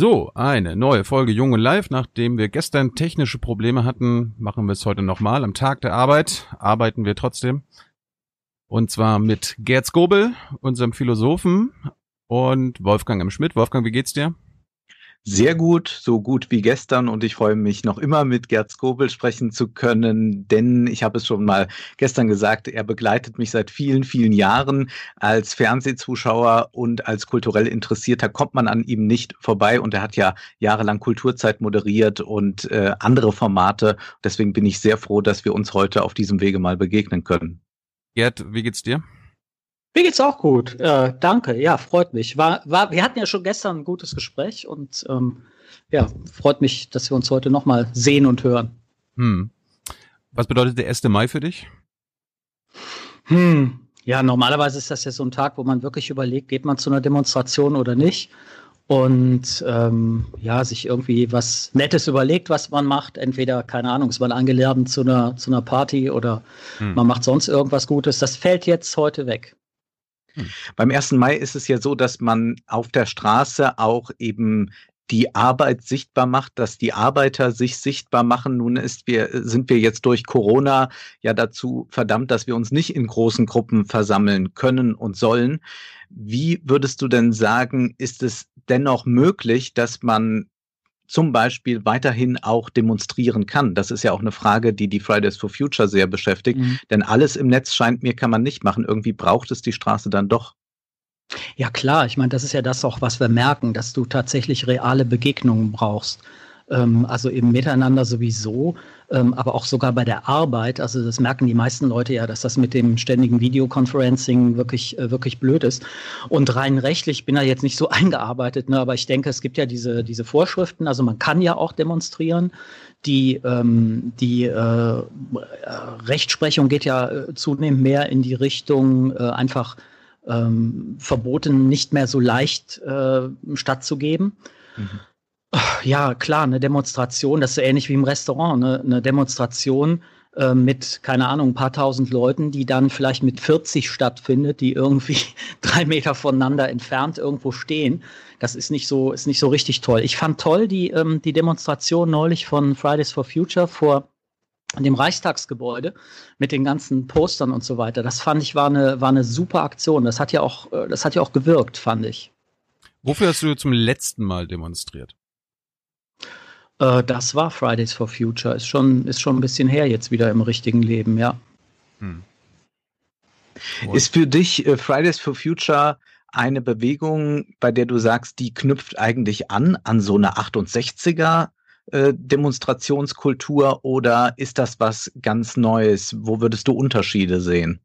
So, eine neue Folge Junge Live. Nachdem wir gestern technische Probleme hatten, machen wir es heute nochmal. Am Tag der Arbeit arbeiten wir trotzdem. Und zwar mit Gerd Skobel, unserem Philosophen, und Wolfgang M. Schmidt. Wolfgang, wie geht's dir? Sehr gut, so gut wie gestern und ich freue mich noch immer mit Gerd Skobel sprechen zu können, denn ich habe es schon mal gestern gesagt, er begleitet mich seit vielen, vielen Jahren als Fernsehzuschauer und als kulturell Interessierter kommt man an ihm nicht vorbei und er hat ja jahrelang Kulturzeit moderiert und äh, andere Formate. Deswegen bin ich sehr froh, dass wir uns heute auf diesem Wege mal begegnen können. Gerd, wie geht's dir? Mir geht's auch gut. Äh, danke. Ja, freut mich. War, war, wir hatten ja schon gestern ein gutes Gespräch und ähm, ja, freut mich, dass wir uns heute nochmal sehen und hören. Hm. Was bedeutet der 1. Mai für dich? Hm. Ja, normalerweise ist das ja so ein Tag, wo man wirklich überlegt, geht man zu einer Demonstration oder nicht. Und ähm, ja, sich irgendwie was Nettes überlegt, was man macht. Entweder, keine Ahnung, ist man eingeladen zu einer, zu einer Party oder hm. man macht sonst irgendwas Gutes. Das fällt jetzt heute weg. Beim 1. Mai ist es ja so, dass man auf der Straße auch eben die Arbeit sichtbar macht, dass die Arbeiter sich sichtbar machen. Nun ist wir, sind wir jetzt durch Corona ja dazu verdammt, dass wir uns nicht in großen Gruppen versammeln können und sollen. Wie würdest du denn sagen, ist es dennoch möglich, dass man zum Beispiel weiterhin auch demonstrieren kann. Das ist ja auch eine Frage, die die Fridays for Future sehr beschäftigt. Mhm. Denn alles im Netz scheint mir, kann man nicht machen. Irgendwie braucht es die Straße dann doch. Ja klar, ich meine, das ist ja das auch, was wir merken, dass du tatsächlich reale Begegnungen brauchst ähm, also im Miteinander sowieso, ähm, aber auch sogar bei der Arbeit. Also das merken die meisten Leute ja, dass das mit dem ständigen Videoconferencing wirklich, äh, wirklich blöd ist. Und rein rechtlich bin da jetzt nicht so eingearbeitet, ne, aber ich denke, es gibt ja diese, diese Vorschriften, also man kann ja auch demonstrieren. Die, ähm, die äh, Rechtsprechung geht ja äh, zunehmend mehr in die Richtung äh, einfach ähm, verboten, nicht mehr so leicht äh, stattzugeben. Mhm. Ja, klar, eine Demonstration, das ist so ähnlich wie im Restaurant, ne? eine Demonstration äh, mit, keine Ahnung, ein paar tausend Leuten, die dann vielleicht mit 40 stattfindet, die irgendwie drei Meter voneinander entfernt irgendwo stehen. Das ist nicht so, ist nicht so richtig toll. Ich fand toll die, ähm, die Demonstration neulich von Fridays for Future vor dem Reichstagsgebäude mit den ganzen Postern und so weiter. Das fand ich war eine, war eine super Aktion. Das hat ja auch, äh, das hat ja auch gewirkt, fand ich. Wofür hast du zum letzten Mal demonstriert? Äh, das war Fridays for Future. Ist schon, ist schon ein bisschen her jetzt wieder im richtigen Leben, ja. Hm. Ist für dich äh, Fridays for Future eine Bewegung, bei der du sagst, die knüpft eigentlich an, an so eine 68er äh, Demonstrationskultur oder ist das was ganz Neues? Wo würdest du Unterschiede sehen?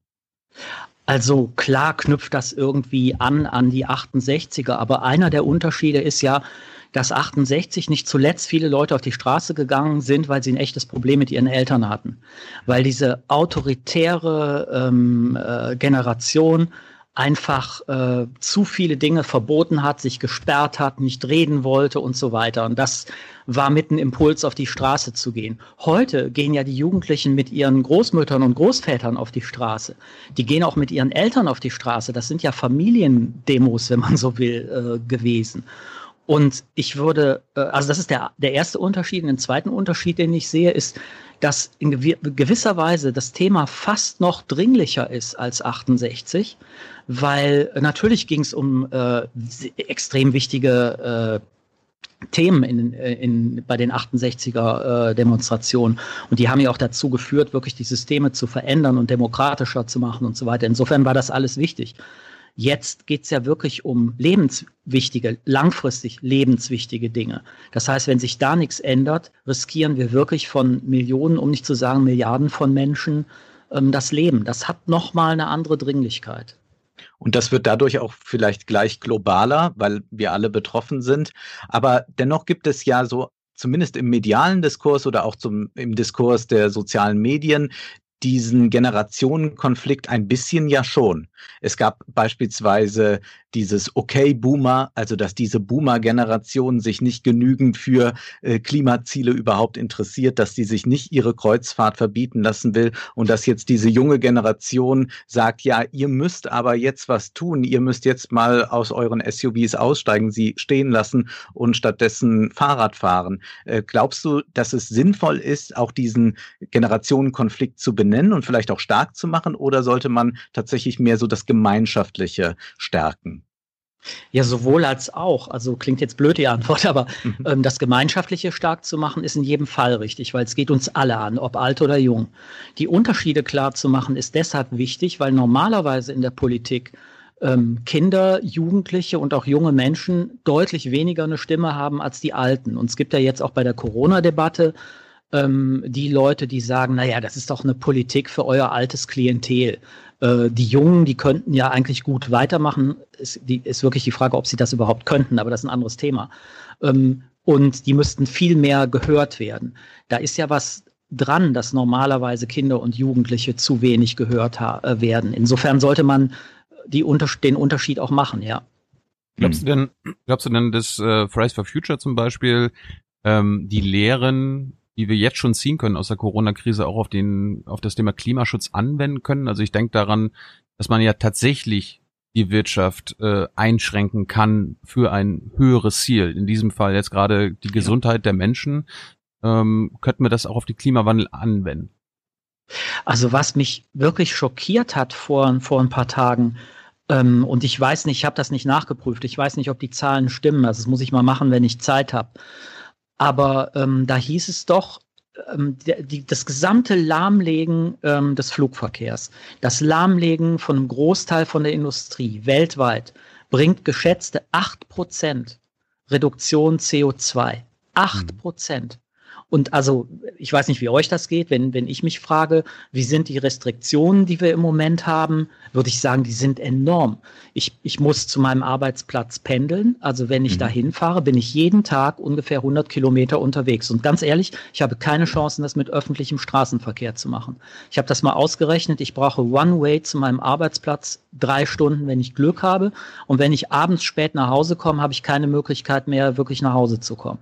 Also klar knüpft das irgendwie an an die 68er, aber einer der Unterschiede ist ja, dass 68 nicht zuletzt viele Leute auf die Straße gegangen sind, weil sie ein echtes Problem mit ihren Eltern hatten. Weil diese autoritäre ähm, äh, Generation einfach äh, zu viele Dinge verboten hat, sich gesperrt hat, nicht reden wollte und so weiter. Und das war mit ein Impuls, auf die Straße zu gehen. Heute gehen ja die Jugendlichen mit ihren Großmüttern und Großvätern auf die Straße. Die gehen auch mit ihren Eltern auf die Straße. Das sind ja Familiendemos, wenn man so will, äh, gewesen. Und ich würde, äh, also das ist der, der erste Unterschied. Und den zweiten Unterschied, den ich sehe, ist, dass in gewisser Weise das Thema fast noch dringlicher ist als 68, weil natürlich ging es um äh, extrem wichtige äh, Themen in, in, bei den 68er äh. Und die haben ja auch dazu geführt, wirklich die Systeme zu verändern und demokratischer zu machen und so weiter. Insofern war das alles wichtig. Jetzt geht's ja wirklich um lebenswichtige, langfristig lebenswichtige Dinge. Das heißt, wenn sich da nichts ändert, riskieren wir wirklich von Millionen, um nicht zu sagen Milliarden von Menschen ähm, das Leben. Das hat nochmal eine andere Dringlichkeit. Und das wird dadurch auch vielleicht gleich globaler, weil wir alle betroffen sind. Aber dennoch gibt es ja so zumindest im medialen Diskurs oder auch zum, im Diskurs der sozialen Medien diesen Generationenkonflikt ein bisschen ja schon. Es gab beispielsweise dieses Okay-Boomer, also dass diese Boomer-Generation sich nicht genügend für äh, Klimaziele überhaupt interessiert, dass die sich nicht ihre Kreuzfahrt verbieten lassen will und dass jetzt diese junge Generation sagt, ja, ihr müsst aber jetzt was tun, ihr müsst jetzt mal aus euren SUVs aussteigen, sie stehen lassen und stattdessen Fahrrad fahren. Äh, glaubst du, dass es sinnvoll ist, auch diesen Generationenkonflikt zu benennen und vielleicht auch stark zu machen oder sollte man tatsächlich mehr so das Gemeinschaftliche stärken? Ja, sowohl als auch. Also klingt jetzt blöd die Antwort, aber mhm. ähm, das Gemeinschaftliche stark zu machen, ist in jedem Fall richtig, weil es geht uns alle an, ob alt oder jung. Die Unterschiede klar zu machen, ist deshalb wichtig, weil normalerweise in der Politik ähm, Kinder, Jugendliche und auch junge Menschen deutlich weniger eine Stimme haben als die Alten. Und es gibt ja jetzt auch bei der Corona-Debatte ähm, die Leute, die sagen, naja, das ist doch eine Politik für euer altes Klientel. Äh, die Jungen, die könnten ja eigentlich gut weitermachen. Ist, die, ist wirklich die Frage, ob sie das überhaupt könnten, aber das ist ein anderes Thema. Ähm, und die müssten viel mehr gehört werden. Da ist ja was dran, dass normalerweise Kinder und Jugendliche zu wenig gehört äh, werden. Insofern sollte man die den Unterschied auch machen, ja. Glaubst du denn, glaubst du denn, dass äh, Fridays for Future zum Beispiel ähm, die Lehren die wir jetzt schon ziehen können aus der Corona-Krise, auch auf den, auf das Thema Klimaschutz anwenden können. Also ich denke daran, dass man ja tatsächlich die Wirtschaft äh, einschränken kann für ein höheres Ziel. In diesem Fall jetzt gerade die Gesundheit der Menschen. Ähm, könnten wir das auch auf die Klimawandel anwenden? Also was mich wirklich schockiert hat vor, vor ein paar Tagen, ähm, und ich weiß nicht, ich habe das nicht nachgeprüft, ich weiß nicht, ob die Zahlen stimmen, also das muss ich mal machen, wenn ich Zeit habe. Aber ähm, da hieß es doch, ähm, die, das gesamte Lahmlegen ähm, des Flugverkehrs, das Lahmlegen von einem Großteil von der Industrie weltweit bringt geschätzte 8% Reduktion CO2. 8%. Mhm. Und also, ich weiß nicht, wie euch das geht, wenn, wenn ich mich frage, wie sind die Restriktionen, die wir im Moment haben, würde ich sagen, die sind enorm. Ich, ich muss zu meinem Arbeitsplatz pendeln. Also wenn ich mhm. dahin fahre, bin ich jeden Tag ungefähr 100 Kilometer unterwegs. Und ganz ehrlich, ich habe keine Chancen, das mit öffentlichem Straßenverkehr zu machen. Ich habe das mal ausgerechnet. Ich brauche One-Way zu meinem Arbeitsplatz drei Stunden, wenn ich Glück habe. Und wenn ich abends spät nach Hause komme, habe ich keine Möglichkeit mehr, wirklich nach Hause zu kommen.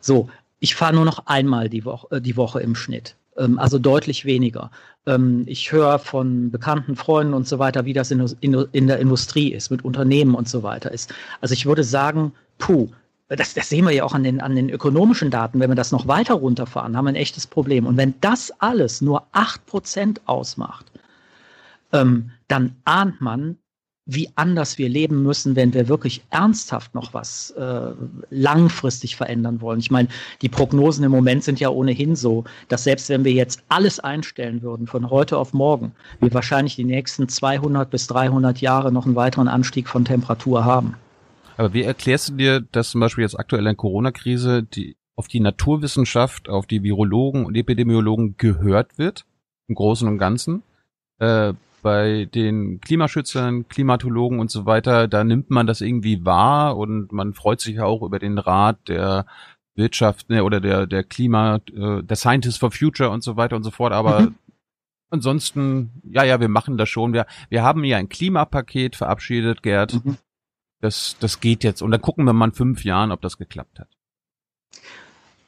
So, ich fahre nur noch einmal die Woche, äh, die Woche im Schnitt. Ähm, also deutlich weniger. Ähm, ich höre von bekannten Freunden und so weiter, wie das in, der Industrie ist, mit Unternehmen und so weiter ist. Also ich würde sagen, puh, das, das sehen wir ja auch an den, an den ökonomischen Daten. Wenn wir das noch weiter runterfahren, haben wir ein echtes Problem. Und wenn das alles nur acht Prozent ausmacht, ähm, dann ahnt man, wie anders wir leben müssen, wenn wir wirklich ernsthaft noch was äh, langfristig verändern wollen. Ich meine, die Prognosen im Moment sind ja ohnehin so, dass selbst wenn wir jetzt alles einstellen würden von heute auf morgen, wir wahrscheinlich die nächsten 200 bis 300 Jahre noch einen weiteren Anstieg von Temperatur haben. Aber wie erklärst du dir, dass zum Beispiel jetzt aktuell in Corona-Krise die auf die Naturwissenschaft, auf die Virologen und Epidemiologen gehört wird, im Großen und Ganzen? Äh, bei den Klimaschützern, Klimatologen und so weiter, da nimmt man das irgendwie wahr und man freut sich auch über den Rat der Wirtschaft ne, oder der der Klima, äh, der Scientists for Future und so weiter und so fort. Aber mhm. ansonsten, ja, ja, wir machen das schon. Wir wir haben ja ein Klimapaket verabschiedet, Gerd. Mhm. Das das geht jetzt und dann gucken wir mal in fünf Jahren, ob das geklappt hat.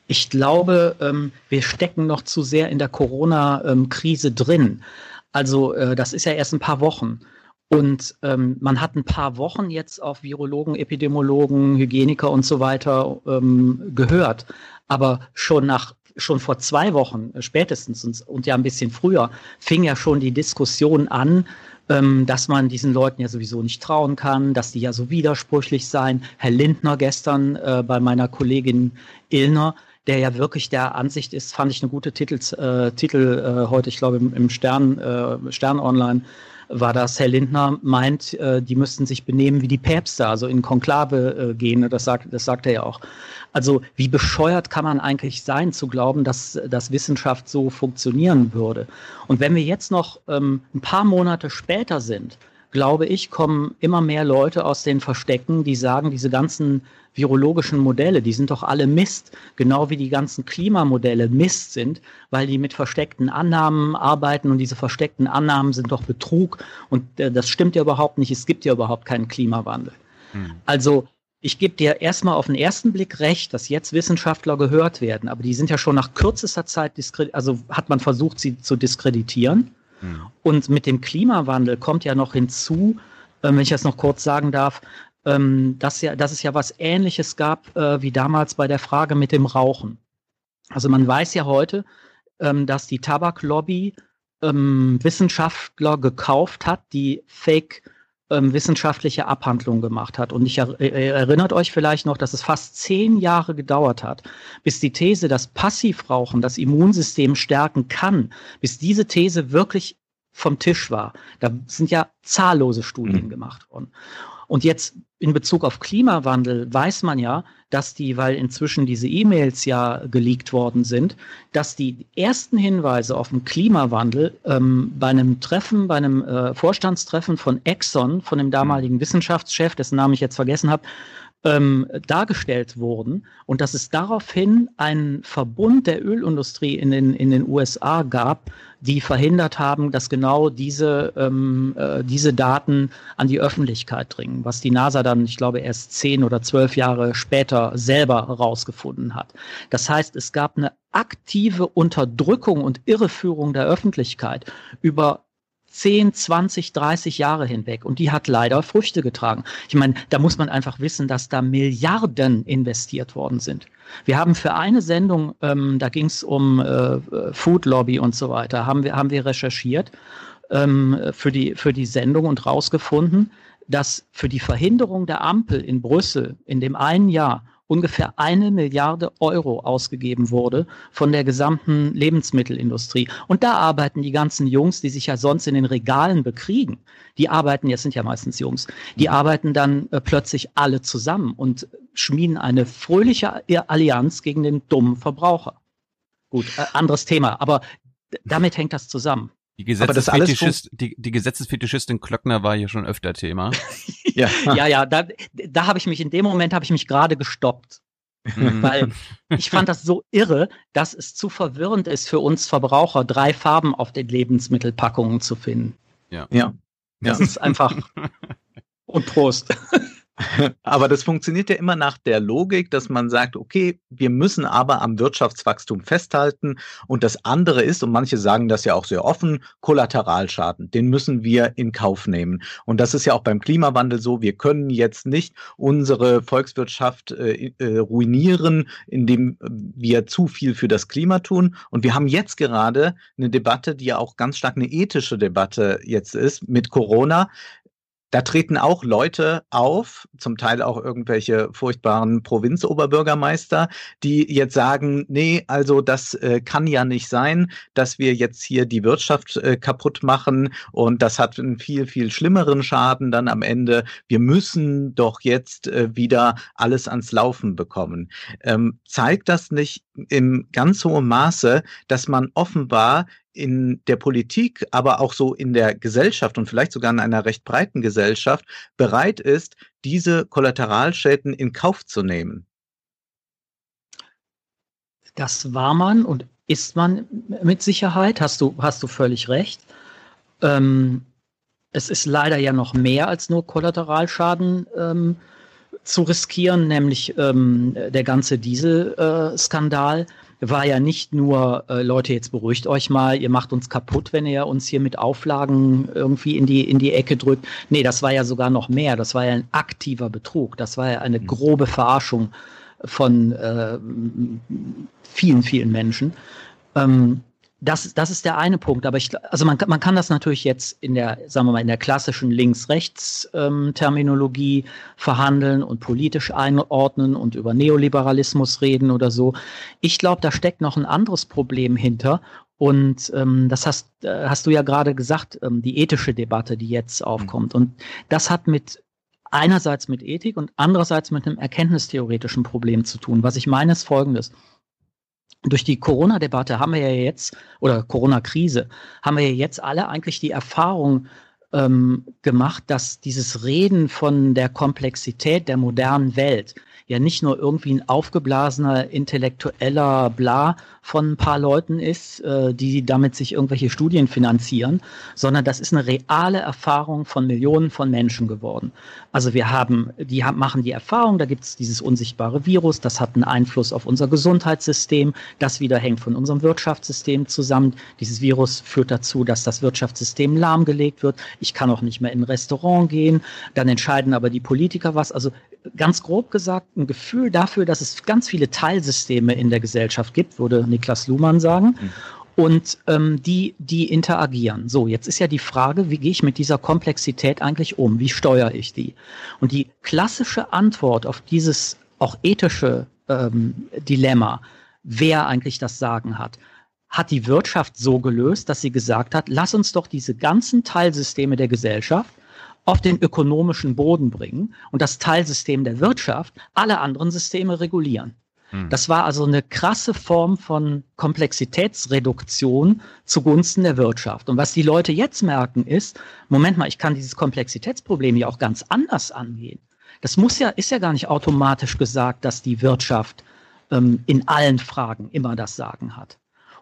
Ich glaube, ähm, wir stecken noch zu sehr in der Corona-Krise ähm, drin. Also äh, das ist ja erst ein paar Wochen. Und ähm, man hat ein paar Wochen jetzt auf Virologen, Epidemiologen, Hygieniker und so weiter ähm, gehört. Aber schon nach schon vor zwei Wochen äh, spätestens und, und, ja ein bisschen früher fing ja schon die Diskussion an, ähm, dass man diesen Leuten ja sowieso nicht trauen kann, dass die ja so widersprüchlich seien. Herr Lindner gestern äh, bei meiner Kollegin Illner der ja wirklich der Ansicht ist, fand ich eine gute Titel, äh, Titel äh, heute, ich glaube im, im Stern, äh, Stern Online, war das, Herr Lindner meint, äh, die müssten sich benehmen wie die Päpste, also in Konklave äh, gehen, das sagt, das sagt er ja auch. Also wie bescheuert kann man eigentlich sein, zu glauben, dass, dass Wissenschaft so funktionieren würde? Und wenn wir jetzt noch ähm, ein paar Monate später sind, glaube ich, kommen immer mehr Leute aus den Verstecken, die sagen, diese ganzen virologischen Modelle, die sind doch alle Mist, genau wie die ganzen Klimamodelle Mist sind, weil die mit versteckten Annahmen arbeiten und diese versteckten Annahmen sind doch Betrug und äh, das stimmt ja überhaupt nicht, es gibt ja überhaupt keinen Klimawandel. Hm. Also ich gebe dir erstmal auf den ersten Blick recht, dass jetzt Wissenschaftler gehört werden, aber die sind ja schon nach kürzester Zeit, also hat man versucht, sie zu diskreditieren. Hm. Und mit dem Klimawandel kommt ja noch hinzu, äh, wenn ich das noch kurz sagen darf, ähm, dass, ja, dass es ja was Ähnliches gab äh, wie damals bei der Frage mit dem Rauchen. Also man weiß ja heute, ähm, dass die Tabaklobby ähm, Wissenschaftler gekauft hat, die Fake ähm, wissenschaftliche Abhandlungen gemacht hat. Und ich er, erinnert euch vielleicht noch, dass es fast zehn Jahre gedauert hat, bis die These, dass Passivrauchen das Immunsystem stärken kann, bis diese These wirklich vom Tisch war. Da sind ja zahllose Studien mhm. gemacht worden. Und jetzt in Bezug auf Klimawandel weiß man ja, dass die, weil inzwischen diese E-Mails ja geleakt worden sind, dass die ersten Hinweise auf den Klimawandel ähm, bei einem Treffen, bei einem äh, Vorstandstreffen von Exxon, von dem damaligen Wissenschaftschef, dessen Namen ich jetzt vergessen habe, ähm, dargestellt wurden und dass es daraufhin einen Verbund der Ölindustrie in den, in den USA gab, die verhindert haben, dass genau diese, ähm, äh, diese Daten an die Öffentlichkeit dringen, was die NASA dann, ich glaube, erst zehn oder zwölf Jahre später selber herausgefunden hat. Das heißt, es gab eine aktive Unterdrückung und Irreführung der Öffentlichkeit über 10, 20, 30 Jahre hinweg. Und die hat leider Früchte getragen. Ich meine, da muss man einfach wissen, dass da Milliarden investiert worden sind. Wir haben für eine Sendung, ähm, da ging es um äh, Food Lobby und so weiter, haben wir, haben wir recherchiert ähm, für, die, für die Sendung und rausgefunden, dass für die Verhinderung der Ampel in Brüssel in dem einen Jahr ungefähr eine Milliarde Euro ausgegeben wurde von der gesamten Lebensmittelindustrie. Und da arbeiten die ganzen Jungs, die sich ja sonst in den Regalen bekriegen, die arbeiten, jetzt sind ja meistens Jungs, die arbeiten dann äh, plötzlich alle zusammen und schmieden eine fröhliche Allianz gegen den dummen Verbraucher. Gut, äh, anderes Thema, aber damit hängt das zusammen. Die, Gesetzesfetischist, die, die Gesetzesfetischistin Klöckner war hier schon öfter Thema. ja, ja, ja, da, da habe ich mich in dem Moment habe ich mich gerade gestoppt. Mhm. Weil ich fand das so irre, dass es zu verwirrend ist für uns Verbraucher, drei Farben auf den Lebensmittelpackungen zu finden. Ja. Ja. Das ja. ist einfach. Und Prost. Aber das funktioniert ja immer nach der Logik, dass man sagt, okay, wir müssen aber am Wirtschaftswachstum festhalten. Und das andere ist, und manche sagen das ja auch sehr offen, Kollateralschaden. Den müssen wir in Kauf nehmen. Und das ist ja auch beim Klimawandel so. Wir können jetzt nicht unsere Volkswirtschaft äh, äh, ruinieren, indem wir zu viel für das Klima tun. Und wir haben jetzt gerade eine Debatte, die ja auch ganz stark eine ethische Debatte jetzt ist mit Corona. Da treten auch Leute auf, zum Teil auch irgendwelche furchtbaren Provinzoberbürgermeister, die jetzt sagen, nee, also das äh, kann ja nicht sein, dass wir jetzt hier die Wirtschaft äh, kaputt machen und das hat einen viel, viel schlimmeren Schaden dann am Ende. Wir müssen doch jetzt äh, wieder alles ans Laufen bekommen. Ähm, zeigt das nicht im ganz hohen Maße, dass man offenbar in der Politik, aber auch so in der Gesellschaft und vielleicht sogar in einer recht breiten Gesellschaft bereit ist, diese Kollateralschäden in Kauf zu nehmen. Das war man und ist man mit Sicherheit, hast du, hast du völlig recht. Ähm, es ist leider ja noch mehr als nur Kollateralschaden ähm, zu riskieren, nämlich ähm, der ganze Dieselskandal. Äh, war ja nicht nur, äh, Leute, jetzt beruhigt euch mal, ihr macht uns kaputt, wenn ihr uns hier mit Auflagen irgendwie in die, in die Ecke drückt. Nee, das war ja sogar noch mehr. Das war ja ein aktiver Betrug. Das war ja eine mhm. grobe Verarschung von äh, vielen, vielen Menschen. Ähm, das, das ist der eine Punkt. Aber ich, also man, man kann das natürlich jetzt in der, sagen wir mal, in der klassischen Links-Rechts-Terminologie ähm, verhandeln und politisch einordnen und über Neoliberalismus reden oder so. Ich glaube, da steckt noch ein anderes Problem hinter. Und ähm, das hast, äh, hast du ja gerade gesagt, ähm, die ethische Debatte, die jetzt aufkommt. Und das hat mit einerseits mit Ethik und andererseits mit einem erkenntnistheoretischen Problem zu tun. Was ich meine ist folgendes durch die Corona-Debatte haben wir ja jetzt, oder Corona-Krise, haben wir ja jetzt alle eigentlich die Erfahrung ähm, gemacht, dass dieses Reden von der Komplexität der modernen Welt ja nicht nur irgendwie ein aufgeblasener intellektueller Bla von ein paar Leuten ist, äh, die damit sich irgendwelche Studien finanzieren, sondern das ist eine reale Erfahrung von Millionen von Menschen geworden. Also wir haben, die haben, machen die Erfahrung, da gibt es dieses unsichtbare Virus, das hat einen Einfluss auf unser Gesundheitssystem, das wieder hängt von unserem Wirtschaftssystem zusammen. Dieses Virus führt dazu, dass das Wirtschaftssystem lahmgelegt wird. Ich kann auch nicht mehr in ein Restaurant gehen. Dann entscheiden aber die Politiker was. Also ganz grob gesagt, ein Gefühl dafür, dass es ganz viele Teilsysteme in der Gesellschaft gibt, würde Niklas Luhmann sagen. Mhm. Und ähm, die, die interagieren. So, jetzt ist ja die Frage, wie gehe ich mit dieser Komplexität eigentlich um? Wie steuere ich die? Und die klassische Antwort auf dieses auch ethische ähm, Dilemma, wer eigentlich das Sagen hat, hat die Wirtschaft so gelöst, dass sie gesagt hat, lass uns doch diese ganzen Teilsysteme der Gesellschaft auf den ökonomischen Boden bringen und das Teilsystem der Wirtschaft alle anderen Systeme regulieren. Hm. Das war also eine krasse Form von Komplexitätsreduktion zugunsten der Wirtschaft. Und was die Leute jetzt merken ist, Moment mal, ich kann dieses Komplexitätsproblem ja auch ganz anders angehen. Das muss ja, ist ja gar nicht automatisch gesagt, dass die Wirtschaft ähm, in allen Fragen immer das Sagen hat.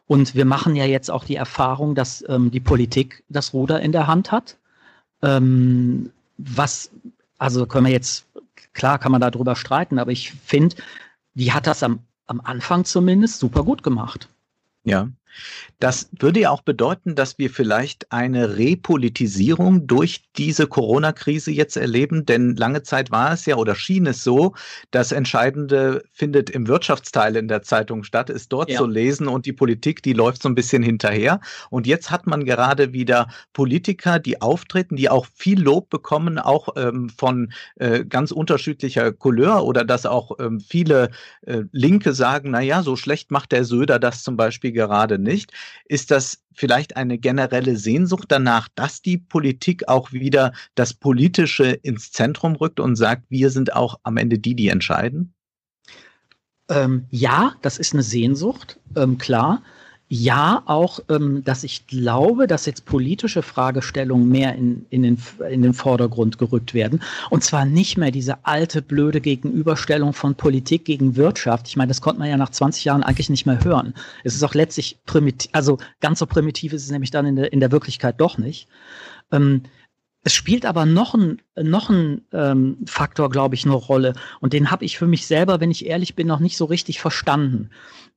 Und wir machen ja jetzt auch die Erfahrung, dass ähm, die Politik das Ruder in der Hand hat ähm, was, also können wir jetzt, klar kann man darüber streiten, aber ich finde, die hat das am, am Anfang zumindest super gut gemacht. Ja. Das würde ja auch bedeuten, dass wir vielleicht eine Repolitisierung durch diese Corona-Krise jetzt erleben, denn lange Zeit war es ja oder schien es so, das Entscheidende findet im Wirtschaftsteil in der Zeitung statt, ist dort ja. zu lesen und die Politik, die läuft so ein bisschen hinterher. Und jetzt hat man gerade wieder Politiker, die auftreten, die auch viel Lob bekommen, auch ähm, von äh, ganz unterschiedlicher Couleur oder dass auch ähm, viele äh, Linke sagen, na ja, so schlecht macht der Söder das zum Beispiel gerade nicht. Ist das vielleicht eine generelle Sehnsucht danach, dass die Politik auch wieder das Politische ins Zentrum rückt und sagt, wir sind auch am Ende die, die entscheiden? Ähm, ja, das ist eine Sehnsucht, ähm, klar. Ja, auch, ähm, dass ich glaube, dass jetzt politische Fragestellungen mehr in, in, den, in den Vordergrund gerückt werden. Und zwar nicht mehr diese alte, blöde Gegenüberstellung von Politik gegen Wirtschaft. Ich meine, das konnte man ja nach 20 Jahren eigentlich nicht mehr hören. Es ist auch letztlich primitiv, also ganz so primitiv ist es nämlich dann in der, in der Wirklichkeit doch nicht. Ähm, es spielt aber noch ein, noch ein ähm, Faktor, glaube ich, eine Rolle. Und den habe ich für mich selber, wenn ich ehrlich bin, noch nicht so richtig verstanden.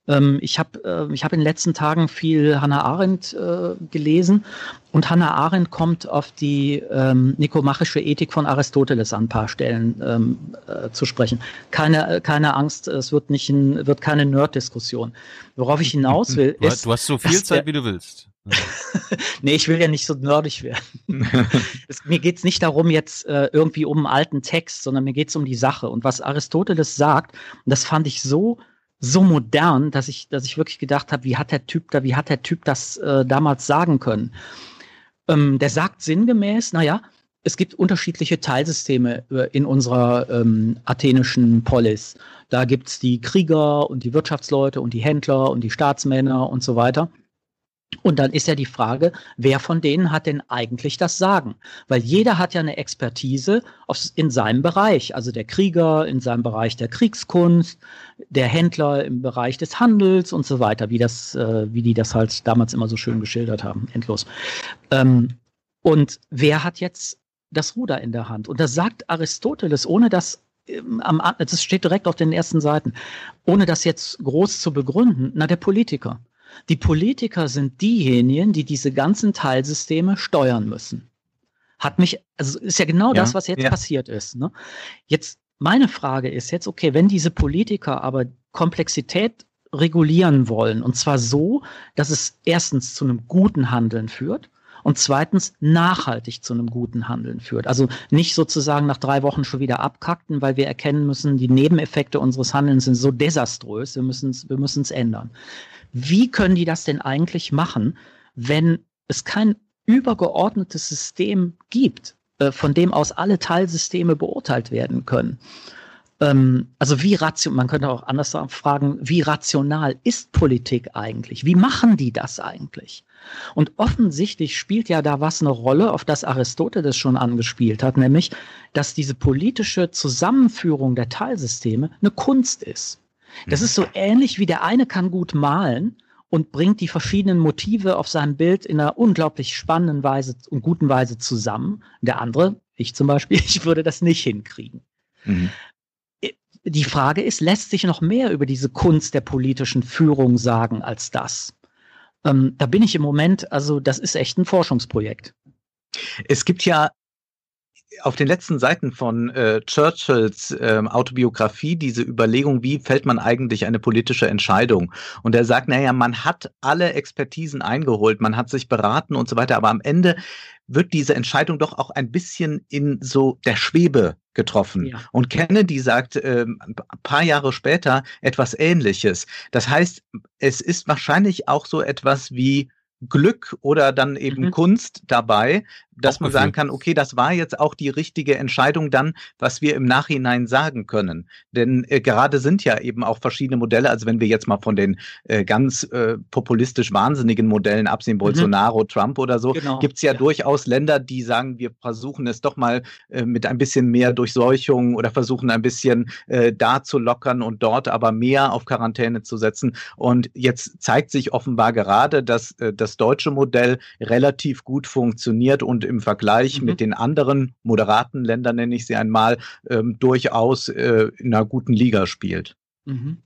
Ähm, ich habe äh, ich hab in den letzten Tagen viel Hannah Arendt äh, gelesen und Hannah Arendt kommt auf die ähm, nikomachische Ethik von Aristoteles an ein paar Stellen ähm, äh, zu sprechen. Keine, keine Angst, es wird, nicht ein, wird keine Nerd-Diskussion. Worauf ich hinaus will, du ist. Du hast so viel Zeit, wie du willst. nee, ich will ja nicht so nerdig werden. es, mir geht's nicht darum, jetzt äh, irgendwie um einen alten Text, sondern mir geht's um die Sache. Und was Aristoteles sagt, und das fand ich so so modern, dass ich, dass ich wirklich gedacht habe, wie hat der Typ da, wie hat der Typ das äh, damals sagen können? Ähm, der sagt sinngemäß, naja, es gibt unterschiedliche Teilsysteme äh, in unserer ähm, athenischen Polis. Da gibt's die Krieger und die Wirtschaftsleute und die Händler und die Staatsmänner und so weiter. Und dann ist ja die Frage, wer von denen hat denn eigentlich das Sagen? Weil jeder hat ja eine Expertise in seinem Bereich. Also der Krieger in seinem Bereich der Kriegskunst, der Händler im Bereich des Handels und so weiter, wie, das, äh, wie die das halt damals immer so schön geschildert haben. Endlos. Ähm, und wer hat jetzt das Ruder in der Hand? Und das sagt Aristoteles, ohne das ähm, am, das steht direkt auf den ersten Seiten, ohne das jetzt groß zu begründen, na, der Politiker. Die Politiker sind diejenigen, die diese ganzen Teilsysteme steuern müssen. Hat mich, also ist ja genau ja, das, was jetzt ja. passiert ist. Ne? Jetzt, meine Frage ist jetzt, okay, wenn diese Politiker aber Komplexität regulieren wollen, und zwar so, dass es erstens zu einem guten Handeln führt und zweitens nachhaltig zu einem guten Handeln führt. Also nicht sozusagen nach drei Wochen schon wieder abkackten, weil wir erkennen müssen, die Nebeneffekte unseres Handelns sind so desaströs, wir müssen es wir müssen's ändern. Wie können die das denn eigentlich machen, wenn es kein übergeordnetes System gibt, äh, von dem aus alle Teilsysteme beurteilt werden können? Ähm, also wie rational, man könnte auch anders fragen, wie rational ist Politik eigentlich? Wie machen die das eigentlich? Und offensichtlich spielt ja da was eine Rolle, auf das Aristoteles schon angespielt hat, nämlich, dass diese politische Zusammenführung der Teilsysteme eine Kunst ist. Das mhm. ist so ähnlich wie der eine kann gut malen und bringt die verschiedenen Motive auf seinem Bild in einer unglaublich spannenden Weise und guten Weise zusammen. Der andere, ich zum Beispiel, ich würde das nicht hinkriegen. Mhm. Die Frage ist, lässt sich noch mehr über diese Kunst der politischen Führung sagen als das? Ähm, da bin ich im Moment, also das ist echt ein Forschungsprojekt. Es gibt ja auf den letzten Seiten von äh, Churchills äh, Autobiografie diese Überlegung, wie fällt man eigentlich eine politische Entscheidung? Und er sagt, naja, man hat alle Expertisen eingeholt, man hat sich beraten und so weiter, aber am Ende wird diese Entscheidung doch auch ein bisschen in so der Schwebe getroffen. Ja. Und Kennedy sagt äh, ein paar Jahre später etwas Ähnliches. Das heißt, es ist wahrscheinlich auch so etwas wie Glück oder dann eben mhm. Kunst dabei, dass man sagen kann, okay, das war jetzt auch die richtige Entscheidung dann, was wir im Nachhinein sagen können. Denn äh, gerade sind ja eben auch verschiedene Modelle, also wenn wir jetzt mal von den äh, ganz äh, populistisch wahnsinnigen Modellen absehen, mhm. Bolsonaro, Trump oder so, genau. gibt's ja, ja, durchaus Länder, die sagen, wir versuchen es doch mal äh, mit ein bisschen mehr Durchseuchung oder versuchen ein bisschen äh, da zu lockern und dort aber mehr auf Quarantäne zu setzen. Und jetzt zeigt sich offenbar gerade, dass äh, das deutsche Modell relativ gut funktioniert und im Vergleich mhm. mit den anderen moderaten Ländern, nenne ich sie einmal, ähm, durchaus äh, in einer guten Liga spielt. Mhm.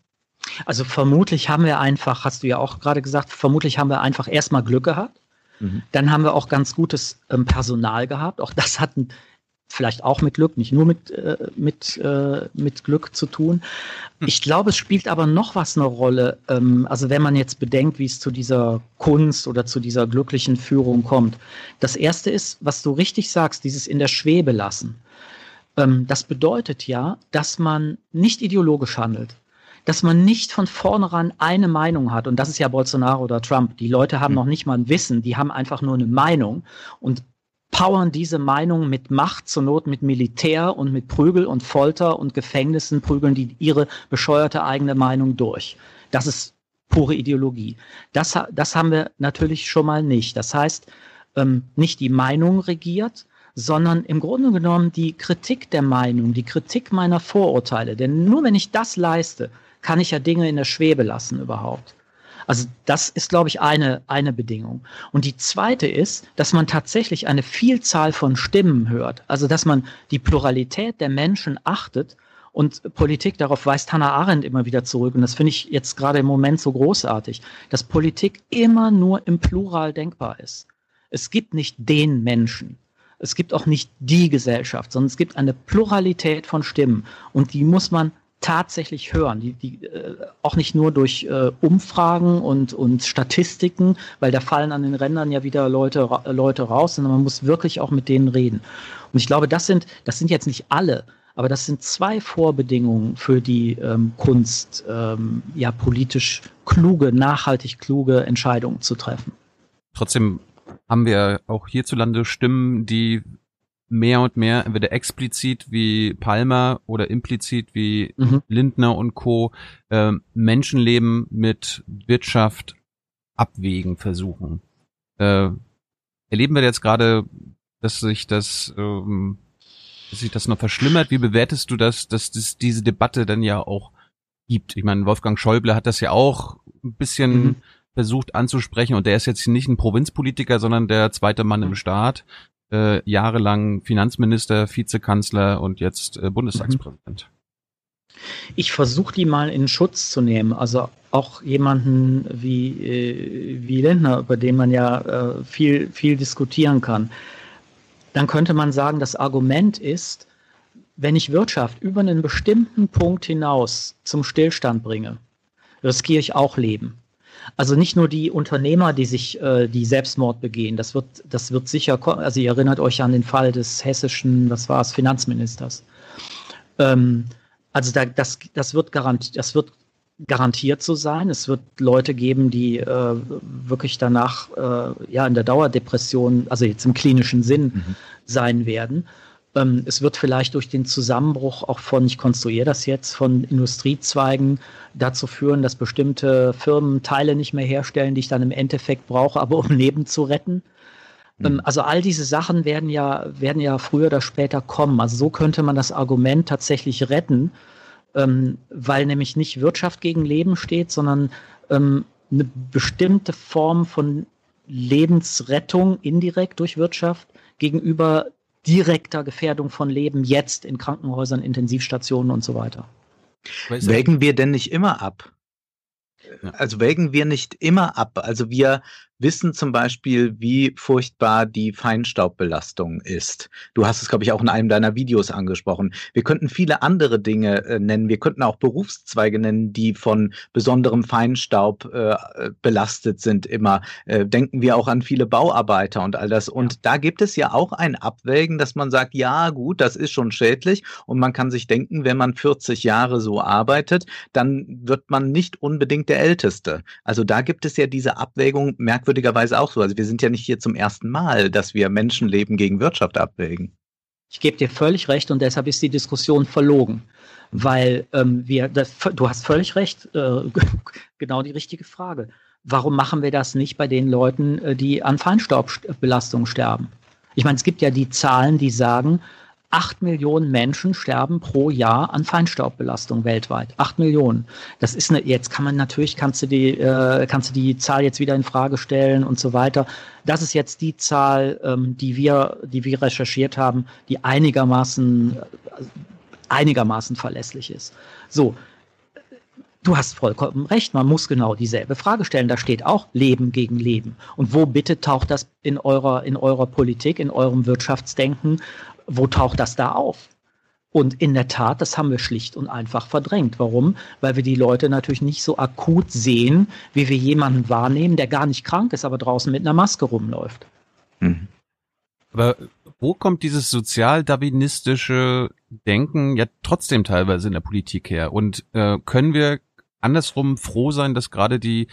Also vermutlich haben wir einfach, hast du ja auch gerade gesagt, vermutlich haben wir einfach erstmal Glück gehabt. Mhm. Dann haben wir auch ganz gutes ähm, Personal gehabt. Auch das hat ein vielleicht auch mit Glück, nicht nur mit, äh, mit, äh, mit Glück zu tun. Hm. Ich glaube, es spielt aber noch was eine Rolle. Ähm, also wenn man jetzt bedenkt, wie es zu dieser Kunst oder zu dieser glücklichen Führung kommt. Das Erste ist, was du richtig sagst, dieses in der Schwebe lassen. Ähm, das bedeutet ja, dass man nicht ideologisch handelt dass man nicht von vornherein eine Meinung hat. Und das ist ja Bolsonaro oder Trump. Die Leute haben hm. noch nicht mal ein Wissen, die haben einfach nur eine Meinung. Und powern diese Meinung mit Macht, zur Not mit Militär und mit Prügel und Folter und Gefängnissen, prügeln die ihre bescheuerte eigene Meinung durch. Das ist pure Ideologie. Das, das haben wir natürlich schon mal nicht. Das heißt, ähm, nicht die Meinung regiert, sondern im Grunde genommen die Kritik der Meinung, die Kritik meiner Vorurteile. Denn nur wenn ich das leiste, kann ich ja Dinge in der Schwebe lassen überhaupt. Also das ist, glaube ich, eine, eine Bedingung. Und die zweite ist, dass man tatsächlich eine Vielzahl von Stimmen hört. Also dass man die Pluralität der Menschen achtet und Politik, darauf weist Hannah Arendt immer wieder zurück. Und das finde ich jetzt gerade im Moment so großartig, dass Politik immer nur im Plural denkbar ist. Es gibt nicht den Menschen. Es gibt auch nicht die Gesellschaft, sondern es gibt eine Pluralität von Stimmen. Und die muss man tatsächlich hören. Die, die, äh, auch nicht nur durch äh, Umfragen und, und Statistiken, weil da fallen an den Rändern ja wieder Leute, Leute raus, sondern man muss wirklich auch mit denen reden. Und ich glaube, das sind, das sind jetzt nicht alle, aber das sind zwei Vorbedingungen für die ähm, Kunst, ähm, ja, politisch kluge, nachhaltig kluge Entscheidungen zu treffen. Trotzdem haben wir auch hierzulande Stimmen, die mehr und mehr entweder explizit wie Palmer oder implizit wie mhm. Lindner und Co. Äh, Menschenleben mit Wirtschaft abwägen versuchen. Äh, erleben wir jetzt gerade, dass sich das, ähm, dass sich das noch verschlimmert? Wie bewertest du das, dass das diese Debatte dann ja auch gibt? Ich meine, Wolfgang Schäuble hat das ja auch ein bisschen mhm. versucht anzusprechen und der ist jetzt nicht ein Provinzpolitiker, sondern der zweite Mann im Staat äh, jahrelang Finanzminister, Vizekanzler und jetzt äh, Bundestagspräsident. Ich versuche die mal in Schutz zu nehmen. Also auch jemanden wie, äh, wie Lindner, über den man ja äh, viel, viel diskutieren kann. Dann könnte man sagen, das Argument ist, wenn ich Wirtschaft über einen bestimmten Punkt hinaus zum Stillstand bringe, riskiere ich auch Leben. Also nicht nur die Unternehmer, die sich äh, die Selbstmord begehen. Das wird, das wird sicher kommen. Also ihr erinnert euch an den Fall des hessischen, was war es, Finanzministers. Ähm, also da, das, das wird garantiert, das wird garantiert so sein. Es wird Leute geben, die äh, wirklich danach äh, ja in der Dauerdepression, also jetzt im klinischen Sinn, mhm. sein werden. Ähm, es wird vielleicht durch den Zusammenbruch auch von, ich konstruiere das jetzt, von Industriezweigen dazu führen, dass bestimmte Firmen Teile nicht mehr herstellen, die ich dann im Endeffekt brauche, aber um Leben zu retten. Mhm. Also all diese Sachen werden ja, werden ja früher oder später kommen. Also so könnte man das Argument tatsächlich retten, ähm, weil nämlich nicht Wirtschaft gegen Leben steht, sondern ähm, eine bestimmte Form von Lebensrettung indirekt durch Wirtschaft gegenüber direkter Gefährdung von Leben jetzt in Krankenhäusern, Intensivstationen und so weiter. Wägen wir denn nicht immer ab? Also wägen wir nicht immer ab. Also wir wissen zum Beispiel, wie furchtbar die Feinstaubbelastung ist. Du hast es, glaube ich, auch in einem deiner Videos angesprochen. Wir könnten viele andere Dinge äh, nennen. Wir könnten auch Berufszweige nennen, die von besonderem Feinstaub äh, belastet sind immer. Äh, denken wir auch an viele Bauarbeiter und all das. Und ja. da gibt es ja auch ein Abwägen, dass man sagt, ja gut, das ist schon schädlich. Und man kann sich denken, wenn man 40 Jahre so arbeitet, dann wird man nicht unbedingt der Älteste. Also da gibt es ja diese Abwägung merkwürdig merkwürdigerweise auch so. Also wir sind ja nicht hier zum ersten Mal, dass wir Menschenleben gegen Wirtschaft abwägen. Ich gebe dir völlig recht und deshalb ist die Diskussion verlogen. Weil ähm, wir, das, du hast völlig recht, äh, genau die richtige Frage. Warum machen wir das nicht bei den Leuten, äh, die an Feinstaubbelastung sterben? Ich meine, es gibt ja die Zahlen, die sagen, Acht Millionen Menschen sterben pro Jahr an Feinstaubbelastung weltweit. Acht Millionen. Das ist eine, jetzt kann man natürlich, kannst du die, äh, kannst du die Zahl jetzt wieder in Frage stellen und so weiter. Das ist jetzt die Zahl, ähm, die wir, die wir recherchiert haben, die einigermaßen, einigermaßen verlässlich ist. So. Du hast vollkommen recht, man muss genau dieselbe Frage stellen. Da steht auch Leben gegen Leben. Und wo bitte taucht das in eurer, in eurer Politik, in eurem Wirtschaftsdenken wo taucht das da auf? Und in der Tat, das haben wir schlicht und einfach verdrängt. Warum? Weil wir die Leute natürlich nicht so akut sehen, wie wir jemanden wahrnehmen, der gar nicht krank ist, aber draußen mit einer Maske rumläuft. Mhm. Aber wo kommt dieses sozialdarwinistische Denken ja trotzdem teilweise in der Politik her? Und äh, können wir andersrum froh sein, dass gerade die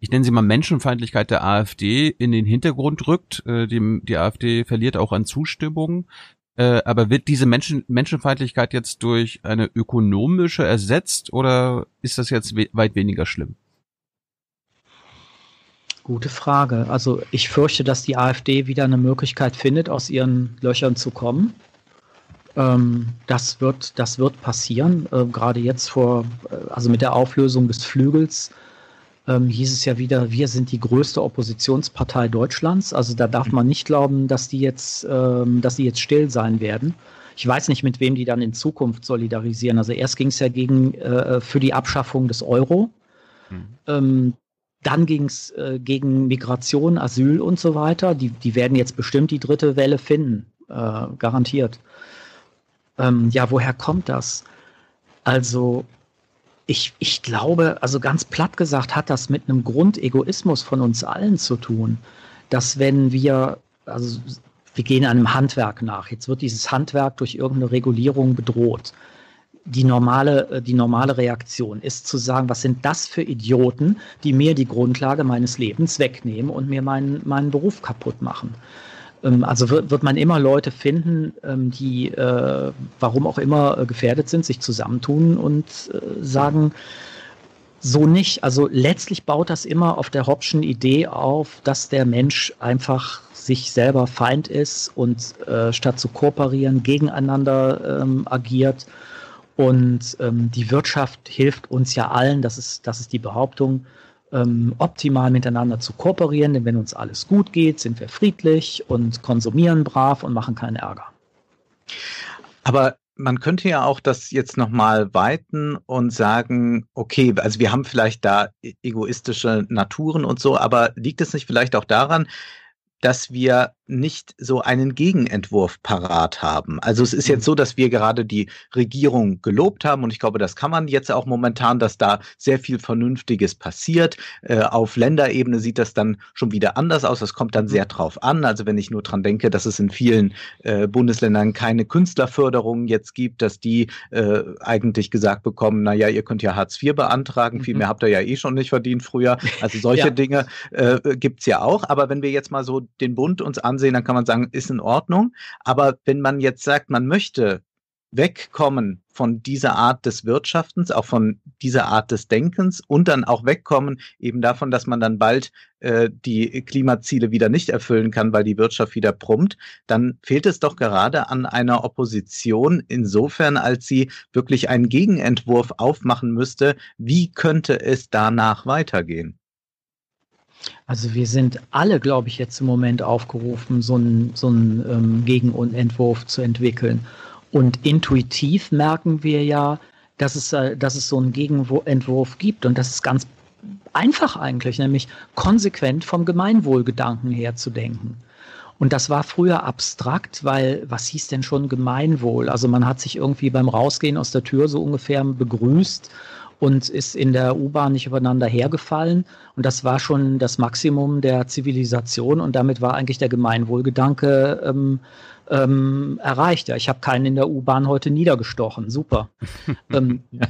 ich nenne sie mal Menschenfeindlichkeit der AfD in den Hintergrund rückt. Äh, die, die AfD verliert auch an Zustimmung. Äh, aber wird diese Menschen, Menschenfeindlichkeit jetzt durch eine ökonomische ersetzt oder ist das jetzt we weit weniger schlimm? Gute Frage. Also ich fürchte, dass die AfD wieder eine Möglichkeit findet, aus ihren Löchern zu kommen. Ähm, das wird, das wird passieren. Äh, gerade jetzt vor, äh, also mit der Auflösung des Flügels ähm, hieß es ja wieder, wir sind die größte Oppositionspartei Deutschlands. Also da darf man nicht glauben, dass die jetzt, ähm, dass die jetzt still sein werden. Ich weiß nicht, mit wem die dann in Zukunft solidarisieren. Also erst ging es ja gegen äh, für die Abschaffung des Euro. Mhm. Ähm, dann ging es äh, gegen Migration, Asyl und so weiter. Die, die werden jetzt bestimmt die dritte Welle finden, äh, garantiert. Ähm, ja, woher kommt das? Also ich, ich glaube, also ganz platt gesagt, hat das mit einem Grundegoismus von uns allen zu tun, dass wenn wir, also wir gehen einem Handwerk nach, jetzt wird dieses Handwerk durch irgendeine Regulierung bedroht. Die normale, äh, die normale Reaktion ist zu sagen, was sind das für Idioten, die mir die Grundlage meines Lebens wegnehmen und mir meinen, meinen Beruf kaputt machen. Ähm, also wird, wird man immer Leute finden, ähm, die, äh, warum auch immer, äh, gefährdet sind, sich zusammentun und äh, sagen, so nicht. Also letztlich baut das immer auf der Hobbschen Idee auf, dass der Mensch einfach sich selber Feind ist und äh, statt zu kooperieren gegeneinander ähm, agiert. Und ähm, die Wirtschaft hilft uns ja allen, das ist, das ist die Behauptung, ähm, optimal miteinander zu kooperieren, denn wenn uns alles gut geht, sind wir friedlich und konsumieren brav und machen keinen Ärger. Aber man könnte ja auch das jetzt nochmal weiten und sagen, okay, also wir haben vielleicht da e-, egoistische Naturen und so, aber liegt es nicht vielleicht auch daran, dass wir nicht so einen Gegenentwurf parat haben. Also es ist jetzt mhm. so, dass wir gerade die Regierung gelobt haben und ich glaube, das kann man jetzt auch momentan, dass da sehr viel Vernünftiges passiert. Äh, auf Länderebene sieht das dann schon wieder anders aus. Das kommt dann sehr drauf an. Also wenn ich nur dran denke, dass es in vielen äh, Bundesländern keine Künstlerförderung jetzt gibt, dass die äh, eigentlich gesagt bekommen, na ja, ihr könnt ja Hartz IV beantragen, viel mhm. mehr habt ihr ja eh schon nicht verdient früher. Also solche ja. Dinge äh, gibt's ja auch. Aber wenn wir jetzt mal so den Bund uns anschauen, ansehen, dann kann man sagen, ist in Ordnung. Aber wenn man jetzt sagt, man möchte wegkommen von dieser Art des Wirtschaftens, auch von dieser Art des Denkens und dann auch wegkommen eben davon, dass man dann bald äh, die Klimaziele wieder nicht erfüllen kann, weil die Wirtschaft wieder brummt, dann fehlt es doch gerade an einer Opposition insofern, als sie wirklich einen Gegenentwurf aufmachen müsste, wie könnte es danach weitergehen. Also wir sind alle, glaube ich, jetzt im Moment aufgerufen, so einen, so einen ähm, Gegenentwurf zu entwickeln. Und intuitiv merken wir ja, dass es, äh, dass es so einen Gegenentwurf gibt. Und das ist ganz einfach eigentlich, nämlich konsequent vom Gemeinwohlgedanken her zu denken. Und das war früher abstrakt, weil was hieß denn schon Gemeinwohl? Also man hat sich irgendwie beim Rausgehen aus der Tür so ungefähr begrüßt und ist in der U-Bahn nicht übereinander hergefallen. Und das war schon das Maximum der Zivilisation und damit war eigentlich der Gemeinwohlgedanke ähm, ähm, erreicht. Ja, ich habe keinen in der U-Bahn heute niedergestochen. Super. ähm, ja.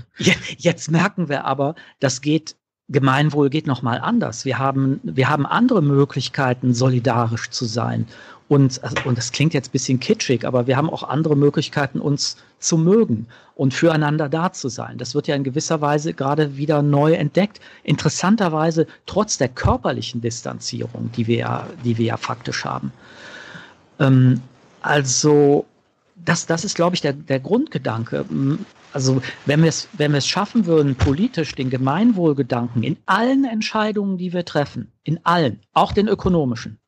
Jetzt merken wir aber, das geht Gemeinwohl geht noch mal anders. Wir haben, wir haben andere Möglichkeiten, solidarisch zu sein. Und, also, und das klingt jetzt ein bisschen kitschig, aber wir haben auch andere Möglichkeiten, uns zu mögen und füreinander da zu sein. Das wird ja in gewisser Weise gerade wieder neu entdeckt. Interessanterweise trotz der körperlichen Distanzierung, die wir ja, die wir ja faktisch haben. Ähm, also das, das ist, glaube ich, der, der Grundgedanke. Also wenn wir es wenn wir es schaffen würden, politisch den Gemeinwohlgedanken in allen Entscheidungen, die wir treffen, in allen, auch den ökonomischen,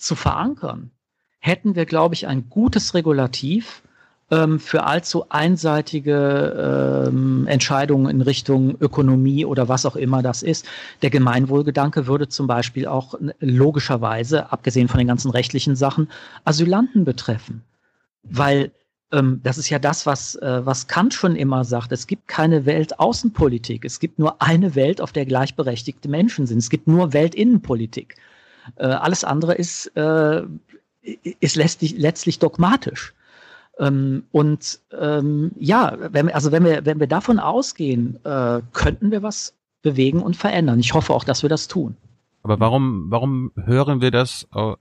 zu verankern, hätten wir, glaube ich, ein gutes Regulativ ähm, für allzu einseitige ähm, Entscheidungen in Richtung Ökonomie oder was auch immer das ist. Der Gemeinwohlgedanke würde zum Beispiel auch logischerweise, abgesehen von den ganzen rechtlichen Sachen, Asylanten betreffen. Weil ähm, das ist ja das, was, äh, was Kant schon immer sagt. Es gibt keine Weltaußenpolitik. Es gibt nur eine Welt, auf der gleichberechtigte Menschen sind. Es gibt nur Weltinnenpolitik. Äh, alles andere ist, äh, ist letztlich, letztlich dogmatisch. Ähm, und ähm, ja, wenn, also wenn wir, wenn wir davon ausgehen, äh, könnten wir was bewegen und verändern. Ich hoffe auch, dass wir das tun. Aber warum, warum hören wir das äh,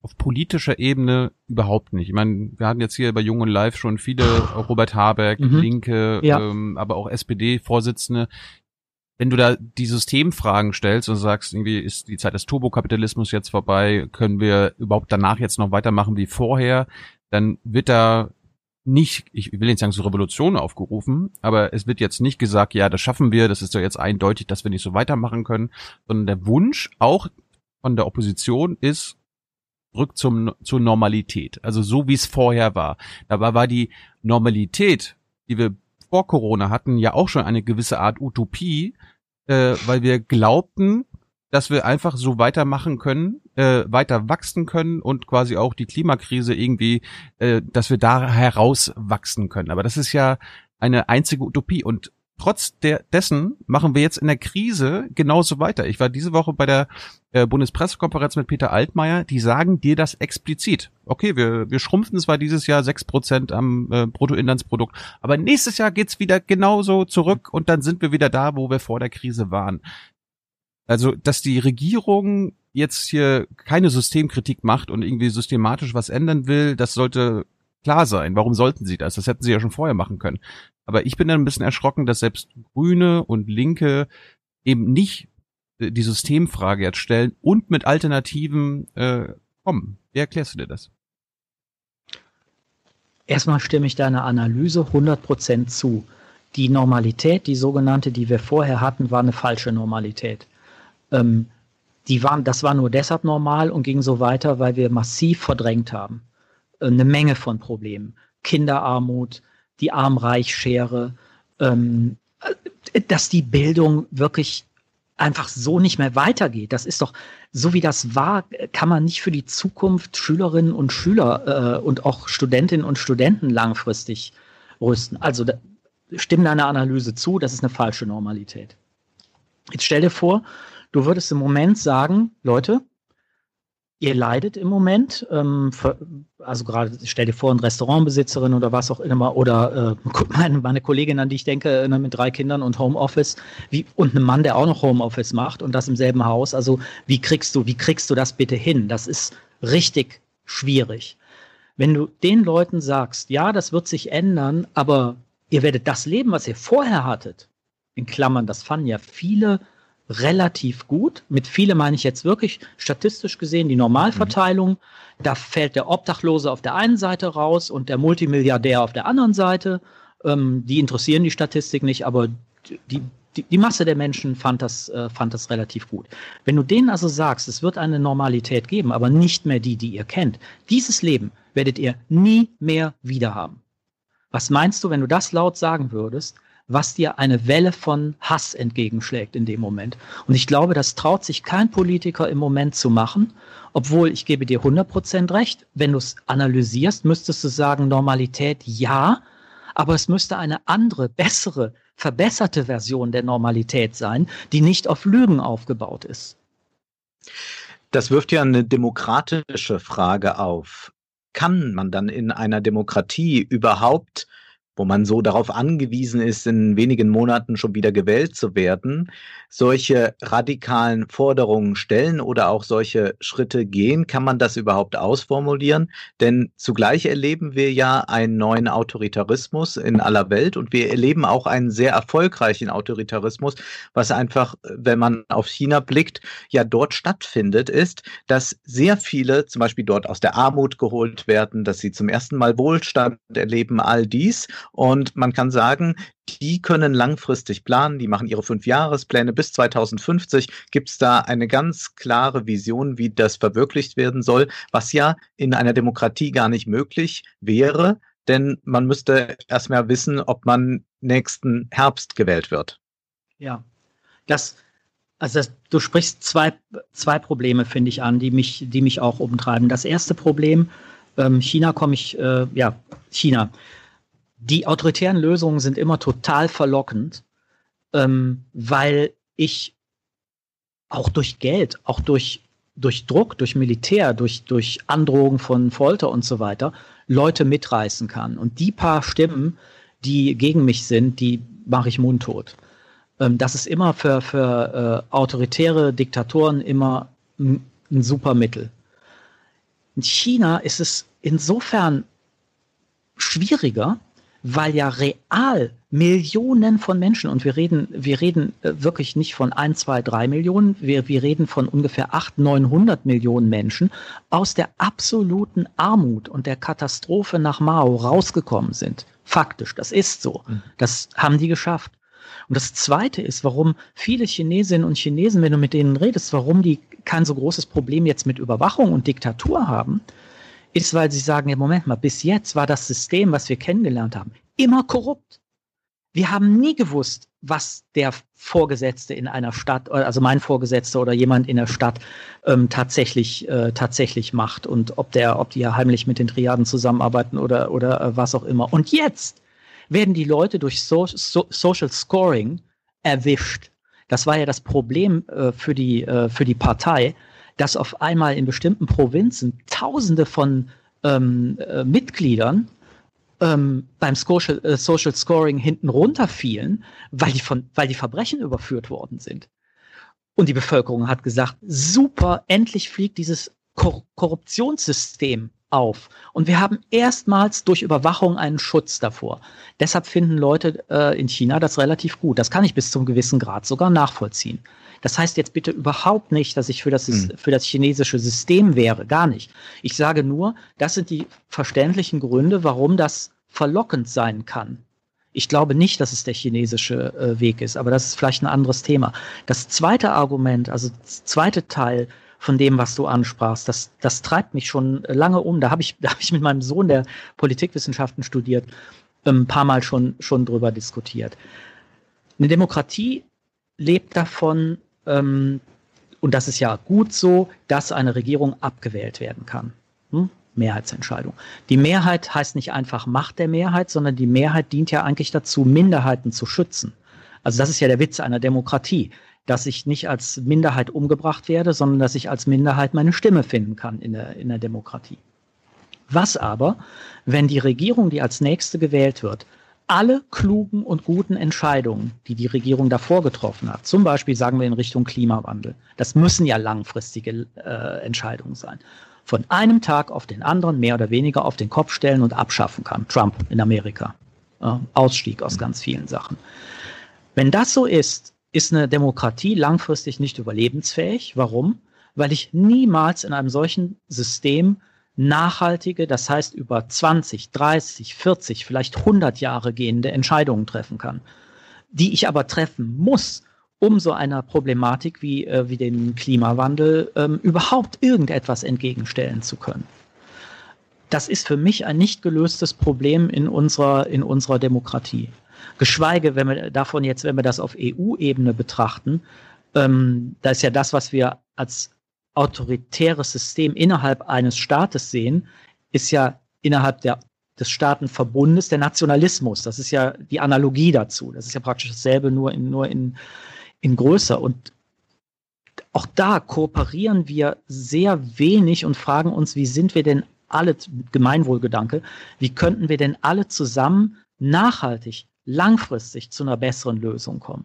auf politischer Ebene überhaupt nicht? Ich meine, wir hatten jetzt hier bei Jung und Live schon viele, Robert Habeck, mhm. Linke, ja. ähm, aber auch SPD-Vorsitzende, wenn du da die Systemfragen stellst und sagst, irgendwie ist die Zeit des Turbokapitalismus jetzt vorbei, können wir überhaupt danach jetzt noch weitermachen wie vorher, dann wird da nicht, ich will nicht sagen zur Revolution aufgerufen, aber es wird jetzt nicht gesagt, ja, das schaffen wir, das ist doch jetzt eindeutig, dass wir nicht so weitermachen können, sondern der Wunsch auch von der Opposition ist, zurück zum, zur Normalität. Also so wie es vorher war. Dabei war die Normalität, die wir vor Corona hatten, ja auch schon eine gewisse Art Utopie, äh, weil wir glaubten, dass wir einfach so weitermachen können, äh, weiter wachsen können und quasi auch die Klimakrise irgendwie, äh, dass wir da herauswachsen können. Aber das ist ja eine einzige Utopie und trotz der, dessen machen wir jetzt in der Krise genauso weiter. Ich war diese Woche bei der äh, Bundespressekonferenz mit Peter Altmaier, die sagen dir das explizit. Okay, wir, wir schrumpfen zwar dieses Jahr sechs Prozent am äh, Bruttoinlandsprodukt, aber nächstes Jahr geht's wieder genauso zurück und dann sind wir wieder da, wo wir vor der Krise waren. Also, dass die Regierung jetzt hier keine Systemkritik macht und irgendwie systematisch was ändern will, das sollte klar sein. Warum sollten sie das? Das hätten sie ja schon vorher machen können. Aber ich bin dann ein bisschen erschrocken, dass selbst Grüne und Linke eben nicht äh, die Systemfrage jetzt stellen und mit Alternativen äh, kommen. Wie erklärst du dir das? Erstmal stimme ich deiner Analyse 100% zu. Die Normalität, die sogenannte, die wir vorher hatten, war eine falsche Normalität. Ähm, die waren, das war nur deshalb normal und ging so weiter, weil wir massiv verdrängt haben. Äh, eine Menge von Problemen. Kinderarmut, die Arm-Reich-Schere, ähm, äh, dass die Bildung wirklich einfach so nicht mehr weitergeht. Das ist doch, so wie das war, kann man nicht für die Zukunft Schülerinnen und Schüler äh, und auch Studentinnen und Studenten langfristig rüsten. Also da, stimme deiner Analyse zu, das ist eine falsche Normalität. Jetzt stell dir vor, Du würdest im Moment sagen, Leute, ihr leidet im Moment, ähm, also gerade stell dir vor, ein Restaurantbesitzerin oder was auch immer, oder äh, meine, meine Kollegin, an die ich denke, äh, mit drei Kindern und Homeoffice, wie, und einem Mann, der auch noch Homeoffice macht und das im selben Haus. Also wie kriegst du, wie kriegst du das bitte hin? Das ist richtig schwierig. Wenn du den Leuten sagst, ja, das wird sich ändern, aber ihr werdet das Leben, was ihr vorher hattet, in Klammern, das fanden ja viele relativ gut. Mit viele meine ich jetzt wirklich statistisch gesehen die Normalverteilung. Mhm. Da fällt der Obdachlose auf der einen Seite raus und der Multimilliardär auf der anderen Seite. Ähm, die interessieren die Statistik nicht, aber die, die, die Masse der Menschen fand das, äh, fand das relativ gut. Wenn du denen also sagst, es wird eine Normalität geben, aber nicht mehr die, die ihr kennt, dieses Leben werdet ihr nie mehr wiederhaben. Was meinst du, wenn du das laut sagen würdest, was dir eine Welle von Hass entgegenschlägt in dem Moment? Und ich glaube, das traut sich kein Politiker im Moment zu machen, obwohl ich gebe dir 100% recht, wenn du es analysierst, müsstest du sagen, Normalität ja, aber es müsste eine andere, bessere, verbesserte Version der Normalität sein, die nicht auf Lügen aufgebaut ist. Das wirft ja eine demokratische Frage auf. Kann man dann in einer Demokratie überhaupt wo man so darauf angewiesen ist, in wenigen Monaten schon wieder gewählt zu werden, solche radikalen Forderungen stellen oder auch solche Schritte gehen? Kann man das überhaupt ausformulieren? Denn zugleich erleben wir ja einen neuen Autoritarismus in aller Welt und wir erleben auch einen sehr erfolgreichen Autoritarismus, was einfach, wenn man auf China blickt, ja dort stattfindet, ist, dass sehr viele zum Beispiel dort aus der Armut geholt werden, dass sie zum ersten Mal Wohlstand erleben, all dies und man kann sagen, die können langfristig planen, die machen ihre Fünfjahrespläne. Bis 2050 gibt es da eine ganz klare Vision, wie das verwirklicht werden soll, was ja in einer Demokratie gar nicht möglich wäre, denn man müsste erstmal wissen, ob man nächsten Herbst gewählt wird. Ja, das, also das, du sprichst zwei, zwei Probleme, finde ich, an, die mich, die mich auch umtreiben. Das erste Problem, ähm, China komme ich, äh, ja, China die autoritären Lösungen sind immer total verlockend, ähm, weil ich auch durch Geld, auch durch, durch Druck, durch Militär, durch, durch Androhung von Folter und so weiter Leute mitreißen kann. Und die paar Stimmen, die gegen mich sind, die mache ich mundtot. Ähm, das ist immer für, für äh, autoritäre Diktatoren immer ein, ein super Mittel. In China ist es insofern schwieriger, weil ja real Millionen von Menschen, und wir reden, wir reden äh, wirklich nicht von ein, zwei, drei Millionen, wir, wir reden von ungefähr acht, neunhundert Millionen Menschen aus der absoluten Armut und der Katastrophe nach Mao rausgekommen sind. Faktisch, das ist so. Mhm. Das haben die geschafft. Und das Zweite ist, warum viele Chinesinnen und Chinesen, wenn du mit denen redest, warum die kein so großes Problem jetzt mit Überwachung und Diktatur haben, ist, weil sie sagen, ja, Moment mal, bis jetzt war das System, was wir kennengelernt haben, immer korrupt. Wir haben nie gewusst, was der Vorgesetzte in einer Stadt, also mein Vorgesetzter oder jemand in der Stadt ähm, tatsächlich, äh, tatsächlich macht und ob der, ob die ja heimlich mit den Triaden zusammenarbeiten oder, oder äh, was auch immer. Und jetzt werden die Leute durch so, so, Social Scoring erwischt. Das war ja das Problem äh, für, die, äh, für die Partei, dass auf einmal in bestimmten Provinzen Tausende von ähm, äh, Mitgliedern ähm, beim Social, äh, Social Scoring hinten runterfielen, weil die, von, weil die Verbrechen überführt worden sind. Und die Bevölkerung hat gesagt, super, endlich fliegt dieses Kor Korruptionssystem auf. Und wir haben erstmals durch Überwachung einen Schutz davor. Deshalb finden Leute äh, in China das relativ gut. Das kann ich bis zum gewissen Grad sogar nachvollziehen. Das heißt jetzt bitte überhaupt nicht, dass ich für das, hm. für das chinesische System wäre. Gar nicht. Ich sage nur, das sind die verständlichen Gründe, warum das verlockend sein kann. Ich glaube nicht, dass es der chinesische äh, Weg ist, aber das ist vielleicht ein anderes Thema. Das zweite Argument, also das zweite Teil von dem, was du ansprachst, das, das treibt mich schon lange um. Da habe ich, da hab ich mit meinem Sohn, der Politikwissenschaften studiert, ein paar Mal schon, schon drüber diskutiert. Eine Demokratie lebt davon, ähm, und das ist ja gut so, dass eine Regierung abgewählt werden kann. Hm? Mehrheitsentscheidung. Die Mehrheit heißt nicht einfach Macht der Mehrheit, sondern die Mehrheit dient ja eigentlich dazu, Minderheiten zu schützen. Also das ist ja der Witz einer Demokratie, dass ich nicht als Minderheit umgebracht werde, sondern dass ich als Minderheit meine Stimme finden kann in der, in der Demokratie. Was aber, wenn die Regierung, die als nächste gewählt wird, alle klugen und guten Entscheidungen, die die Regierung davor getroffen hat, zum Beispiel sagen wir in Richtung Klimawandel, das müssen ja langfristige äh, Entscheidungen sein, von einem Tag auf den anderen mehr oder weniger auf den Kopf stellen und abschaffen kann. Trump in Amerika. Ausstieg aus ganz vielen Sachen. Wenn das so ist, ist eine Demokratie langfristig nicht überlebensfähig. Warum? Weil ich niemals in einem solchen System nachhaltige, das heißt über 20, 30, 40, vielleicht 100 Jahre gehende Entscheidungen treffen kann, die ich aber treffen muss, um so einer Problematik wie, äh, wie dem Klimawandel ähm, überhaupt irgendetwas entgegenstellen zu können. Das ist für mich ein nicht gelöstes Problem in unserer, in unserer Demokratie. Geschweige, wenn wir davon jetzt, wenn wir das auf EU-Ebene betrachten, ähm, da ist ja das, was wir als autoritäres System innerhalb eines Staates sehen, ist ja innerhalb der, des Staatenverbundes der Nationalismus. Das ist ja die Analogie dazu. Das ist ja praktisch dasselbe, nur in, nur in, in größer. Und auch da kooperieren wir sehr wenig und fragen uns, wie sind wir denn alle, Gemeinwohlgedanke, wie könnten wir denn alle zusammen nachhaltig, langfristig zu einer besseren Lösung kommen?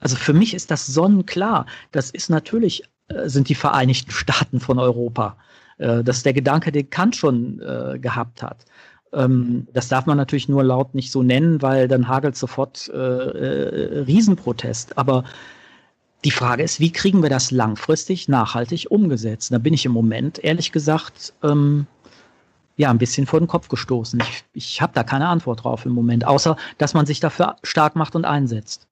Also für mich ist das sonnenklar. Das ist natürlich sind die Vereinigten Staaten von Europa. Äh, das ist der Gedanke, den Kant schon äh, gehabt hat. Ähm, das darf man natürlich nur laut nicht so nennen, weil dann hagelt sofort äh, äh, Riesenprotest. Aber die Frage ist, wie kriegen wir das langfristig, nachhaltig umgesetzt? Da bin ich im Moment, ehrlich gesagt, ähm, ja, ein bisschen vor den Kopf gestoßen. Ich, ich habe da keine Antwort drauf im Moment, außer dass man sich dafür stark macht und einsetzt.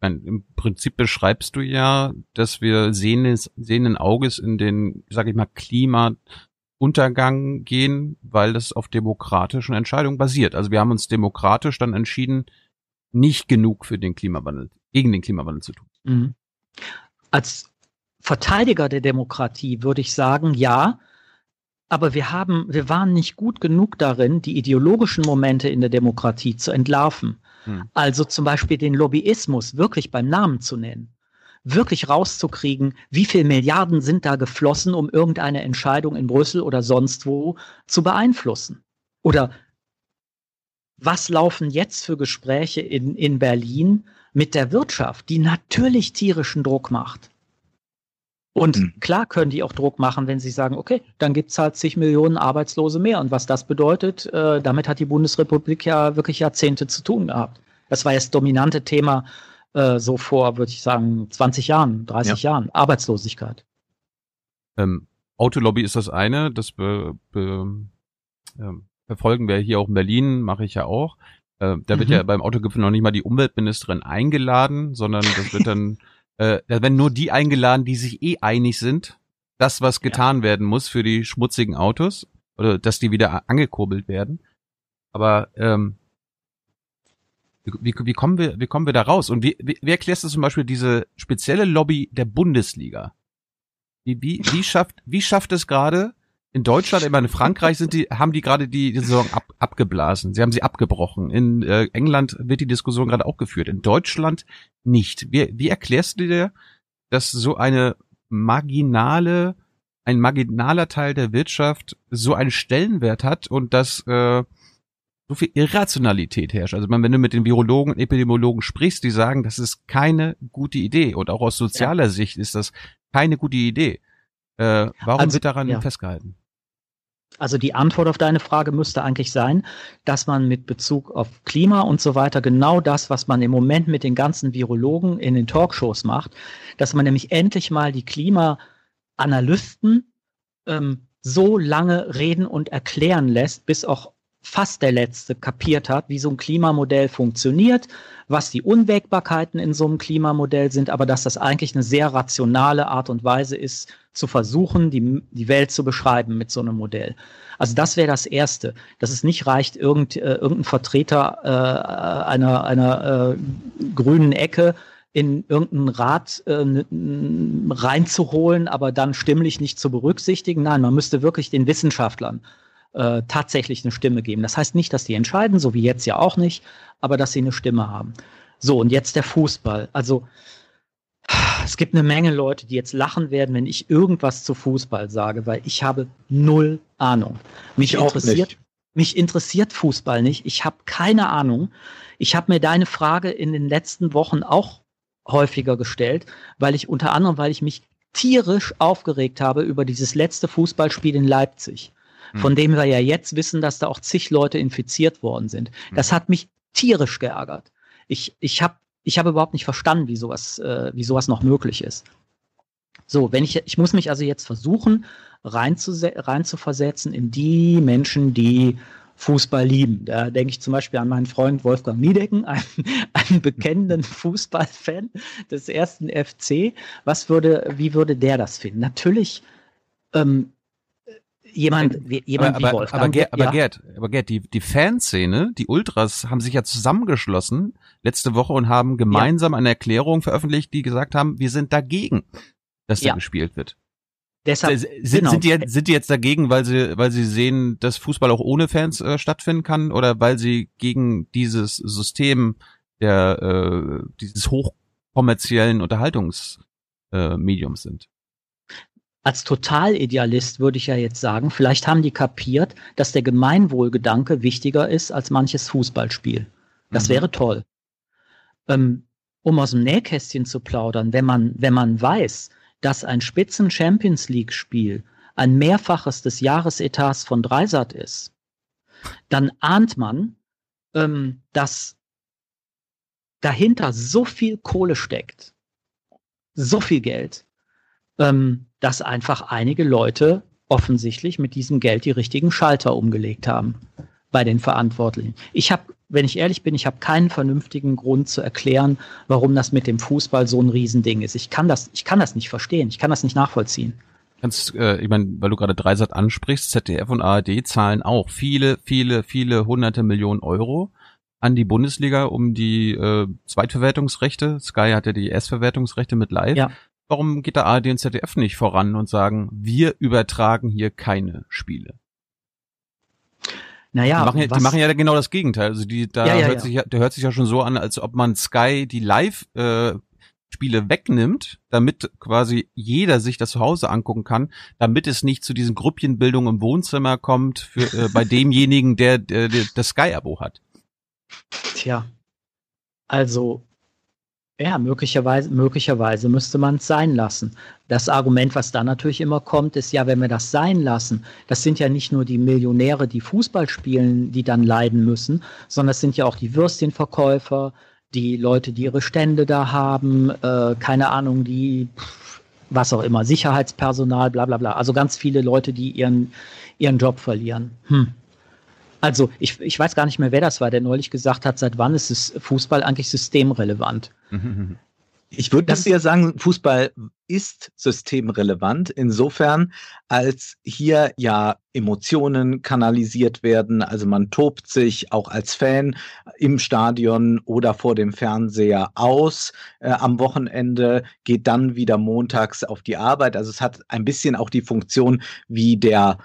Im Prinzip beschreibst du ja, dass wir sehenden, sehenden Auges in den, sag ich mal, Klimauntergang gehen, weil das auf demokratischen Entscheidungen basiert. Also wir haben uns demokratisch dann entschieden, nicht genug für den Klimawandel, gegen den Klimawandel zu tun. Mhm. Als Verteidiger der Demokratie würde ich sagen, ja, aber wir haben, wir waren nicht gut genug darin, die ideologischen Momente in der Demokratie zu entlarven. Hm. Also zum Beispiel den Lobbyismus wirklich beim Namen zu nennen. Wirklich rauszukriegen, wie viel Milliarden sind da geflossen, um irgendeine Entscheidung in Brüssel oder sonst wo zu beeinflussen. Oder was laufen jetzt für Gespräche in, in Berlin mit der Wirtschaft, die natürlich tierischen Druck macht? Und mhm. klar können die auch Druck machen, wenn sie sagen, okay, dann gibt es halt zig Millionen Arbeitslose mehr. Und was das bedeutet, äh, damit hat die Bundesrepublik ja wirklich Jahrzehnte zu tun gehabt. Das war das dominante Thema äh, so vor, würde ich sagen, 20 Jahren, 30 ja. Jahren, Arbeitslosigkeit. Ähm, Autolobby ist das eine, das be, be, ähm, verfolgen wir hier auch in Berlin, mache ich ja auch. Äh, da wird mhm. ja beim Autogipfel noch nicht mal die Umweltministerin eingeladen, sondern das wird dann äh, da werden nur die eingeladen, die sich eh einig sind, das, was getan ja. werden muss für die schmutzigen Autos oder dass die wieder angekurbelt werden. Aber ähm, wie, wie kommen wir, wie kommen wir da raus? Und wie, wie, wie erklärst du zum Beispiel diese spezielle Lobby der Bundesliga? Wie, wie, wie schafft, wie schafft es gerade in Deutschland, immer in Frankreich sind die, haben die gerade die, die Saison ab, abgeblasen. Sie haben sie abgebrochen. In äh, England wird die Diskussion gerade auch geführt. In Deutschland nicht. Wie, wie erklärst du dir, dass so eine marginale, ein marginaler Teil der Wirtschaft so einen Stellenwert hat und dass äh, so viel Irrationalität herrscht. Also wenn du mit den Virologen und Epidemiologen sprichst, die sagen, das ist keine gute Idee. Und auch aus sozialer ja. Sicht ist das keine gute Idee. Äh, warum also, wird daran ja. festgehalten? Also die Antwort auf deine Frage müsste eigentlich sein, dass man mit Bezug auf Klima und so weiter genau das, was man im Moment mit den ganzen Virologen in den Talkshows macht, dass man nämlich endlich mal die Klimaanalysten ähm, so lange reden und erklären lässt, bis auch fast der Letzte kapiert hat, wie so ein Klimamodell funktioniert, was die Unwägbarkeiten in so einem Klimamodell sind, aber dass das eigentlich eine sehr rationale Art und Weise ist, zu versuchen, die, die Welt zu beschreiben mit so einem Modell. Also das wäre das Erste, dass es nicht reicht, irgend, äh, irgendein Vertreter äh, einer, einer äh, grünen Ecke in irgendeinen Rat äh, reinzuholen, aber dann stimmlich nicht zu berücksichtigen. Nein, man müsste wirklich den Wissenschaftlern äh, tatsächlich eine Stimme geben. Das heißt nicht, dass die entscheiden, so wie jetzt ja auch nicht, aber dass sie eine Stimme haben. So, und jetzt der Fußball. Also es gibt eine Menge Leute, die jetzt lachen werden, wenn ich irgendwas zu Fußball sage, weil ich habe null Ahnung. Mich ich interessiert, mich interessiert Fußball nicht. Ich habe keine Ahnung. Ich habe mir deine Frage in den letzten Wochen auch häufiger gestellt, weil ich unter anderem, weil ich mich tierisch aufgeregt habe über dieses letzte Fußballspiel in Leipzig, hm. von dem wir ja jetzt wissen, dass da auch zig Leute infiziert worden sind. Hm. Das hat mich tierisch geärgert. Ich, ich habe ich hab überhaupt nicht verstanden, wie sowas, äh, wie sowas noch möglich ist. So, wenn ich, ich muss mich also jetzt versuchen, rein zu, rein in die Menschen, die Fußball lieben. Da denke ich zum Beispiel an meinen Freund Wolfgang Niedecken, einen, einen bekennenden Fußballfan des ersten FC. Was würde, wie würde der das finden? Natürlich ähm, jemand, jemand aber, wie Wolfgang. Aber, Gerd, aber, Gerd, aber Gerd, die, die Fanszene, die Ultras haben sich ja zusammengeschlossen letzte Woche und haben gemeinsam ja. eine Erklärung veröffentlicht, die gesagt haben, wir sind dagegen, dass da ja. gespielt wird. Deshalb, sind, genau. sind, die, jetzt, sind die jetzt dagegen, weil sie, weil sie sehen, dass Fußball auch ohne Fans äh, stattfinden kann oder weil sie gegen dieses System der äh, dieses hochkommerziellen Unterhaltungsmediums äh, sind? Als Totalidealist würde ich ja jetzt sagen, vielleicht haben die kapiert, dass der Gemeinwohlgedanke wichtiger ist als manches Fußballspiel. Das mhm. wäre toll. Ähm, um aus dem Nähkästchen zu plaudern, wenn man, wenn man weiß, dass ein Spitzen Champions League Spiel ein Mehrfaches des Jahresetats von Dreisat ist, dann ahnt man, ähm, dass dahinter so viel Kohle steckt, so viel Geld, ähm, dass einfach einige Leute offensichtlich mit diesem Geld die richtigen Schalter umgelegt haben bei den Verantwortlichen. Ich habe, wenn ich ehrlich bin, ich habe keinen vernünftigen Grund zu erklären, warum das mit dem Fußball so ein Riesending ist. Ich kann das, ich kann das nicht verstehen. Ich kann das nicht nachvollziehen. Kannst, äh, ich meine, weil du gerade Dreisat ansprichst, ZDF und ARD zahlen auch viele, viele, viele hunderte Millionen Euro an die Bundesliga um die äh, Zweitverwertungsrechte. Sky hat ja die Erstverwertungsrechte mit live. Ja. Warum geht da ARD und ZDF nicht voran und sagen, wir übertragen hier keine Spiele? Naja, die machen, ja, die machen ja genau das Gegenteil. Also die, da ja, ja, hört sich, der hört sich ja schon so an, als ob man Sky die Live äh, Spiele wegnimmt, damit quasi jeder sich das zu Hause angucken kann, damit es nicht zu diesen Gruppchenbildungen im Wohnzimmer kommt für äh, bei demjenigen, der, der, der das Sky-Abo hat. Tja, also ja, möglicherweise, möglicherweise müsste man es sein lassen. Das Argument, was dann natürlich immer kommt, ist ja, wenn wir das sein lassen, das sind ja nicht nur die Millionäre, die Fußball spielen, die dann leiden müssen, sondern es sind ja auch die Würstchenverkäufer, die Leute, die ihre Stände da haben, äh, keine Ahnung, die was auch immer, Sicherheitspersonal, bla bla bla. Also ganz viele Leute, die ihren, ihren Job verlieren. Hm. Also ich, ich weiß gar nicht mehr, wer das war, der neulich gesagt hat, seit wann ist es Fußball eigentlich systemrelevant. Ich würde das ja sagen, Fußball ist systemrelevant insofern, als hier ja Emotionen kanalisiert werden. Also man tobt sich auch als Fan im Stadion oder vor dem Fernseher aus äh, am Wochenende, geht dann wieder montags auf die Arbeit. Also es hat ein bisschen auch die Funktion wie der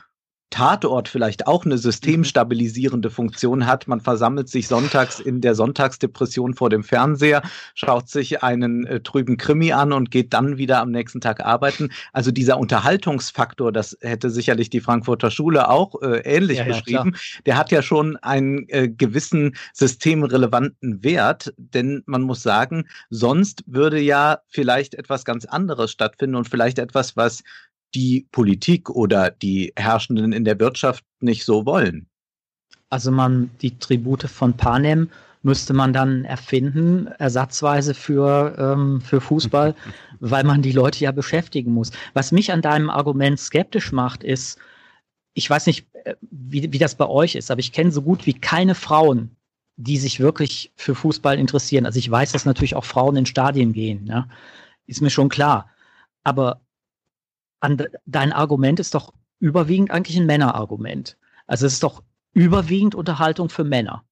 Tatort vielleicht auch eine systemstabilisierende Funktion hat. Man versammelt sich sonntags in der Sonntagsdepression vor dem Fernseher, schaut sich einen äh, trüben Krimi an und geht dann wieder am nächsten Tag arbeiten. Also dieser Unterhaltungsfaktor, das hätte sicherlich die Frankfurter Schule auch äh, ähnlich ja, beschrieben, ja, der hat ja schon einen äh, gewissen systemrelevanten Wert, denn man muss sagen, sonst würde ja vielleicht etwas ganz anderes stattfinden und vielleicht etwas, was die Politik oder die Herrschenden in der Wirtschaft nicht so wollen. Also man, die Tribute von Panem müsste man dann erfinden, ersatzweise für, ähm, für Fußball, weil man die Leute ja beschäftigen muss. Was mich an deinem Argument skeptisch macht, ist, ich weiß nicht, äh, wie, wie das bei euch ist, aber ich kenne so gut wie keine Frauen, die sich wirklich für Fußball interessieren. Also ich weiß, dass natürlich auch Frauen in Stadien gehen, ja? ist mir schon klar. Aber an, dein Argument ist doch überwiegend eigentlich ein Männerargument. Also es ist doch überwiegend Unterhaltung für Männer.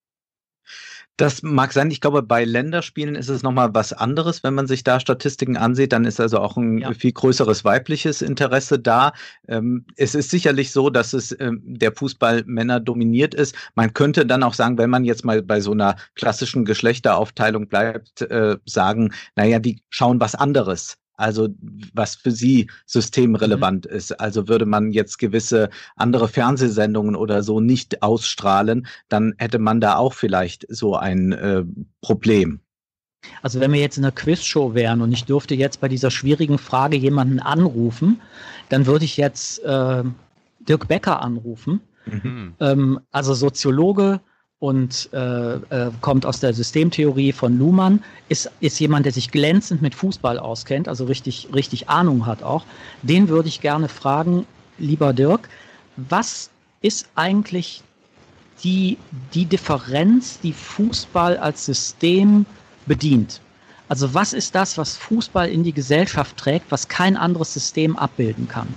Das mag sein. Ich glaube, bei Länderspielen ist es nochmal was anderes. Wenn man sich da Statistiken ansieht, dann ist also auch ein ja. viel größeres weibliches Interesse da. Ähm, es ist sicherlich so, dass es ähm, der Fußball Männer dominiert ist. Man könnte dann auch sagen, wenn man jetzt mal bei so einer klassischen Geschlechteraufteilung bleibt, äh, sagen, naja, die schauen was anderes also was für sie systemrelevant mhm. ist. Also würde man jetzt gewisse andere Fernsehsendungen oder so nicht ausstrahlen, dann hätte man da auch vielleicht so ein äh, Problem. Also wenn wir jetzt in einer Quizshow wären und ich dürfte jetzt bei dieser schwierigen Frage jemanden anrufen, dann würde ich jetzt äh, Dirk Becker anrufen. Mhm. Ähm, also Soziologe und äh, äh, kommt aus der Systemtheorie von Luhmann, ist, ist jemand, der sich glänzend mit Fußball auskennt, also richtig, richtig Ahnung hat auch. Den würde ich gerne fragen, lieber Dirk, was ist eigentlich die, die Differenz, die Fußball als System bedient? Also was ist das, was Fußball in die Gesellschaft trägt, was kein anderes System abbilden kann?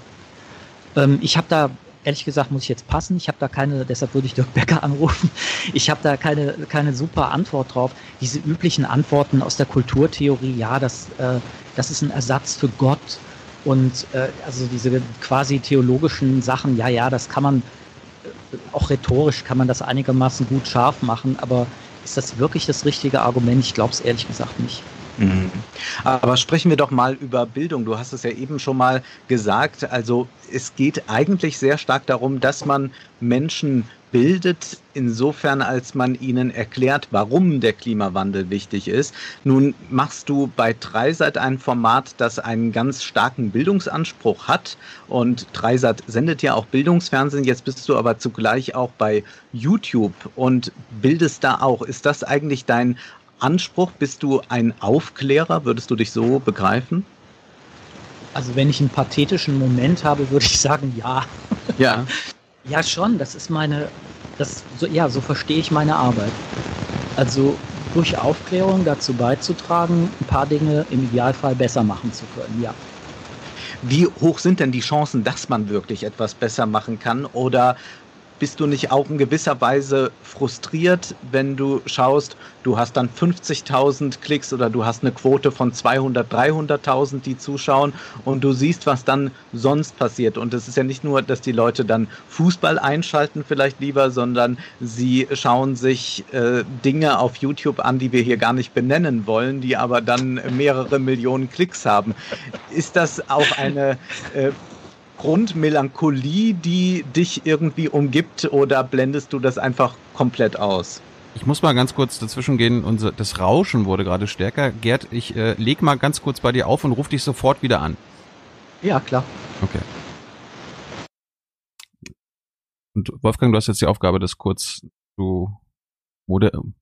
Ähm, ich habe da, ehrlich gesagt, muss ich jetzt passen. Ich habe da keine, deshalb würde ich Dirk Becker anrufen. Ich habe da keine, keine super Antwort drauf. Diese üblichen Antworten aus der Kulturtheorie, ja, das, äh, das ist ein Ersatz für Gott. Und äh, also diese quasi theologischen Sachen, ja, ja, das kann man, äh, auch rhetorisch kann man das einigermaßen gut scharf machen, aber ist das wirklich das richtige Argument? Ich glaube es ehrlich gesagt nicht. Mhm. Aber sprechen wir doch mal über Bildung. Du hast es ja eben schon mal gesagt. Also es geht eigentlich sehr stark darum, dass man Menschen bildet, insofern als man ihnen erklärt, warum der Klimawandel wichtig ist. Nun machst du bei Dreisat ein Format, das einen ganz starken Bildungsanspruch hat und Dreisat sendet ja auch Bildungsfernsehen. Jetzt bist du aber zugleich auch bei YouTube und bildest da auch. Ist das eigentlich dein Anspruch? Bist du ein Aufklärer? Würdest du dich so begreifen? Also wenn ich einen pathetischen Moment habe, würde ich sagen, ja. Ja. Ja, schon. Das ist meine, das, so, ja, so verstehe ich meine Arbeit. Also durch Aufklärung dazu beizutragen, ein paar Dinge im Idealfall besser machen zu können, ja. Wie hoch sind denn die Chancen, dass man wirklich etwas besser machen kann? Oder bist du nicht auch in gewisser Weise frustriert, wenn du schaust, du hast dann 50.000 Klicks oder du hast eine Quote von 200, 300.000, die zuschauen und du siehst, was dann sonst passiert. Und es ist ja nicht nur, dass die Leute dann Fußball einschalten vielleicht lieber, sondern sie schauen sich äh, Dinge auf YouTube an, die wir hier gar nicht benennen wollen, die aber dann mehrere Millionen Klicks haben. Ist das auch eine äh, Grundmelancholie, die dich irgendwie umgibt oder blendest du das einfach komplett aus? Ich muss mal ganz kurz dazwischen gehen. Unser, das Rauschen wurde gerade stärker. Gerd, ich äh, leg mal ganz kurz bei dir auf und ruf dich sofort wieder an. Ja, klar. Okay. Und Wolfgang, du hast jetzt die Aufgabe, das kurz zu moderieren.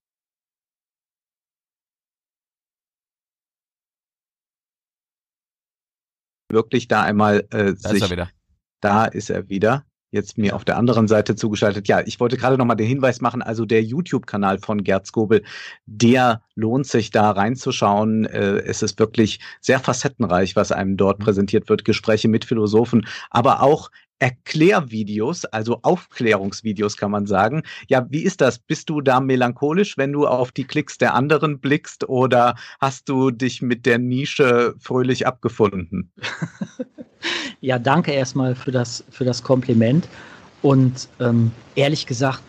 Wirklich da einmal äh, da sich, ist er wieder. Da ist er wieder. Jetzt mir auf der anderen Seite zugeschaltet. Ja, ich wollte gerade nochmal den Hinweis machen, also der YouTube-Kanal von Gerd Skobel, der lohnt sich da reinzuschauen. Äh, es ist wirklich sehr facettenreich, was einem dort mhm. präsentiert wird. Gespräche mit Philosophen, aber auch Erklärvideos, also Aufklärungsvideos kann man sagen. Ja, wie ist das? Bist du da melancholisch, wenn du auf die Klicks der anderen blickst oder hast du dich mit der Nische fröhlich abgefunden? ja, danke erstmal für das, für das Kompliment. Und ähm, ehrlich gesagt,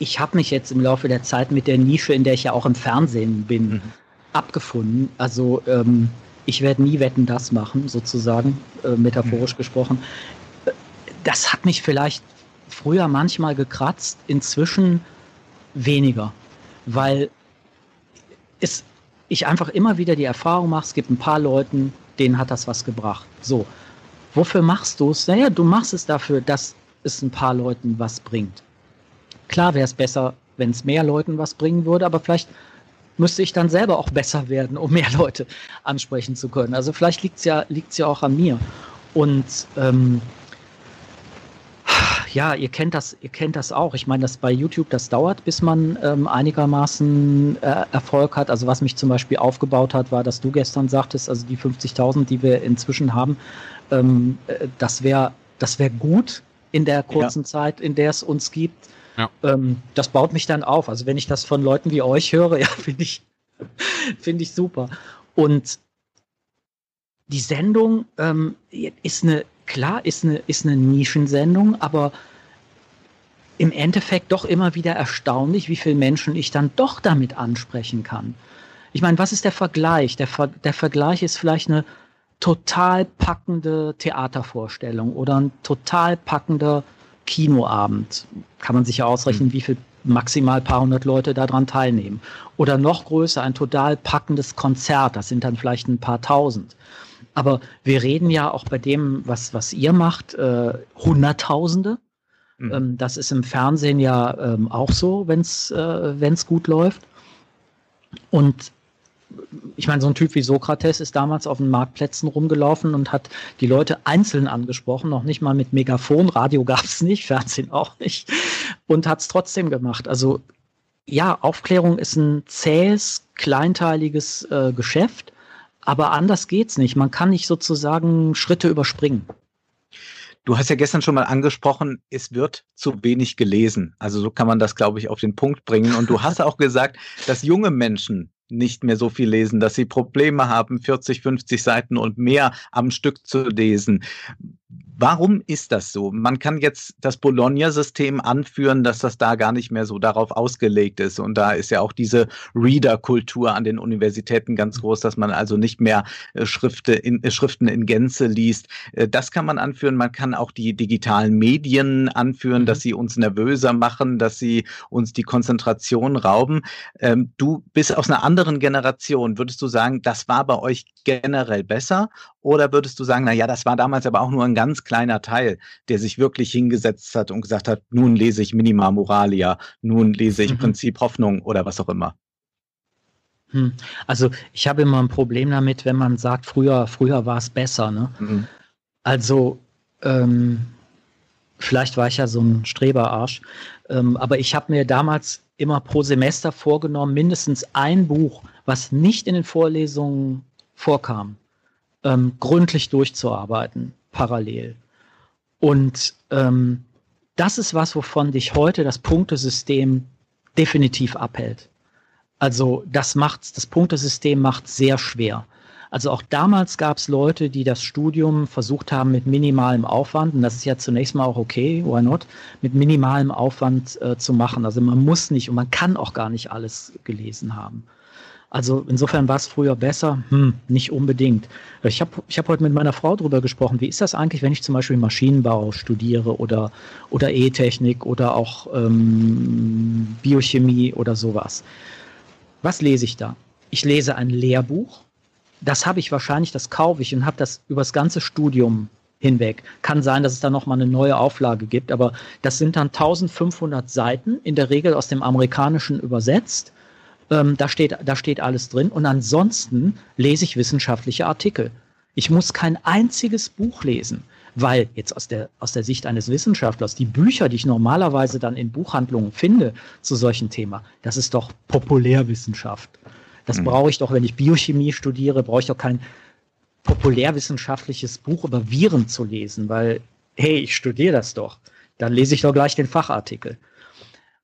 ich habe mich jetzt im Laufe der Zeit mit der Nische, in der ich ja auch im Fernsehen bin, mhm. abgefunden. Also ähm, ich werde nie wetten das machen, sozusagen, äh, metaphorisch mhm. gesprochen das hat mich vielleicht früher manchmal gekratzt, inzwischen weniger, weil es, ich einfach immer wieder die Erfahrung mache, es gibt ein paar Leuten, denen hat das was gebracht. So, wofür machst du es? Naja, du machst es dafür, dass es ein paar Leuten was bringt. Klar wäre es besser, wenn es mehr Leuten was bringen würde, aber vielleicht müsste ich dann selber auch besser werden, um mehr Leute ansprechen zu können. Also vielleicht liegt es ja, liegt's ja auch an mir. Und ähm, ja, ihr kennt das, ihr kennt das auch. Ich meine, das bei YouTube, das dauert, bis man ähm, einigermaßen äh, Erfolg hat. Also was mich zum Beispiel aufgebaut hat, war, dass du gestern sagtest, also die 50.000, die wir inzwischen haben, ähm, äh, das wäre, das wäre gut in der kurzen ja. Zeit, in der es uns gibt. Ja. Ähm, das baut mich dann auf. Also wenn ich das von Leuten wie euch höre, ja, finde ich, finde ich super. Und die Sendung ähm, ist eine klar, ist eine, ist eine Nischensendung, aber im Endeffekt doch immer wieder erstaunlich, wie viele Menschen ich dann doch damit ansprechen kann. Ich meine, was ist der Vergleich? Der, Ver der Vergleich ist vielleicht eine total packende Theatervorstellung oder ein total packender Kinoabend. Kann man sich ja ausrechnen, mhm. wie viel maximal paar hundert Leute daran teilnehmen. Oder noch größer, ein total packendes Konzert, das sind dann vielleicht ein paar tausend. Aber wir reden ja auch bei dem, was, was ihr macht, äh, Hunderttausende. Mhm. Ähm, das ist im Fernsehen ja ähm, auch so, wenn es äh, gut läuft. Und ich meine, so ein Typ wie Sokrates ist damals auf den Marktplätzen rumgelaufen und hat die Leute einzeln angesprochen, noch nicht mal mit Megafon, Radio gab es nicht, Fernsehen auch nicht, und hat es trotzdem gemacht. Also ja, Aufklärung ist ein zähes, kleinteiliges äh, Geschäft, aber anders geht's nicht. Man kann nicht sozusagen Schritte überspringen. Du hast ja gestern schon mal angesprochen, es wird zu wenig gelesen. Also so kann man das, glaube ich, auf den Punkt bringen. Und du hast auch gesagt, dass junge Menschen nicht mehr so viel lesen, dass sie Probleme haben, 40, 50 Seiten und mehr am Stück zu lesen. Warum ist das so? Man kann jetzt das Bologna-System anführen, dass das da gar nicht mehr so darauf ausgelegt ist. Und da ist ja auch diese Reader-Kultur an den Universitäten ganz groß, dass man also nicht mehr äh, Schriften in, äh, Schriften in Gänze liest. Äh, das kann man anführen. Man kann auch die digitalen Medien anführen, dass mhm. sie uns nervöser machen, dass sie uns die Konzentration rauben. Ähm, du bist aus einer anderen Generation. Würdest du sagen, das war bei euch generell besser? Oder würdest du sagen, na ja, das war damals aber auch nur ein ganz kleiner Teil, der sich wirklich hingesetzt hat und gesagt hat, nun lese ich Minima Moralia, nun lese ich mhm. Prinzip Hoffnung oder was auch immer? Hm. Also ich habe immer ein Problem damit, wenn man sagt, früher, früher war es besser. Ne? Mhm. Also ähm, vielleicht war ich ja so ein Streberarsch, ähm, aber ich habe mir damals immer pro Semester vorgenommen, mindestens ein Buch, was nicht in den Vorlesungen vorkam, ähm, gründlich durchzuarbeiten, parallel. Und ähm, das ist was, wovon dich heute das Punktesystem definitiv abhält. Also das macht, das Punktesystem macht sehr schwer. Also auch damals gab es Leute, die das Studium versucht haben mit minimalem Aufwand, und das ist ja zunächst mal auch okay, why not, mit minimalem Aufwand äh, zu machen. Also man muss nicht und man kann auch gar nicht alles gelesen haben. Also insofern war es früher besser? Hm, nicht unbedingt. Ich habe ich hab heute mit meiner Frau darüber gesprochen, wie ist das eigentlich, wenn ich zum Beispiel Maschinenbau studiere oder, oder E-Technik oder auch ähm, Biochemie oder sowas. Was lese ich da? Ich lese ein Lehrbuch. Das habe ich wahrscheinlich, das kaufe ich und habe das übers ganze Studium hinweg. Kann sein, dass es da nochmal eine neue Auflage gibt, aber das sind dann 1500 Seiten, in der Regel aus dem Amerikanischen übersetzt ähm, da, steht, da steht alles drin. Und ansonsten lese ich wissenschaftliche Artikel. Ich muss kein einziges Buch lesen, weil jetzt aus der, aus der Sicht eines Wissenschaftlers die Bücher, die ich normalerweise dann in Buchhandlungen finde zu solchen Themen, das ist doch Populärwissenschaft. Das mhm. brauche ich doch, wenn ich Biochemie studiere, brauche ich doch kein populärwissenschaftliches Buch über Viren zu lesen, weil, hey, ich studiere das doch. Dann lese ich doch gleich den Fachartikel.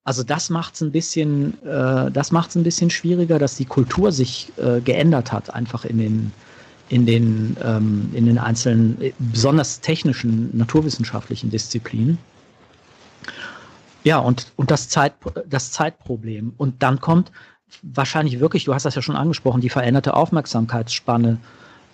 Also das macht es ein bisschen, äh, das macht ein bisschen schwieriger, dass die Kultur sich äh, geändert hat, einfach in den in den ähm, in den einzelnen, äh, besonders technischen, naturwissenschaftlichen Disziplinen. Ja, und, und das, Zeit, das Zeitproblem. Und dann kommt wahrscheinlich wirklich, du hast das ja schon angesprochen, die veränderte Aufmerksamkeitsspanne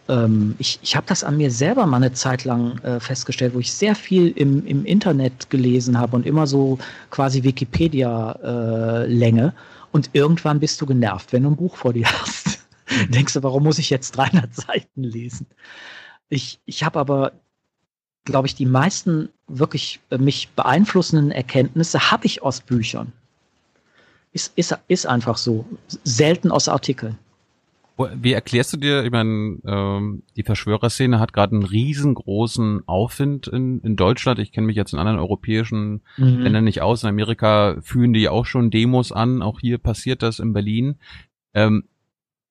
ähm, ich, ich habe das an mir selber mal eine Zeit lang äh, festgestellt, wo ich sehr viel im, im Internet gelesen habe und immer so quasi Wikipedia-Länge. Äh, und irgendwann bist du genervt, wenn du ein Buch vor dir hast. Mhm. Denkst du, warum muss ich jetzt 300 Seiten lesen? Ich, ich habe aber, glaube ich, die meisten wirklich äh, mich beeinflussenden Erkenntnisse habe ich aus Büchern. Ist, ist, ist einfach so. Selten aus Artikeln. Wie erklärst du dir, ich meine, ähm, die Verschwörerszene hat gerade einen riesengroßen Aufwind in, in Deutschland. Ich kenne mich jetzt in anderen europäischen mhm. Ländern nicht aus. In Amerika führen die auch schon Demos an. Auch hier passiert das in Berlin. Ähm,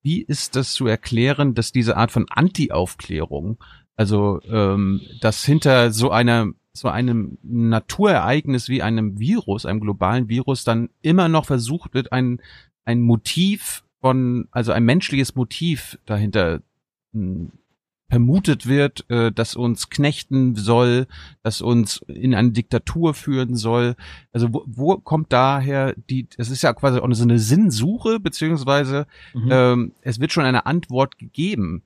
wie ist das zu erklären, dass diese Art von Anti-Aufklärung, also ähm, dass hinter so einer so einem Naturereignis wie einem Virus, einem globalen Virus, dann immer noch versucht wird, ein, ein Motiv von, also ein menschliches Motiv dahinter hm, vermutet wird, äh, das uns knechten soll, das uns in eine Diktatur führen soll. Also wo, wo kommt daher die, es ist ja quasi auch so eine Sinnsuche, beziehungsweise mhm. ähm, es wird schon eine Antwort gegeben.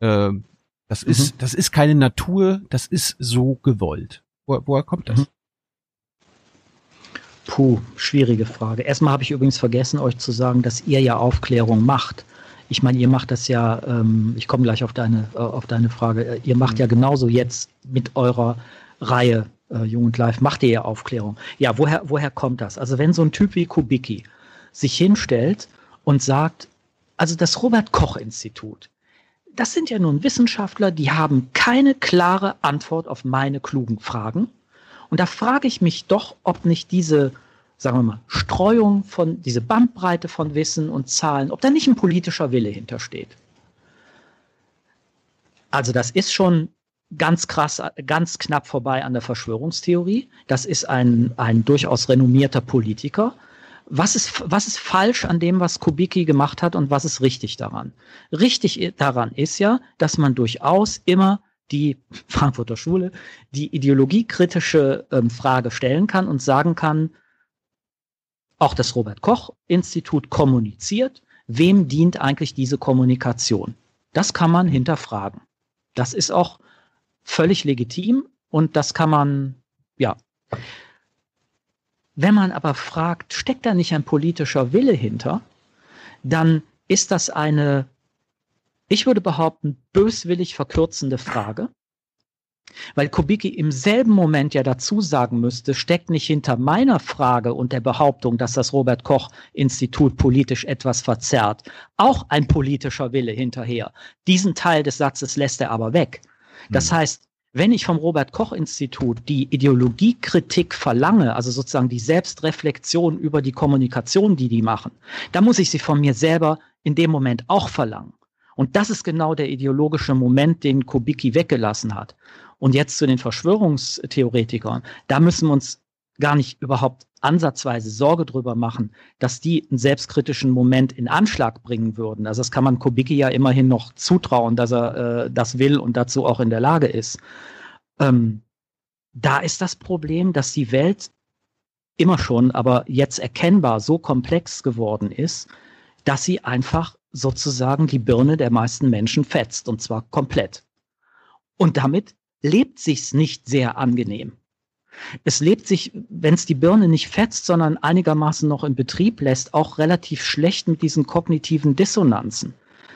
Äh, das mhm. ist, das ist keine Natur, das ist so gewollt. Wo, woher kommt das? Mhm. Puh, schwierige Frage. Erstmal habe ich übrigens vergessen, euch zu sagen, dass ihr ja Aufklärung macht. Ich meine, ihr macht das ja, ähm, ich komme gleich auf deine, äh, auf deine Frage, äh, ihr macht ja genauso jetzt mit eurer Reihe äh, Jung und Live, macht ihr ja Aufklärung. Ja, woher, woher kommt das? Also wenn so ein Typ wie Kubicki sich hinstellt und sagt, also das Robert Koch Institut, das sind ja nun Wissenschaftler, die haben keine klare Antwort auf meine klugen Fragen. Und da frage ich mich doch, ob nicht diese, sagen wir mal, Streuung von, diese Bandbreite von Wissen und Zahlen, ob da nicht ein politischer Wille hintersteht. Also das ist schon ganz krass, ganz knapp vorbei an der Verschwörungstheorie. Das ist ein, ein durchaus renommierter Politiker. Was ist, was ist falsch an dem, was Kubicki gemacht hat und was ist richtig daran? Richtig daran ist ja, dass man durchaus immer die Frankfurter Schule die ideologiekritische ähm, Frage stellen kann und sagen kann, auch das Robert Koch Institut kommuniziert, wem dient eigentlich diese Kommunikation? Das kann man hinterfragen. Das ist auch völlig legitim und das kann man, ja. Wenn man aber fragt, steckt da nicht ein politischer Wille hinter, dann ist das eine, ich würde behaupten, böswillig verkürzende Frage. Weil Kubicki im selben Moment ja dazu sagen müsste, steckt nicht hinter meiner Frage und der Behauptung, dass das Robert Koch Institut politisch etwas verzerrt, auch ein politischer Wille hinterher. Diesen Teil des Satzes lässt er aber weg. Das mhm. heißt, wenn ich vom Robert Koch Institut die Ideologiekritik verlange, also sozusagen die Selbstreflexion über die Kommunikation, die die machen, dann muss ich sie von mir selber in dem Moment auch verlangen. Und das ist genau der ideologische Moment, den Kubicki weggelassen hat. Und jetzt zu den Verschwörungstheoretikern. Da müssen wir uns gar nicht überhaupt ansatzweise Sorge drüber machen, dass die einen selbstkritischen Moment in Anschlag bringen würden. Also das kann man Kubicki ja immerhin noch zutrauen, dass er äh, das will und dazu auch in der Lage ist. Ähm, da ist das Problem, dass die Welt immer schon, aber jetzt erkennbar so komplex geworden ist, dass sie einfach sozusagen die Birne der meisten Menschen fetzt und zwar komplett. Und damit lebt sich's nicht sehr angenehm. Es lebt sich, wenn es die Birne nicht fetzt, sondern einigermaßen noch in Betrieb lässt, auch relativ schlecht mit diesen kognitiven Dissonanzen.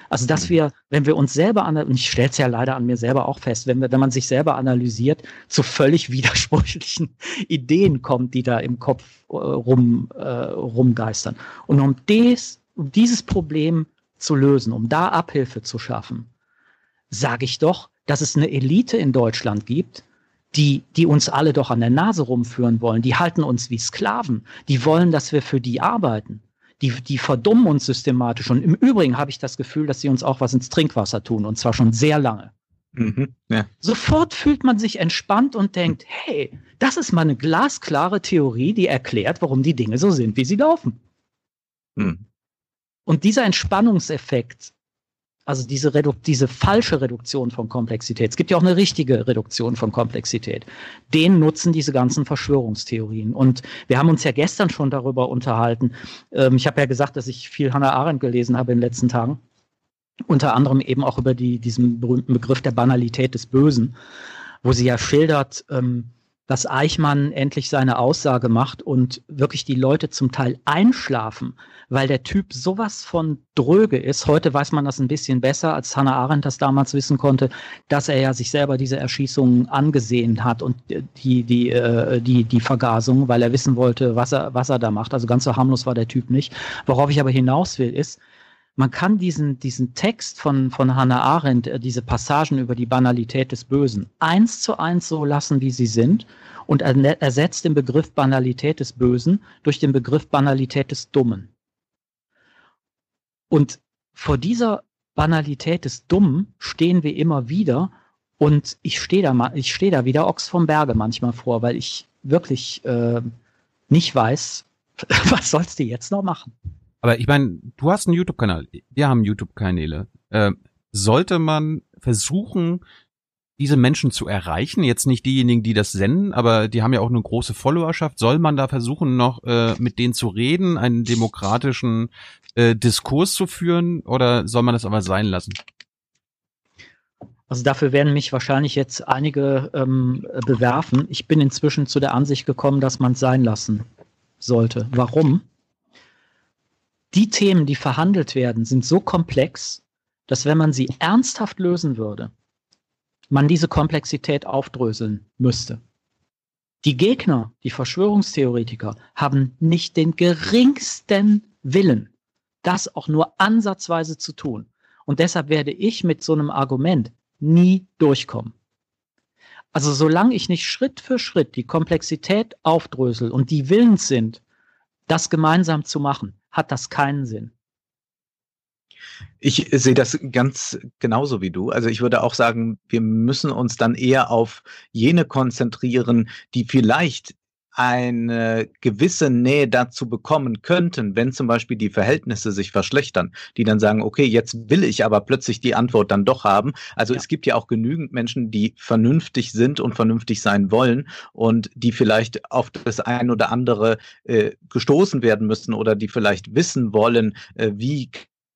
Also, dass mhm. wir, wenn wir uns selber analysieren, ich stelle es ja leider an mir selber auch fest, wenn, wir, wenn man sich selber analysiert, zu völlig widersprüchlichen Ideen kommt, die da im Kopf äh, rum, äh, rumgeistern. Und um, des, um dieses Problem zu lösen, um da Abhilfe zu schaffen, sage ich doch, dass es eine Elite in Deutschland gibt, die, die uns alle doch an der Nase rumführen wollen. Die halten uns wie Sklaven. Die wollen, dass wir für die arbeiten. Die, die verdummen uns systematisch. Und im Übrigen habe ich das Gefühl, dass sie uns auch was ins Trinkwasser tun. Und zwar schon sehr lange. Mhm, ja. Sofort fühlt man sich entspannt und denkt, hey, das ist mal eine glasklare Theorie, die erklärt, warum die Dinge so sind, wie sie laufen. Mhm. Und dieser Entspannungseffekt also diese, Redu diese falsche Reduktion von Komplexität. Es gibt ja auch eine richtige Reduktion von Komplexität. Den nutzen diese ganzen Verschwörungstheorien. Und wir haben uns ja gestern schon darüber unterhalten. Ähm, ich habe ja gesagt, dass ich viel Hannah Arendt gelesen habe in den letzten Tagen. Unter anderem eben auch über die, diesen berühmten Begriff der Banalität des Bösen, wo sie ja schildert, ähm, dass Eichmann endlich seine Aussage macht und wirklich die Leute zum Teil einschlafen, weil der Typ sowas von dröge ist. Heute weiß man das ein bisschen besser, als Hannah Arendt das damals wissen konnte, dass er ja sich selber diese Erschießungen angesehen hat und die, die, äh, die, die Vergasung, weil er wissen wollte, was er, was er da macht. Also ganz so harmlos war der Typ nicht. Worauf ich aber hinaus will, ist, man kann diesen, diesen Text von, von Hannah Arendt, äh, diese Passagen über die Banalität des Bösen, eins zu eins so lassen, wie sie sind und ersetzt den Begriff Banalität des Bösen durch den Begriff Banalität des Dummen. Und vor dieser Banalität des Dummen stehen wir immer wieder und ich stehe da ich da wieder Ochs vom Berge manchmal vor, weil ich wirklich äh, nicht weiß, was sollst du jetzt noch machen? Aber ich meine, du hast einen YouTube-Kanal, wir haben YouTube-Kanäle. Äh, sollte man versuchen, diese Menschen zu erreichen? Jetzt nicht diejenigen, die das senden, aber die haben ja auch eine große Followerschaft. Soll man da versuchen, noch äh, mit denen zu reden, einen demokratischen äh, Diskurs zu führen, oder soll man das aber sein lassen? Also dafür werden mich wahrscheinlich jetzt einige ähm, bewerfen. Ich bin inzwischen zu der Ansicht gekommen, dass man es sein lassen sollte. Warum? Die Themen, die verhandelt werden, sind so komplex, dass wenn man sie ernsthaft lösen würde, man diese Komplexität aufdröseln müsste. Die Gegner, die Verschwörungstheoretiker, haben nicht den geringsten Willen, das auch nur ansatzweise zu tun. Und deshalb werde ich mit so einem Argument nie durchkommen. Also solange ich nicht Schritt für Schritt die Komplexität aufdrösel und die willens sind, das gemeinsam zu machen, hat das keinen Sinn. Ich sehe das ganz genauso wie du. Also ich würde auch sagen, wir müssen uns dann eher auf jene konzentrieren, die vielleicht eine gewisse Nähe dazu bekommen könnten, wenn zum Beispiel die Verhältnisse sich verschlechtern, die dann sagen, okay, jetzt will ich aber plötzlich die Antwort dann doch haben. Also ja. es gibt ja auch genügend Menschen, die vernünftig sind und vernünftig sein wollen und die vielleicht auf das ein oder andere äh, gestoßen werden müssen oder die vielleicht wissen wollen, äh, wie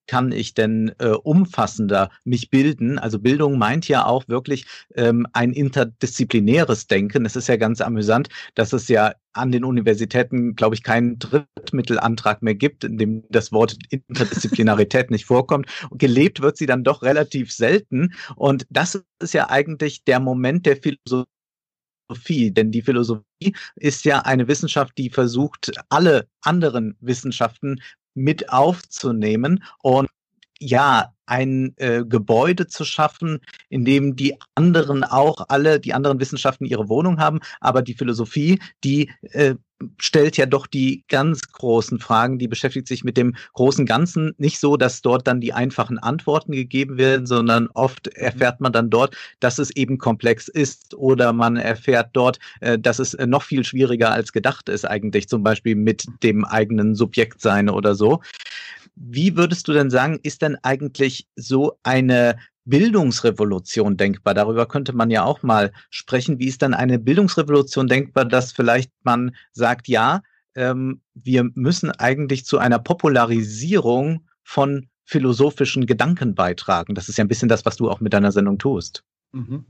kann ich denn äh, umfassender mich bilden? Also Bildung meint ja auch wirklich ähm, ein interdisziplinäres Denken. Es ist ja ganz amüsant, dass es ja an den Universitäten, glaube ich, keinen Drittmittelantrag mehr gibt, in dem das Wort Interdisziplinarität nicht vorkommt. Gelebt wird sie dann doch relativ selten. Und das ist ja eigentlich der Moment der Philosophie. Denn die Philosophie ist ja eine Wissenschaft, die versucht, alle anderen Wissenschaften mit aufzunehmen. Und ja, ein äh, Gebäude zu schaffen, in dem die anderen auch alle, die anderen Wissenschaften ihre Wohnung haben, aber die Philosophie, die äh, stellt ja doch die ganz großen Fragen, die beschäftigt sich mit dem großen Ganzen. Nicht so, dass dort dann die einfachen Antworten gegeben werden, sondern oft erfährt man dann dort, dass es eben komplex ist oder man erfährt dort, äh, dass es noch viel schwieriger als gedacht ist eigentlich, zum Beispiel mit dem eigenen Subjektsein oder so. Wie würdest du denn sagen, ist denn eigentlich so eine Bildungsrevolution denkbar? Darüber könnte man ja auch mal sprechen. Wie ist dann eine Bildungsrevolution denkbar, dass vielleicht man sagt, ja, ähm, wir müssen eigentlich zu einer Popularisierung von philosophischen Gedanken beitragen. Das ist ja ein bisschen das, was du auch mit deiner Sendung tust. Mhm.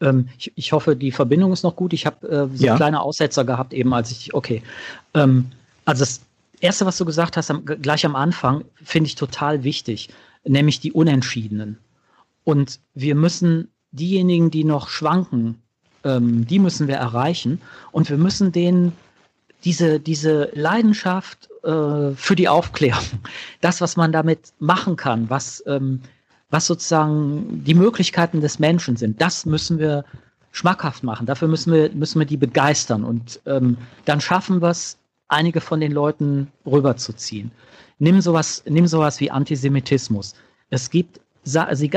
Ähm, ich, ich, hoffe, die Verbindung ist noch gut. Ich habe äh, so ja. kleine Aussetzer gehabt, eben als ich, okay. Ähm, also das Erste, was du gesagt hast, am, gleich am Anfang, finde ich total wichtig, nämlich die Unentschiedenen. Und wir müssen diejenigen, die noch schwanken, ähm, die müssen wir erreichen. Und wir müssen denen diese, diese Leidenschaft äh, für die Aufklärung, das, was man damit machen kann, was, ähm, was sozusagen die Möglichkeiten des Menschen sind, das müssen wir schmackhaft machen. Dafür müssen wir, müssen wir die begeistern. Und ähm, dann schaffen wir es, einige von den Leuten rüberzuziehen. Nimm sowas, nimm sowas wie Antisemitismus. Es gibt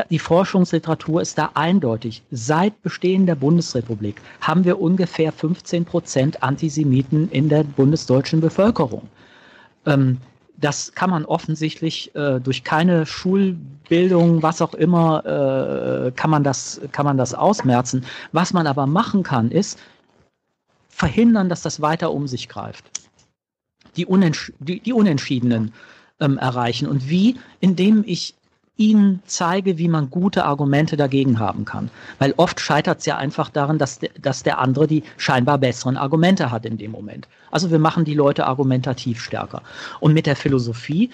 die Forschungsliteratur ist da eindeutig. Seit Bestehen der Bundesrepublik haben wir ungefähr 15 Prozent Antisemiten in der bundesdeutschen Bevölkerung. Ähm, das kann man offensichtlich äh, durch keine Schulbildung, was auch immer, äh, kann, man das, kann man das ausmerzen. Was man aber machen kann, ist verhindern, dass das weiter um sich greift. Die, Unentsch die, die Unentschiedenen ähm, erreichen. Und wie? Indem ich ihnen zeige, wie man gute Argumente dagegen haben kann. Weil oft scheitert es ja einfach daran, dass, de, dass der andere die scheinbar besseren Argumente hat in dem Moment. Also wir machen die Leute argumentativ stärker. Und mit der Philosophie,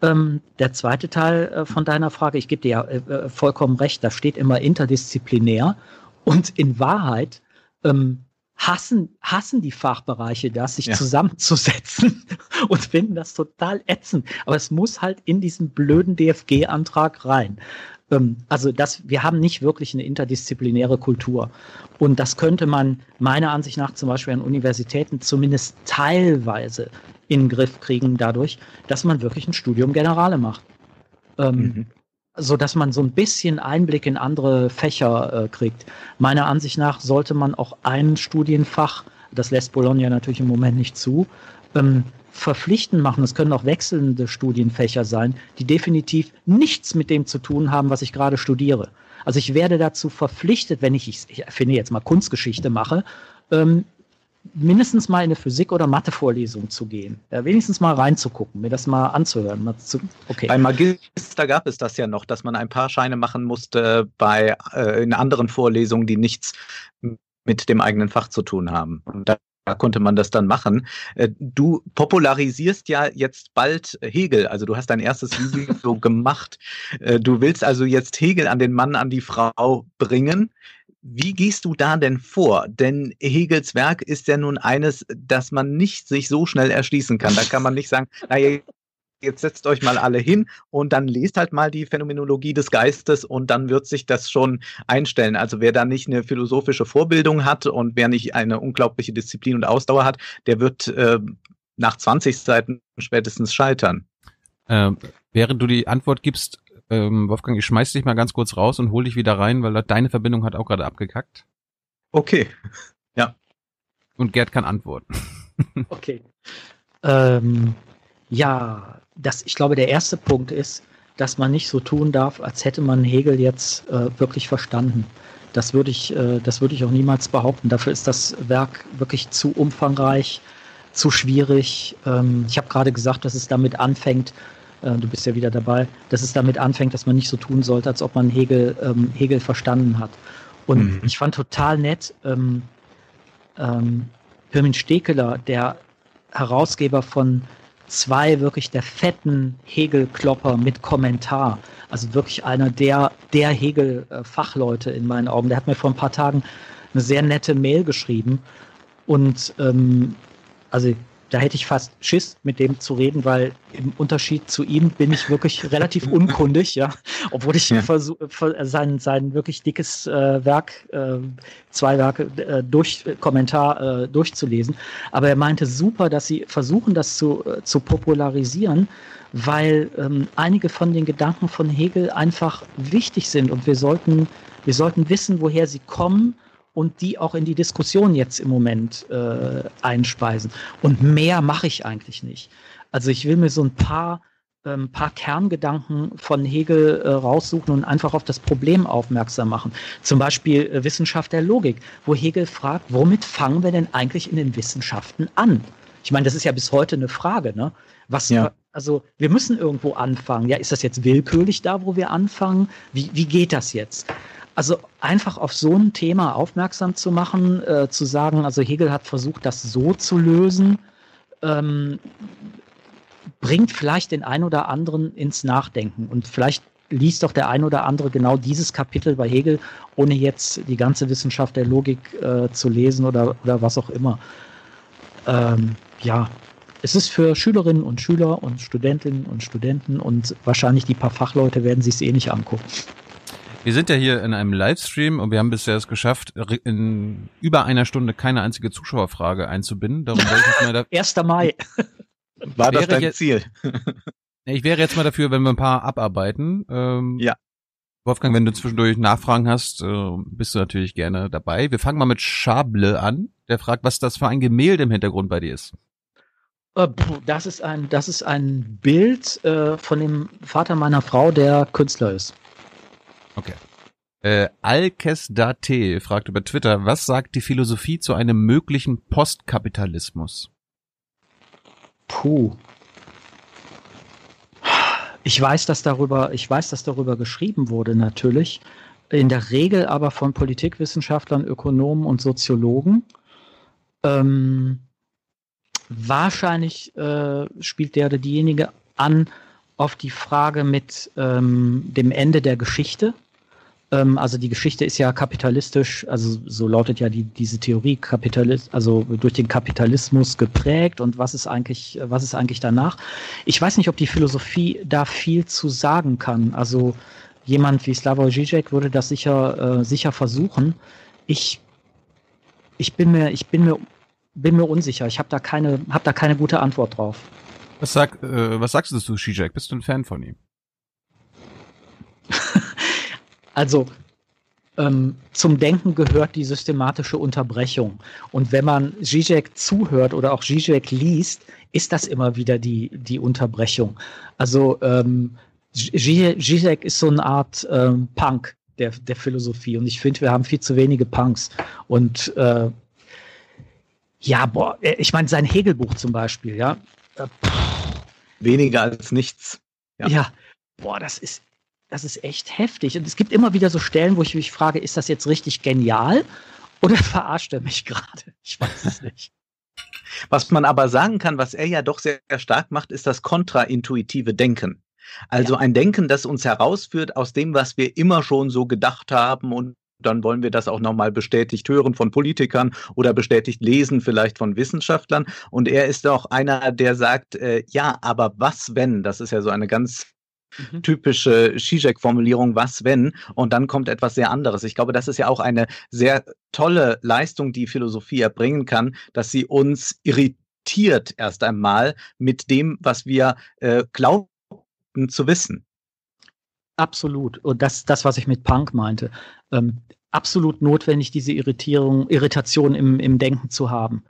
ähm, der zweite Teil äh, von deiner Frage, ich gebe dir ja äh, äh, vollkommen recht, da steht immer interdisziplinär. Und in Wahrheit ähm, hassen, hassen die Fachbereiche das, sich ja. zusammenzusetzen und finden das total ätzend. Aber es muss halt in diesen blöden DFG-Antrag rein. Ähm, also das, wir haben nicht wirklich eine interdisziplinäre Kultur. Und das könnte man meiner Ansicht nach zum Beispiel an Universitäten zumindest teilweise in den Griff kriegen, dadurch, dass man wirklich ein Studium Generale macht. Ähm, mhm so dass man so ein bisschen Einblick in andere Fächer äh, kriegt. Meiner Ansicht nach sollte man auch ein Studienfach, das lässt Bologna natürlich im Moment nicht zu, ähm, verpflichtend machen. Es können auch wechselnde Studienfächer sein, die definitiv nichts mit dem zu tun haben, was ich gerade studiere. Also ich werde dazu verpflichtet, wenn ich, ich finde jetzt mal Kunstgeschichte mache, ähm, mindestens mal in eine Physik- oder Mathe-Vorlesung zu gehen. Ja, wenigstens mal reinzugucken, mir das mal anzuhören. Mal zu, okay. Bei Magister gab es das ja noch, dass man ein paar Scheine machen musste bei äh, in anderen Vorlesungen, die nichts mit dem eigenen Fach zu tun haben. Und konnte man das dann machen. Äh, du popularisierst ja jetzt bald Hegel, also du hast dein erstes Video gemacht. Äh, du willst also jetzt Hegel an den Mann, an die Frau bringen. Wie gehst du da denn vor? Denn Hegels Werk ist ja nun eines, das man nicht sich so schnell erschließen kann. Da kann man nicht sagen, naja, jetzt setzt euch mal alle hin und dann lest halt mal die Phänomenologie des Geistes und dann wird sich das schon einstellen. Also wer da nicht eine philosophische Vorbildung hat und wer nicht eine unglaubliche Disziplin und Ausdauer hat, der wird äh, nach 20 Seiten spätestens scheitern. Ähm, während du die Antwort gibst, ähm, Wolfgang, ich schmeiß dich mal ganz kurz raus und hol dich wieder rein, weil deine Verbindung hat auch gerade abgekackt. Okay. Ja. Und Gerd kann antworten. okay. Ähm, ja, das, ich glaube, der erste Punkt ist, dass man nicht so tun darf, als hätte man Hegel jetzt äh, wirklich verstanden. Das würde ich, äh, das würde ich auch niemals behaupten. Dafür ist das Werk wirklich zu umfangreich, zu schwierig. Ähm, ich habe gerade gesagt, dass es damit anfängt, äh, du bist ja wieder dabei, dass es damit anfängt, dass man nicht so tun sollte, als ob man Hegel, ähm, Hegel verstanden hat. Und mhm. ich fand total nett, ähm, ähm, Pirmin Stekeler, der Herausgeber von zwei wirklich der fetten Hegel-Klopper mit Kommentar. Also wirklich einer der, der Hegel-Fachleute in meinen Augen. Der hat mir vor ein paar Tagen eine sehr nette Mail geschrieben. Und ähm, also da hätte ich fast Schiss, mit dem zu reden, weil im Unterschied zu ihm bin ich wirklich relativ unkundig, ja. Obwohl ich ja. versuche, sein, sein wirklich dickes äh, Werk, äh, zwei Werke äh, durch Kommentar äh, durchzulesen. Aber er meinte super, dass sie versuchen, das zu, äh, zu popularisieren, weil ähm, einige von den Gedanken von Hegel einfach wichtig sind und wir sollten, wir sollten wissen, woher sie kommen und die auch in die Diskussion jetzt im Moment äh, einspeisen. Und mehr mache ich eigentlich nicht. Also ich will mir so ein paar, ähm, paar Kerngedanken von Hegel äh, raussuchen und einfach auf das Problem aufmerksam machen. Zum Beispiel äh, Wissenschaft der Logik, wo Hegel fragt, womit fangen wir denn eigentlich in den Wissenschaften an? Ich meine, das ist ja bis heute eine Frage, ne? Was, ja. also wir müssen irgendwo anfangen. Ja, ist das jetzt willkürlich da, wo wir anfangen? Wie, wie geht das jetzt? Also einfach auf so ein Thema aufmerksam zu machen, äh, zu sagen, also Hegel hat versucht, das so zu lösen, ähm, bringt vielleicht den ein oder anderen ins Nachdenken. Und vielleicht liest doch der ein oder andere genau dieses Kapitel bei Hegel, ohne jetzt die ganze Wissenschaft der Logik äh, zu lesen oder, oder was auch immer. Ähm, ja, es ist für Schülerinnen und Schüler und Studentinnen und Studenten und wahrscheinlich die paar Fachleute werden sich es eh nicht angucken. Wir sind ja hier in einem Livestream und wir haben bisher es geschafft, in über einer Stunde keine einzige Zuschauerfrage einzubinden. Darum wollte ich mal da 1. Mai. War das dein jetzt, Ziel? ich wäre jetzt mal dafür, wenn wir ein paar abarbeiten. Ähm, ja. Wolfgang, wenn du zwischendurch Nachfragen hast, äh, bist du natürlich gerne dabei. Wir fangen mal mit Schable an. Der fragt, was das für ein Gemälde im Hintergrund bei dir ist. Äh, das ist ein, das ist ein Bild äh, von dem Vater meiner Frau, der Künstler ist. Okay. Äh, Alkes.date fragt über Twitter, was sagt die Philosophie zu einem möglichen Postkapitalismus? Puh. Ich weiß, dass darüber, ich weiß, dass darüber geschrieben wurde, natürlich. In der Regel aber von Politikwissenschaftlern, Ökonomen und Soziologen. Ähm, wahrscheinlich äh, spielt der oder diejenige an auf die Frage mit ähm, dem Ende der Geschichte ähm, also die Geschichte ist ja kapitalistisch, also so lautet ja die, diese Theorie, Kapitalist, also durch den Kapitalismus geprägt und was ist eigentlich, was ist eigentlich danach? Ich weiß nicht, ob die Philosophie da viel zu sagen kann. Also jemand wie Slavoj Žižek würde das sicher, äh, sicher versuchen. Ich, ich bin mir, ich bin mir, bin mir unsicher. Ich habe da keine, habe da keine gute Antwort drauf. Was, sag, äh, was sagst du zu Zizek? Bist du ein Fan von ihm? Also ähm, zum Denken gehört die systematische Unterbrechung. Und wenn man Zizek zuhört oder auch Zizek liest, ist das immer wieder die, die Unterbrechung. Also ähm, Zizek ist so eine Art ähm, Punk der, der Philosophie. Und ich finde, wir haben viel zu wenige Punks. Und äh, ja, boah, äh, ich meine, sein Hegelbuch zum Beispiel, ja. Äh, Weniger als nichts. Ja. ja, boah, das ist das ist echt heftig. Und es gibt immer wieder so Stellen, wo ich mich frage, ist das jetzt richtig genial oder verarscht er mich gerade? Ich weiß es nicht. Was man aber sagen kann, was er ja doch sehr, sehr stark macht, ist das kontraintuitive Denken. Also ja. ein Denken, das uns herausführt aus dem, was wir immer schon so gedacht haben und dann wollen wir das auch nochmal bestätigt hören von Politikern oder bestätigt lesen vielleicht von Wissenschaftlern. Und er ist auch einer, der sagt, äh, ja, aber was wenn? Das ist ja so eine ganz Mhm. typische Zizek-Formulierung, was wenn, und dann kommt etwas sehr anderes. Ich glaube, das ist ja auch eine sehr tolle Leistung, die Philosophie erbringen kann, dass sie uns irritiert erst einmal mit dem, was wir äh, glauben zu wissen. Absolut. Und das, das, was ich mit Punk meinte. Ähm, absolut notwendig, diese Irritierung, Irritation im, im Denken zu haben.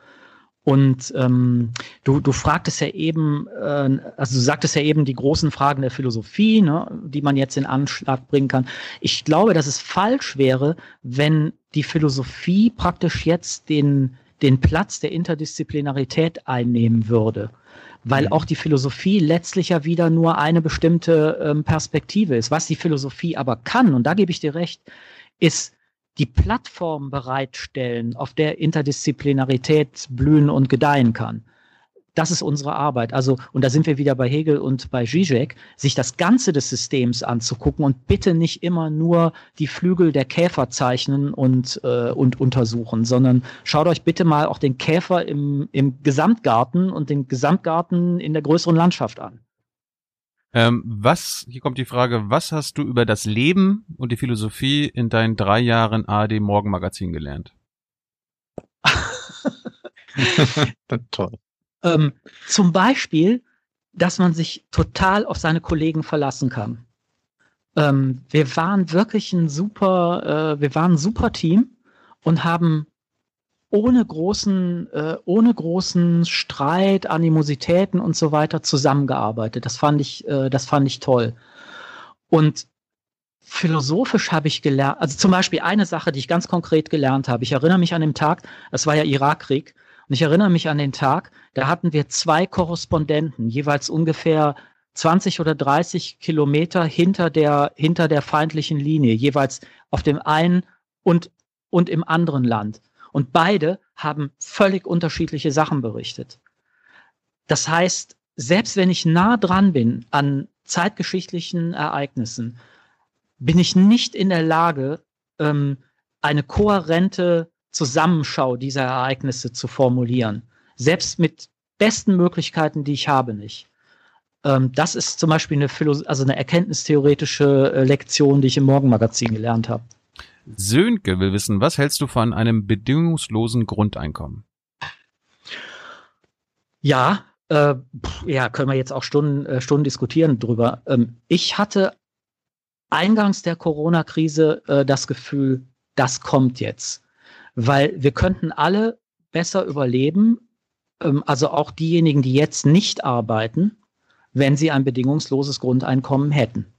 Und ähm, du, du fragtest ja eben, äh, also du sagtest ja eben die großen Fragen der Philosophie, ne, die man jetzt in Anschlag bringen kann. Ich glaube, dass es falsch wäre, wenn die Philosophie praktisch jetzt den, den Platz der Interdisziplinarität einnehmen würde. Weil mhm. auch die Philosophie letztlich ja wieder nur eine bestimmte ähm, Perspektive ist. Was die Philosophie aber kann, und da gebe ich dir recht, ist die Plattform bereitstellen, auf der Interdisziplinarität blühen und gedeihen kann. Das ist unsere Arbeit. Also, und da sind wir wieder bei Hegel und bei Zizek, sich das Ganze des Systems anzugucken und bitte nicht immer nur die Flügel der Käfer zeichnen und, äh, und untersuchen, sondern schaut euch bitte mal auch den Käfer im, im Gesamtgarten und den Gesamtgarten in der größeren Landschaft an. Ähm, was, hier kommt die Frage, was hast du über das Leben und die Philosophie in deinen drei Jahren ARD Morgenmagazin gelernt? Toll. Ähm, zum Beispiel, dass man sich total auf seine Kollegen verlassen kann. Ähm, wir waren wirklich ein super, äh, wir waren ein super Team und haben ohne großen, äh, ohne großen Streit, Animositäten und so weiter zusammengearbeitet. Das fand ich, äh, das fand ich toll. Und philosophisch habe ich gelernt, also zum Beispiel eine Sache, die ich ganz konkret gelernt habe. Ich erinnere mich an den Tag, das war ja Irakkrieg, und ich erinnere mich an den Tag, da hatten wir zwei Korrespondenten, jeweils ungefähr 20 oder 30 Kilometer hinter der, hinter der feindlichen Linie, jeweils auf dem einen und, und im anderen Land. Und beide haben völlig unterschiedliche Sachen berichtet. Das heißt, selbst wenn ich nah dran bin an zeitgeschichtlichen Ereignissen, bin ich nicht in der Lage, ähm, eine kohärente Zusammenschau dieser Ereignisse zu formulieren. Selbst mit besten Möglichkeiten, die ich habe, nicht. Ähm, das ist zum Beispiel eine, Philo also eine erkenntnistheoretische äh, Lektion, die ich im Morgenmagazin gelernt habe. Sönke will wissen, was hältst du von einem bedingungslosen Grundeinkommen? Ja, äh, ja, können wir jetzt auch Stunden, äh, Stunden diskutieren drüber. Ähm, ich hatte eingangs der Corona-Krise äh, das Gefühl, das kommt jetzt. Weil wir könnten alle besser überleben, ähm, also auch diejenigen, die jetzt nicht arbeiten, wenn sie ein bedingungsloses Grundeinkommen hätten.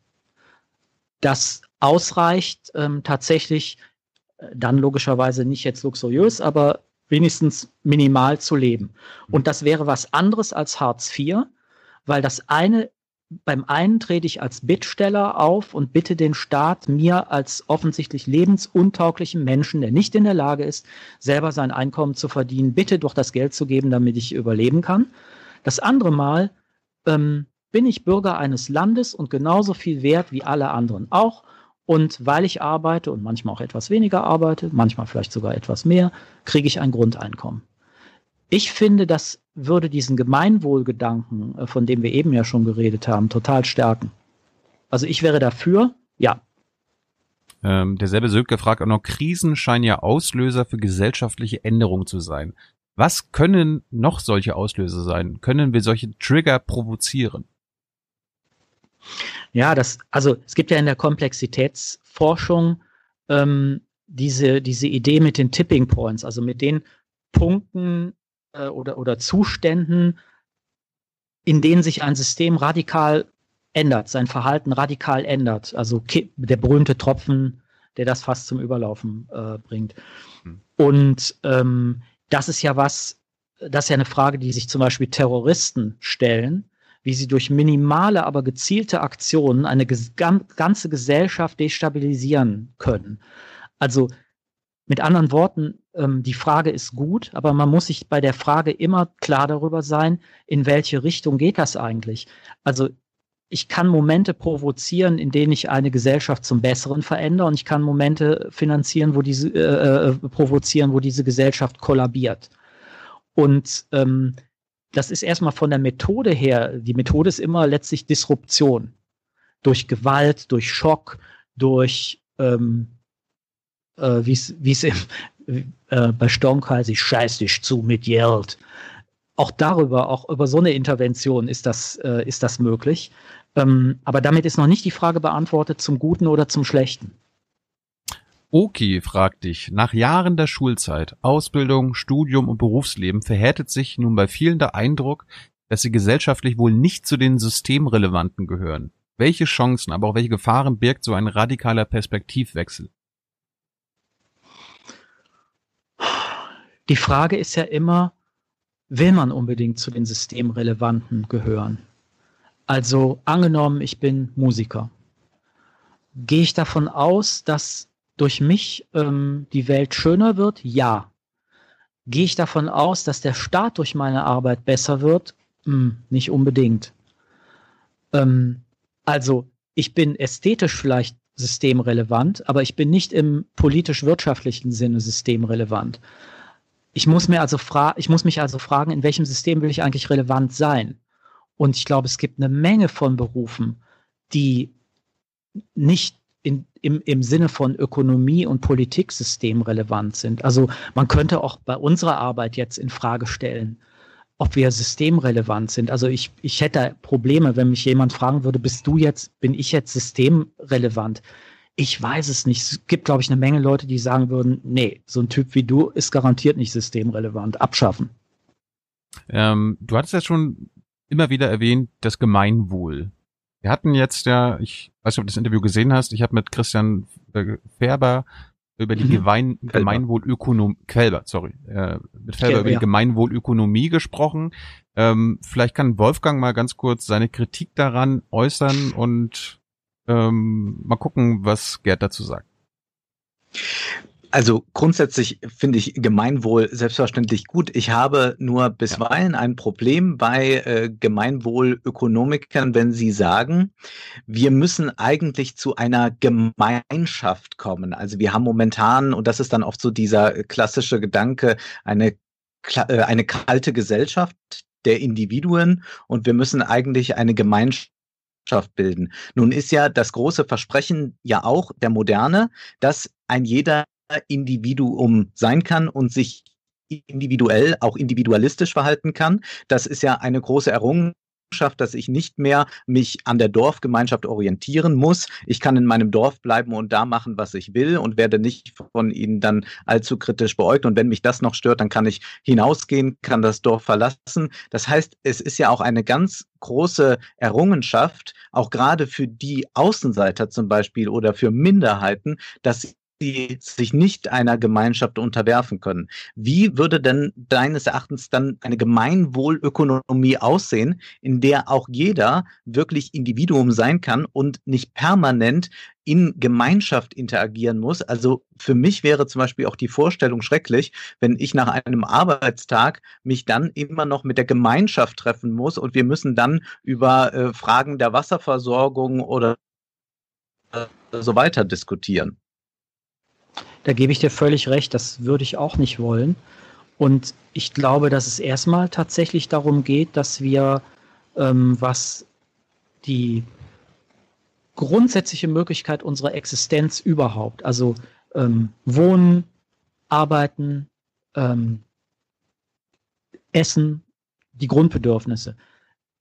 Das ausreicht, ähm, tatsächlich äh, dann logischerweise nicht jetzt luxuriös, aber wenigstens minimal zu leben. Und das wäre was anderes als Hartz IV, weil das eine, beim einen trete ich als Bittsteller auf und bitte den Staat, mir als offensichtlich lebensuntauglichen Menschen, der nicht in der Lage ist, selber sein Einkommen zu verdienen, bitte doch das Geld zu geben, damit ich überleben kann. Das andere Mal ähm, bin ich Bürger eines Landes und genauso viel wert wie alle anderen auch und weil ich arbeite und manchmal auch etwas weniger arbeite, manchmal vielleicht sogar etwas mehr, kriege ich ein Grundeinkommen. Ich finde, das würde diesen Gemeinwohlgedanken, äh, von dem wir eben ja schon geredet haben, total stärken. Also ich wäre dafür, ja. Ähm, derselbe Söke fragt auch noch, Krisen scheinen ja Auslöser für gesellschaftliche Änderungen zu sein. Was können noch solche Auslöser sein? Können wir solche Trigger provozieren? Ja, das, also es gibt ja in der Komplexitätsforschung ähm, diese, diese Idee mit den Tipping Points, also mit den Punkten äh, oder, oder Zuständen, in denen sich ein System radikal ändert, sein Verhalten radikal ändert. Also der berühmte Tropfen, der das fast zum Überlaufen äh, bringt. Hm. Und ähm, das ist ja was, das ist ja eine Frage, die sich zum Beispiel Terroristen stellen, wie sie durch minimale, aber gezielte Aktionen eine ganze Gesellschaft destabilisieren können. Also mit anderen Worten, ähm, die Frage ist gut, aber man muss sich bei der Frage immer klar darüber sein, in welche Richtung geht das eigentlich. Also ich kann Momente provozieren, in denen ich eine Gesellschaft zum Besseren verändere und ich kann Momente finanzieren, wo diese äh, äh provozieren, wo diese Gesellschaft kollabiert. Und ähm, das ist erstmal von der Methode her, die Methode ist immer letztlich Disruption. Durch Gewalt, durch Schock, durch ähm, äh, wie es äh, bei Stonk heißt, ich scheiß dich zu mit Geld. Auch darüber, auch über so eine Intervention ist das, äh, ist das möglich. Ähm, aber damit ist noch nicht die Frage beantwortet zum Guten oder zum Schlechten. Oki fragt dich, nach Jahren der Schulzeit, Ausbildung, Studium und Berufsleben verhärtet sich nun bei vielen der Eindruck, dass sie gesellschaftlich wohl nicht zu den Systemrelevanten gehören. Welche Chancen, aber auch welche Gefahren birgt so ein radikaler Perspektivwechsel? Die Frage ist ja immer, will man unbedingt zu den Systemrelevanten gehören? Also angenommen, ich bin Musiker. Gehe ich davon aus, dass durch mich ähm, die Welt schöner wird? Ja. Gehe ich davon aus, dass der Staat durch meine Arbeit besser wird? Hm, nicht unbedingt. Ähm, also ich bin ästhetisch vielleicht systemrelevant, aber ich bin nicht im politisch-wirtschaftlichen Sinne systemrelevant. Ich muss mir also fra ich muss mich also fragen, in welchem System will ich eigentlich relevant sein? Und ich glaube, es gibt eine Menge von Berufen, die nicht in, im, im Sinne von Ökonomie und Politiksystem relevant sind. Also man könnte auch bei unserer Arbeit jetzt in Frage stellen, ob wir systemrelevant sind. Also ich, ich hätte Probleme, wenn mich jemand fragen würde, bist du jetzt, bin ich jetzt systemrelevant? Ich weiß es nicht. Es gibt, glaube ich, eine Menge Leute, die sagen würden, nee, so ein Typ wie du ist garantiert nicht systemrelevant. Abschaffen. Ähm, du hattest ja schon immer wieder erwähnt, das Gemeinwohl. Wir hatten jetzt ja, ich weiß nicht, ob du das Interview gesehen hast, ich habe mit Christian Färber über die mhm. Gemein Gemeinwohlökonomie, Quelber, sorry, äh, mit Felber über die Gemeinwohlökonomie gesprochen. Ähm, vielleicht kann Wolfgang mal ganz kurz seine Kritik daran äußern und ähm, mal gucken, was Gerd dazu sagt. Also grundsätzlich finde ich Gemeinwohl selbstverständlich gut. Ich habe nur bisweilen ein Problem bei äh, Gemeinwohlökonomikern, wenn sie sagen, wir müssen eigentlich zu einer Gemeinschaft kommen. Also wir haben momentan, und das ist dann oft so dieser klassische Gedanke, eine, äh, eine kalte Gesellschaft der Individuen und wir müssen eigentlich eine Gemeinschaft bilden. Nun ist ja das große Versprechen ja auch der Moderne, dass ein jeder Individuum sein kann und sich individuell, auch individualistisch verhalten kann. Das ist ja eine große Errungenschaft dass ich nicht mehr mich an der Dorfgemeinschaft orientieren muss. Ich kann in meinem Dorf bleiben und da machen, was ich will und werde nicht von ihnen dann allzu kritisch beäugt. Und wenn mich das noch stört, dann kann ich hinausgehen, kann das Dorf verlassen. Das heißt, es ist ja auch eine ganz große Errungenschaft, auch gerade für die Außenseiter zum Beispiel oder für Minderheiten, dass die sich nicht einer Gemeinschaft unterwerfen können. Wie würde denn deines Erachtens dann eine Gemeinwohlökonomie aussehen, in der auch jeder wirklich Individuum sein kann und nicht permanent in Gemeinschaft interagieren muss. Also für mich wäre zum Beispiel auch die Vorstellung schrecklich, wenn ich nach einem Arbeitstag mich dann immer noch mit der Gemeinschaft treffen muss und wir müssen dann über äh, Fragen der Wasserversorgung oder so weiter diskutieren. Da gebe ich dir völlig recht, das würde ich auch nicht wollen. Und ich glaube, dass es erstmal tatsächlich darum geht, dass wir, ähm, was die grundsätzliche Möglichkeit unserer Existenz überhaupt, also ähm, Wohnen, Arbeiten, ähm, Essen, die Grundbedürfnisse,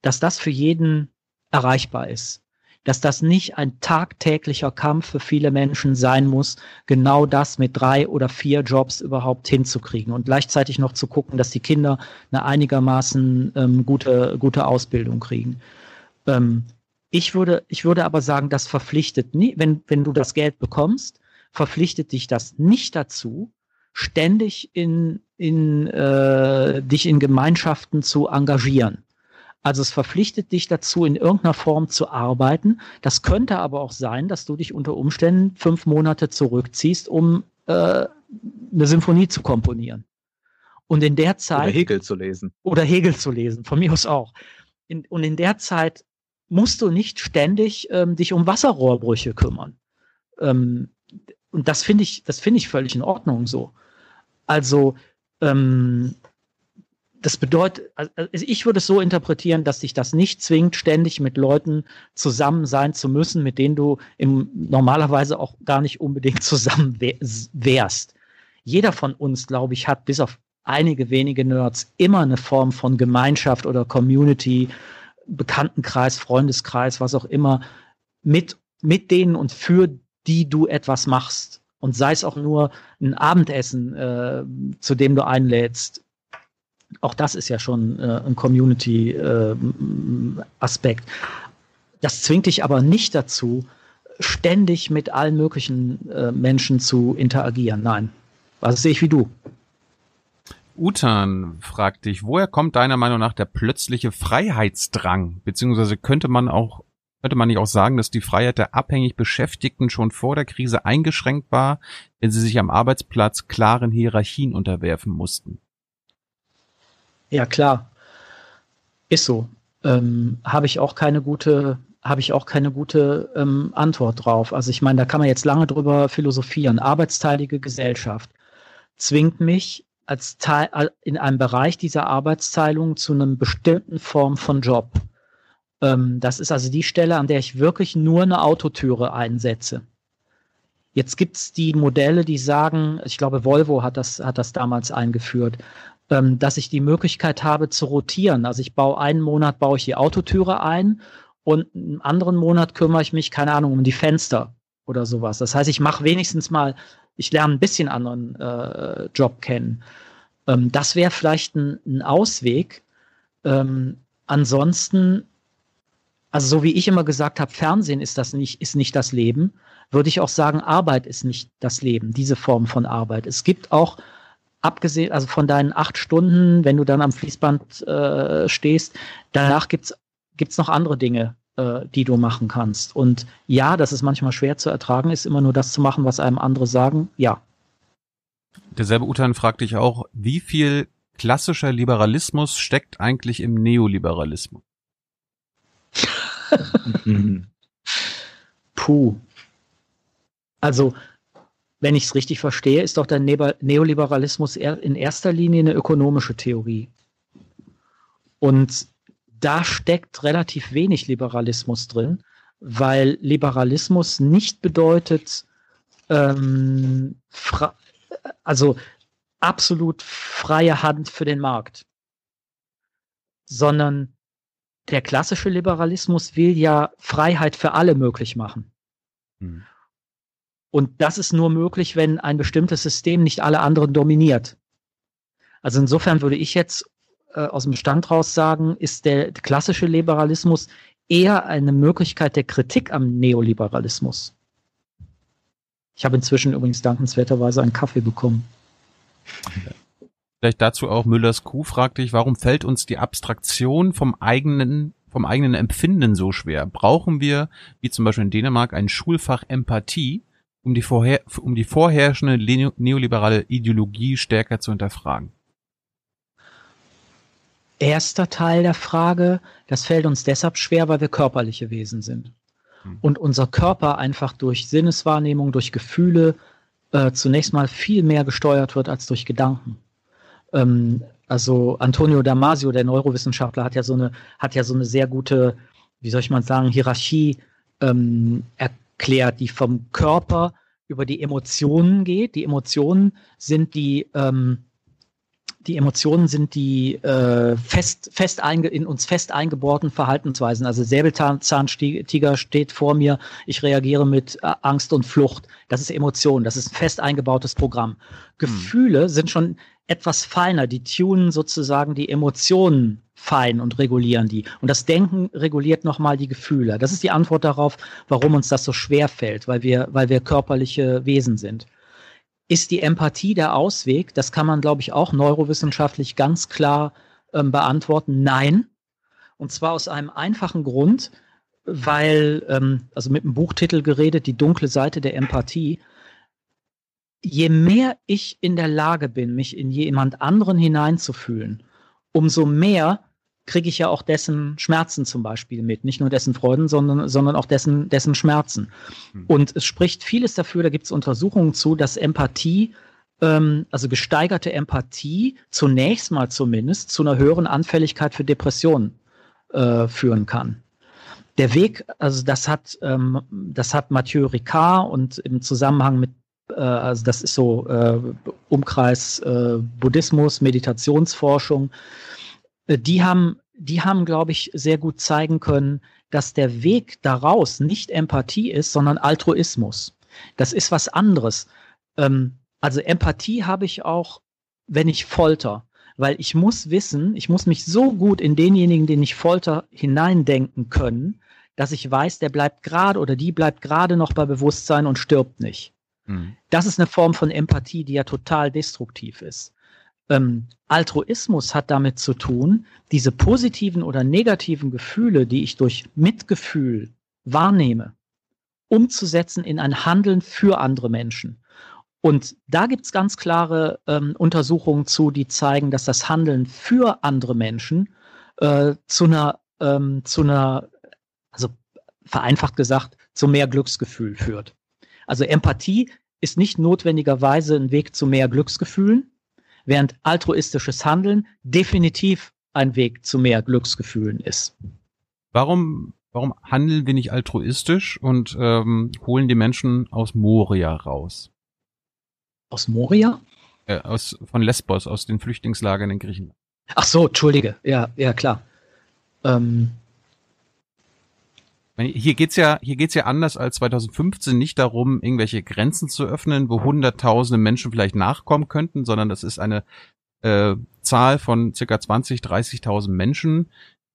dass das für jeden erreichbar ist dass das nicht ein tagtäglicher Kampf für viele Menschen sein muss, genau das mit drei oder vier Jobs überhaupt hinzukriegen und gleichzeitig noch zu gucken, dass die Kinder eine einigermaßen ähm, gute, gute Ausbildung kriegen. Ähm, ich würde, ich würde aber sagen, das verpflichtet nie, wenn, wenn du das Geld bekommst, verpflichtet dich das nicht dazu, ständig in, in äh, dich in Gemeinschaften zu engagieren. Also es verpflichtet dich dazu, in irgendeiner Form zu arbeiten. Das könnte aber auch sein, dass du dich unter Umständen fünf Monate zurückziehst, um äh, eine Symphonie zu komponieren. Und in der Zeit. Oder Hegel zu lesen. Oder Hegel zu lesen, von mir aus auch. In, und in der Zeit musst du nicht ständig ähm, dich um Wasserrohrbrüche kümmern. Ähm, und das finde ich, das finde ich völlig in Ordnung so. Also, ähm, das bedeutet, also ich würde es so interpretieren, dass dich das nicht zwingt, ständig mit Leuten zusammen sein zu müssen, mit denen du im, normalerweise auch gar nicht unbedingt zusammen wärst. Jeder von uns, glaube ich, hat bis auf einige wenige Nerds immer eine Form von Gemeinschaft oder Community, Bekanntenkreis, Freundeskreis, was auch immer, mit, mit denen und für die du etwas machst. Und sei es auch nur ein Abendessen, äh, zu dem du einlädst. Auch das ist ja schon äh, ein Community-Aspekt. Äh, das zwingt dich aber nicht dazu, ständig mit allen möglichen äh, Menschen zu interagieren. Nein. Das sehe ich wie du. Utan fragt dich, woher kommt deiner Meinung nach der plötzliche Freiheitsdrang? Beziehungsweise könnte man auch, könnte man nicht auch sagen, dass die Freiheit der abhängig Beschäftigten schon vor der Krise eingeschränkt war, wenn sie sich am Arbeitsplatz klaren Hierarchien unterwerfen mussten? Ja, klar. Ist so. Ähm, habe ich auch keine gute, habe ich auch keine gute ähm, Antwort drauf. Also ich meine, da kann man jetzt lange drüber philosophieren. Arbeitsteilige Gesellschaft zwingt mich als Teil äh, in einem Bereich dieser Arbeitsteilung zu einem bestimmten Form von Job. Ähm, das ist also die Stelle, an der ich wirklich nur eine Autotüre einsetze. Jetzt gibt's die Modelle, die sagen, ich glaube, Volvo hat das, hat das damals eingeführt, ähm, dass ich die Möglichkeit habe zu rotieren. Also ich baue einen Monat baue ich die Autotüre ein und einen anderen Monat kümmere ich mich, keine Ahnung, um die Fenster oder sowas. Das heißt, ich mache wenigstens mal ich lerne ein bisschen anderen äh, Job kennen. Ähm, das wäre vielleicht ein, ein Ausweg. Ähm, ansonsten, also so wie ich immer gesagt habe, Fernsehen ist das nicht, ist nicht das Leben, würde ich auch sagen, Arbeit ist nicht das Leben, diese Form von Arbeit. Es gibt auch, abgesehen, also von deinen acht Stunden, wenn du dann am Fließband äh, stehst, danach gibt's gibt's noch andere Dinge, äh, die du machen kannst. Und ja, das ist manchmal schwer zu ertragen, ist immer nur das zu machen, was einem andere sagen. Ja. Derselbe Utan fragt dich auch, wie viel klassischer Liberalismus steckt eigentlich im Neoliberalismus? Puh. Also, wenn ich es richtig verstehe, ist doch der Neoliberalismus in erster Linie eine ökonomische Theorie. Und da steckt relativ wenig Liberalismus drin, weil Liberalismus nicht bedeutet, ähm, also absolut freie Hand für den Markt, sondern der klassische Liberalismus will ja Freiheit für alle möglich machen. Hm. Und das ist nur möglich, wenn ein bestimmtes System nicht alle anderen dominiert. Also insofern würde ich jetzt äh, aus dem Stand raus sagen, ist der klassische Liberalismus eher eine Möglichkeit der Kritik am Neoliberalismus. Ich habe inzwischen übrigens dankenswerterweise einen Kaffee bekommen. Vielleicht dazu auch Müllers Kuh fragt dich, warum fällt uns die Abstraktion vom eigenen, vom eigenen Empfinden so schwer? Brauchen wir, wie zum Beispiel in Dänemark, ein Schulfach Empathie, um die, vorher, um die vorherrschende neoliberale Ideologie stärker zu hinterfragen? erster Teil der Frage, das fällt uns deshalb schwer, weil wir körperliche Wesen sind. Hm. Und unser Körper einfach durch Sinneswahrnehmung, durch Gefühle äh, zunächst mal viel mehr gesteuert wird als durch Gedanken. Ähm, also Antonio Damasio, der Neurowissenschaftler, hat ja so eine, hat ja so eine sehr gute, wie soll ich mal sagen, Hierarchie ähm, erklärt, die vom Körper über die Emotionen geht. Die Emotionen sind die ähm, die Emotionen sind die äh, fest, fest einge in uns fest eingebohrten Verhaltensweisen. Also Säbelzahntiger steht vor mir, ich reagiere mit äh, Angst und Flucht. Das ist Emotion, das ist ein fest eingebautes Programm. Hm. Gefühle sind schon etwas feiner, die tunen sozusagen die Emotionen fein und regulieren die. Und das Denken reguliert nochmal die Gefühle. Das ist die Antwort darauf, warum uns das so schwer fällt, weil wir, weil wir körperliche Wesen sind. Ist die Empathie der Ausweg? Das kann man, glaube ich, auch neurowissenschaftlich ganz klar ähm, beantworten. Nein. Und zwar aus einem einfachen Grund, weil, ähm, also mit dem Buchtitel geredet, die dunkle Seite der Empathie. je mehr ich in der Lage bin, mich in jemand anderen hineinzufühlen, umso mehr kriege ich ja auch dessen Schmerzen zum Beispiel mit. Nicht nur dessen Freuden, sondern, sondern auch dessen, dessen Schmerzen. Hm. Und es spricht vieles dafür, da gibt es Untersuchungen zu, dass Empathie, ähm, also gesteigerte Empathie, zunächst mal zumindest zu einer höheren Anfälligkeit für Depressionen äh, führen kann. Der Weg, also das hat, ähm, das hat Mathieu Ricard und im Zusammenhang mit äh, also das ist so äh, Umkreis äh, Buddhismus, Meditationsforschung, die haben, die haben, glaube ich, sehr gut zeigen können, dass der Weg daraus nicht Empathie ist, sondern Altruismus. Das ist was anderes. Ähm, also Empathie habe ich auch, wenn ich folter, weil ich muss wissen, ich muss mich so gut in denjenigen, den ich folter, hineindenken können, dass ich weiß, der bleibt gerade oder die bleibt gerade noch bei Bewusstsein und stirbt nicht. Mhm. Das ist eine Form von Empathie, die ja total destruktiv ist. Ähm, Altruismus hat damit zu tun, diese positiven oder negativen Gefühle, die ich durch Mitgefühl wahrnehme, umzusetzen in ein Handeln für andere Menschen. Und da gibt es ganz klare ähm, Untersuchungen zu, die zeigen, dass das Handeln für andere Menschen äh, zu einer, ähm, zu einer, also vereinfacht gesagt, zu mehr Glücksgefühl führt. Also Empathie ist nicht notwendigerweise ein Weg zu mehr Glücksgefühlen, während altruistisches Handeln definitiv ein Weg zu mehr Glücksgefühlen ist. Warum, warum handeln wir nicht altruistisch und ähm, holen die Menschen aus Moria raus? Aus Moria? Äh, aus, von Lesbos, aus den Flüchtlingslagern in Griechenland. Ach so, entschuldige. Ja, ja, klar. Ähm, hier geht's ja, hier geht's ja anders als 2015 nicht darum, irgendwelche Grenzen zu öffnen, wo hunderttausende Menschen vielleicht nachkommen könnten, sondern das ist eine äh, Zahl von circa 20, 30.000 Menschen,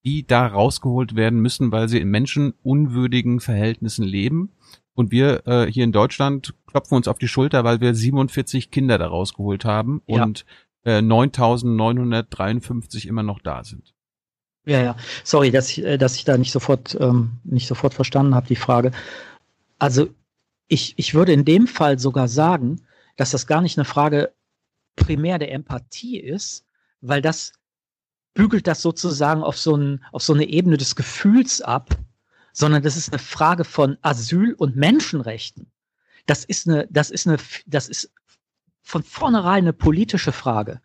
die da rausgeholt werden müssen, weil sie in menschenunwürdigen Verhältnissen leben. Und wir äh, hier in Deutschland klopfen uns auf die Schulter, weil wir 47 Kinder da rausgeholt haben ja. und äh, 9.953 immer noch da sind. Ja, ja. Sorry, dass ich, äh, dass ich da nicht sofort, ähm, nicht sofort verstanden habe, die Frage. Also ich, ich würde in dem Fall sogar sagen, dass das gar nicht eine Frage primär der Empathie ist, weil das bügelt das sozusagen auf so, ein, auf so eine Ebene des Gefühls ab, sondern das ist eine Frage von Asyl und Menschenrechten. Das ist eine, das ist eine, das ist von vornherein eine politische Frage,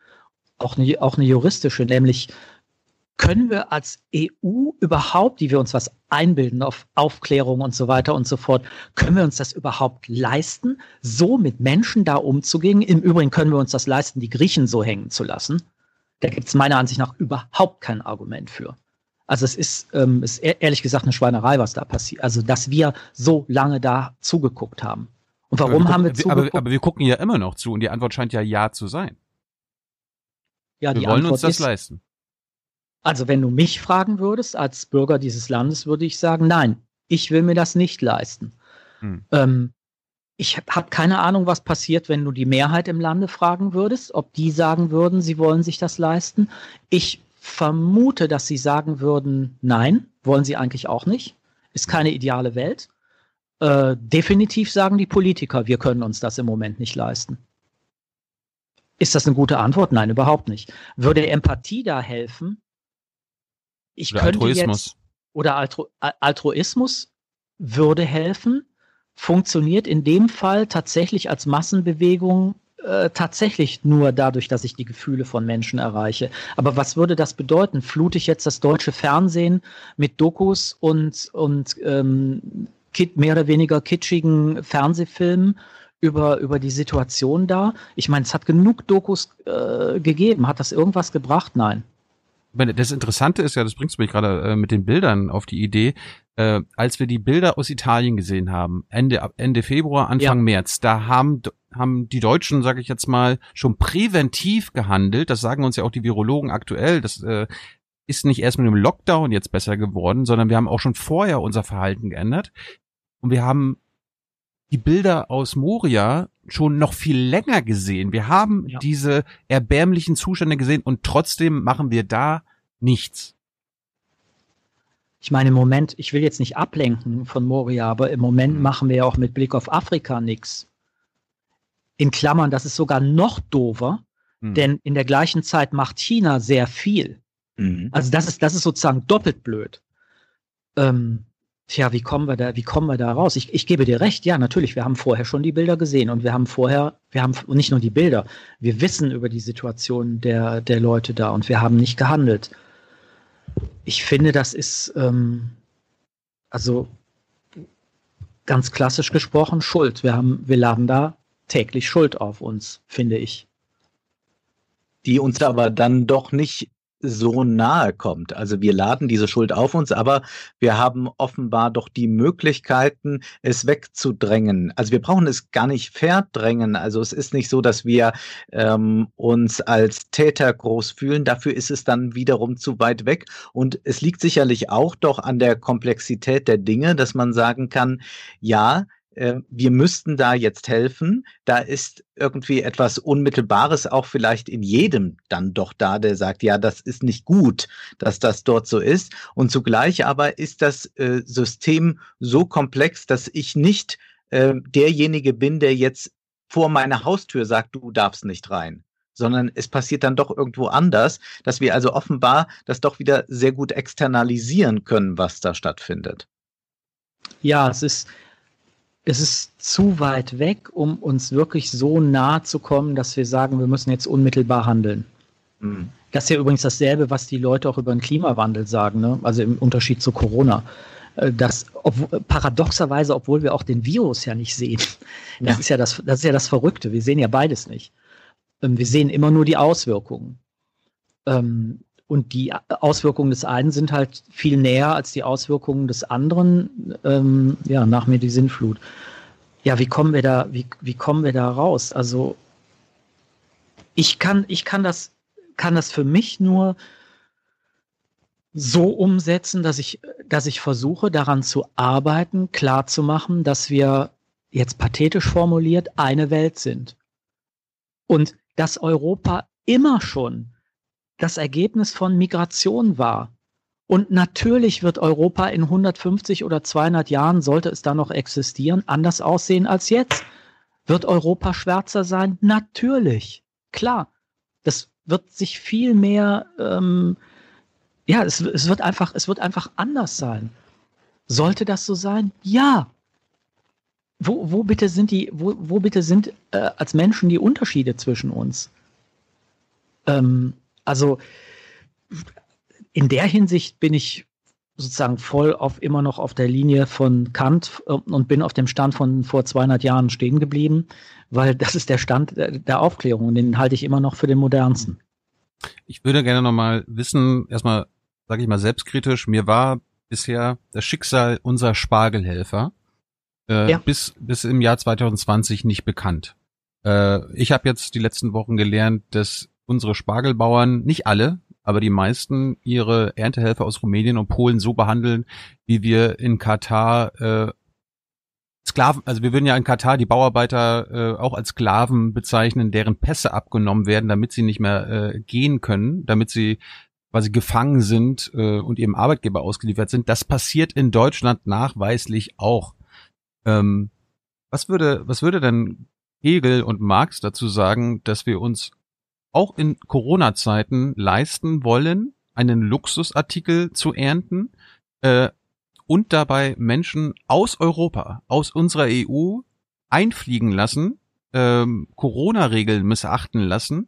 auch eine, auch eine juristische, nämlich können wir als EU überhaupt, die wir uns was einbilden auf Aufklärung und so weiter und so fort, können wir uns das überhaupt leisten, so mit Menschen da umzugehen? Im Übrigen können wir uns das leisten, die Griechen so hängen zu lassen. Da gibt es meiner Ansicht nach überhaupt kein Argument für. Also es ist, ähm, ist ehrlich gesagt eine Schweinerei, was da passiert. Also dass wir so lange da zugeguckt haben. Und warum wir haben wir zugeguckt? Aber, aber, wir gucken ja immer noch zu und die Antwort scheint ja ja zu sein. Ja, wir wollen Antwort uns das ist, leisten. Also wenn du mich fragen würdest als Bürger dieses Landes, würde ich sagen, nein, ich will mir das nicht leisten. Hm. Ähm, ich habe keine Ahnung, was passiert, wenn du die Mehrheit im Lande fragen würdest, ob die sagen würden, sie wollen sich das leisten. Ich vermute, dass sie sagen würden, nein, wollen sie eigentlich auch nicht. Ist keine ideale Welt. Äh, definitiv sagen die Politiker, wir können uns das im Moment nicht leisten. Ist das eine gute Antwort? Nein, überhaupt nicht. Würde Empathie da helfen? Ich oder könnte Altruismus. Jetzt, oder Altru Altruismus würde helfen, funktioniert in dem Fall tatsächlich als Massenbewegung äh, tatsächlich nur dadurch, dass ich die Gefühle von Menschen erreiche. Aber was würde das bedeuten? Flute ich jetzt das deutsche Fernsehen mit Dokus und, und ähm, mehr oder weniger kitschigen Fernsehfilmen über, über die Situation da? Ich meine, es hat genug Dokus äh, gegeben. Hat das irgendwas gebracht? Nein das Interessante ist ja, das bringst du mich gerade äh, mit den Bildern auf die Idee, äh, als wir die Bilder aus Italien gesehen haben, Ende, Ende Februar, Anfang ja. März, da haben, haben die Deutschen, sage ich jetzt mal, schon präventiv gehandelt. Das sagen uns ja auch die Virologen aktuell. Das äh, ist nicht erst mit dem Lockdown jetzt besser geworden, sondern wir haben auch schon vorher unser Verhalten geändert. Und wir haben die Bilder aus Moria schon noch viel länger gesehen. Wir haben ja. diese erbärmlichen Zustände gesehen und trotzdem machen wir da nichts. Ich meine, im Moment, ich will jetzt nicht ablenken von Moria, aber im Moment mhm. machen wir ja auch mit Blick auf Afrika nichts. in Klammern, das ist sogar noch doofer, mhm. denn in der gleichen Zeit macht China sehr viel. Mhm. Also das ist, das ist sozusagen doppelt blöd. Ähm, tja, wie kommen wir da, wie kommen wir da raus? Ich, ich gebe dir recht, ja, natürlich, wir haben vorher schon die Bilder gesehen und wir haben vorher, wir haben nicht nur die Bilder, wir wissen über die Situation der, der Leute da und wir haben nicht gehandelt. Ich finde, das ist, ähm, also ganz klassisch gesprochen, Schuld. Wir haben, wir laden da täglich Schuld auf uns, finde ich. Die uns aber dann doch nicht so nahe kommt. Also wir laden diese Schuld auf uns, aber wir haben offenbar doch die Möglichkeiten, es wegzudrängen. Also wir brauchen es gar nicht verdrängen. Also es ist nicht so, dass wir ähm, uns als Täter groß fühlen. Dafür ist es dann wiederum zu weit weg. Und es liegt sicherlich auch doch an der Komplexität der Dinge, dass man sagen kann, ja, wir müssten da jetzt helfen. Da ist irgendwie etwas Unmittelbares auch vielleicht in jedem dann doch da, der sagt, ja, das ist nicht gut, dass das dort so ist. Und zugleich aber ist das äh, System so komplex, dass ich nicht äh, derjenige bin, der jetzt vor meiner Haustür sagt, du darfst nicht rein sondern es passiert dann doch irgendwo anders, dass wir also offenbar das doch wieder sehr gut externalisieren können, was da stattfindet. Ja, es ist, es ist zu weit weg, um uns wirklich so nah zu kommen, dass wir sagen, wir müssen jetzt unmittelbar handeln. Mhm. Das ist ja übrigens dasselbe, was die Leute auch über den Klimawandel sagen, ne? also im Unterschied zu Corona. Äh, das, ob, paradoxerweise, obwohl wir auch den Virus ja nicht sehen. Das, ja. Ist ja das, das ist ja das Verrückte. Wir sehen ja beides nicht. Ähm, wir sehen immer nur die Auswirkungen. Ähm, und die Auswirkungen des einen sind halt viel näher als die Auswirkungen des anderen. Ähm, ja, nach mir die Sinnflut. Ja, wie kommen wir da, wie, wie kommen wir da raus? Also ich kann, ich kann das, kann das für mich nur so umsetzen, dass ich, dass ich versuche, daran zu arbeiten, klarzumachen, dass wir jetzt pathetisch formuliert eine Welt sind. Und dass Europa immer schon das Ergebnis von Migration war. Und natürlich wird Europa in 150 oder 200 Jahren, sollte es da noch existieren, anders aussehen als jetzt. Wird Europa schwärzer sein? Natürlich. Klar. Das wird sich viel mehr, ähm, ja, es, es, wird einfach, es wird einfach anders sein. Sollte das so sein? Ja. Wo, wo bitte sind die, wo, wo bitte sind äh, als Menschen die Unterschiede zwischen uns? Ähm, also in der Hinsicht bin ich sozusagen voll auf immer noch auf der Linie von Kant äh, und bin auf dem Stand von vor 200 Jahren stehen geblieben, weil das ist der Stand der Aufklärung und den halte ich immer noch für den modernsten. Ich würde gerne noch mal wissen, erstmal sage ich mal selbstkritisch, mir war bisher das Schicksal unserer Spargelhelfer äh, ja. bis bis im Jahr 2020 nicht bekannt. Äh, ich habe jetzt die letzten Wochen gelernt, dass unsere Spargelbauern, nicht alle, aber die meisten ihre Erntehelfer aus Rumänien und Polen so behandeln, wie wir in Katar äh, Sklaven, also wir würden ja in Katar die Bauarbeiter äh, auch als Sklaven bezeichnen, deren Pässe abgenommen werden, damit sie nicht mehr äh, gehen können, damit sie quasi gefangen sind äh, und ihrem Arbeitgeber ausgeliefert sind. Das passiert in Deutschland nachweislich auch. Ähm, was würde, was würde denn Hegel und Marx dazu sagen, dass wir uns auch in Corona-Zeiten leisten wollen, einen Luxusartikel zu ernten äh, und dabei Menschen aus Europa, aus unserer EU einfliegen lassen, ähm, Corona-Regeln missachten lassen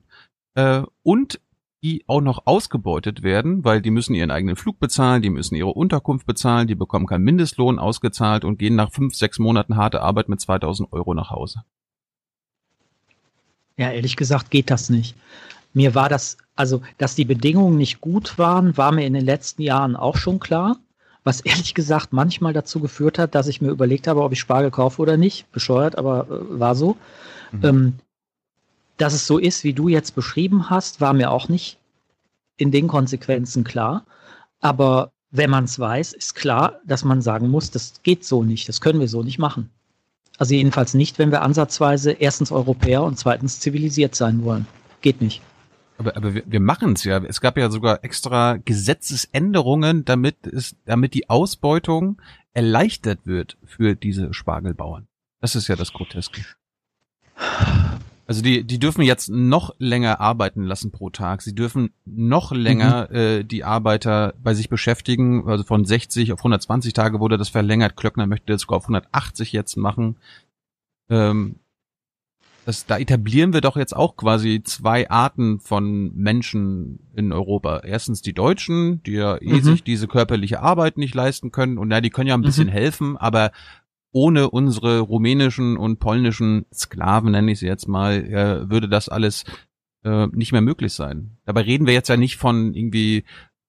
äh, und die auch noch ausgebeutet werden, weil die müssen ihren eigenen Flug bezahlen, die müssen ihre Unterkunft bezahlen, die bekommen keinen Mindestlohn ausgezahlt und gehen nach fünf, sechs Monaten harte Arbeit mit 2000 Euro nach Hause. Ja, ehrlich gesagt geht das nicht. Mir war das, also, dass die Bedingungen nicht gut waren, war mir in den letzten Jahren auch schon klar. Was ehrlich gesagt manchmal dazu geführt hat, dass ich mir überlegt habe, ob ich Spargel kaufe oder nicht. Bescheuert, aber äh, war so. Mhm. Ähm, dass es so ist, wie du jetzt beschrieben hast, war mir auch nicht in den Konsequenzen klar. Aber wenn man es weiß, ist klar, dass man sagen muss, das geht so nicht, das können wir so nicht machen. Also jedenfalls nicht, wenn wir ansatzweise erstens Europäer und zweitens zivilisiert sein wollen. Geht nicht. Aber, aber wir, wir machen es ja. Es gab ja sogar extra Gesetzesänderungen, damit es, damit die Ausbeutung erleichtert wird für diese Spargelbauern. Das ist ja das Groteske. Also die, die dürfen jetzt noch länger arbeiten lassen pro Tag. Sie dürfen noch länger mhm. äh, die Arbeiter bei sich beschäftigen. Also von 60 auf 120 Tage wurde das verlängert. Klöckner möchte das sogar auf 180 jetzt machen. Ähm, das, da etablieren wir doch jetzt auch quasi zwei Arten von Menschen in Europa. Erstens die Deutschen, die ja eh mhm. sich diese körperliche Arbeit nicht leisten können. Und ja, die können ja ein bisschen mhm. helfen, aber ohne unsere rumänischen und polnischen Sklaven, nenne ich sie jetzt mal, äh, würde das alles äh, nicht mehr möglich sein. Dabei reden wir jetzt ja nicht von irgendwie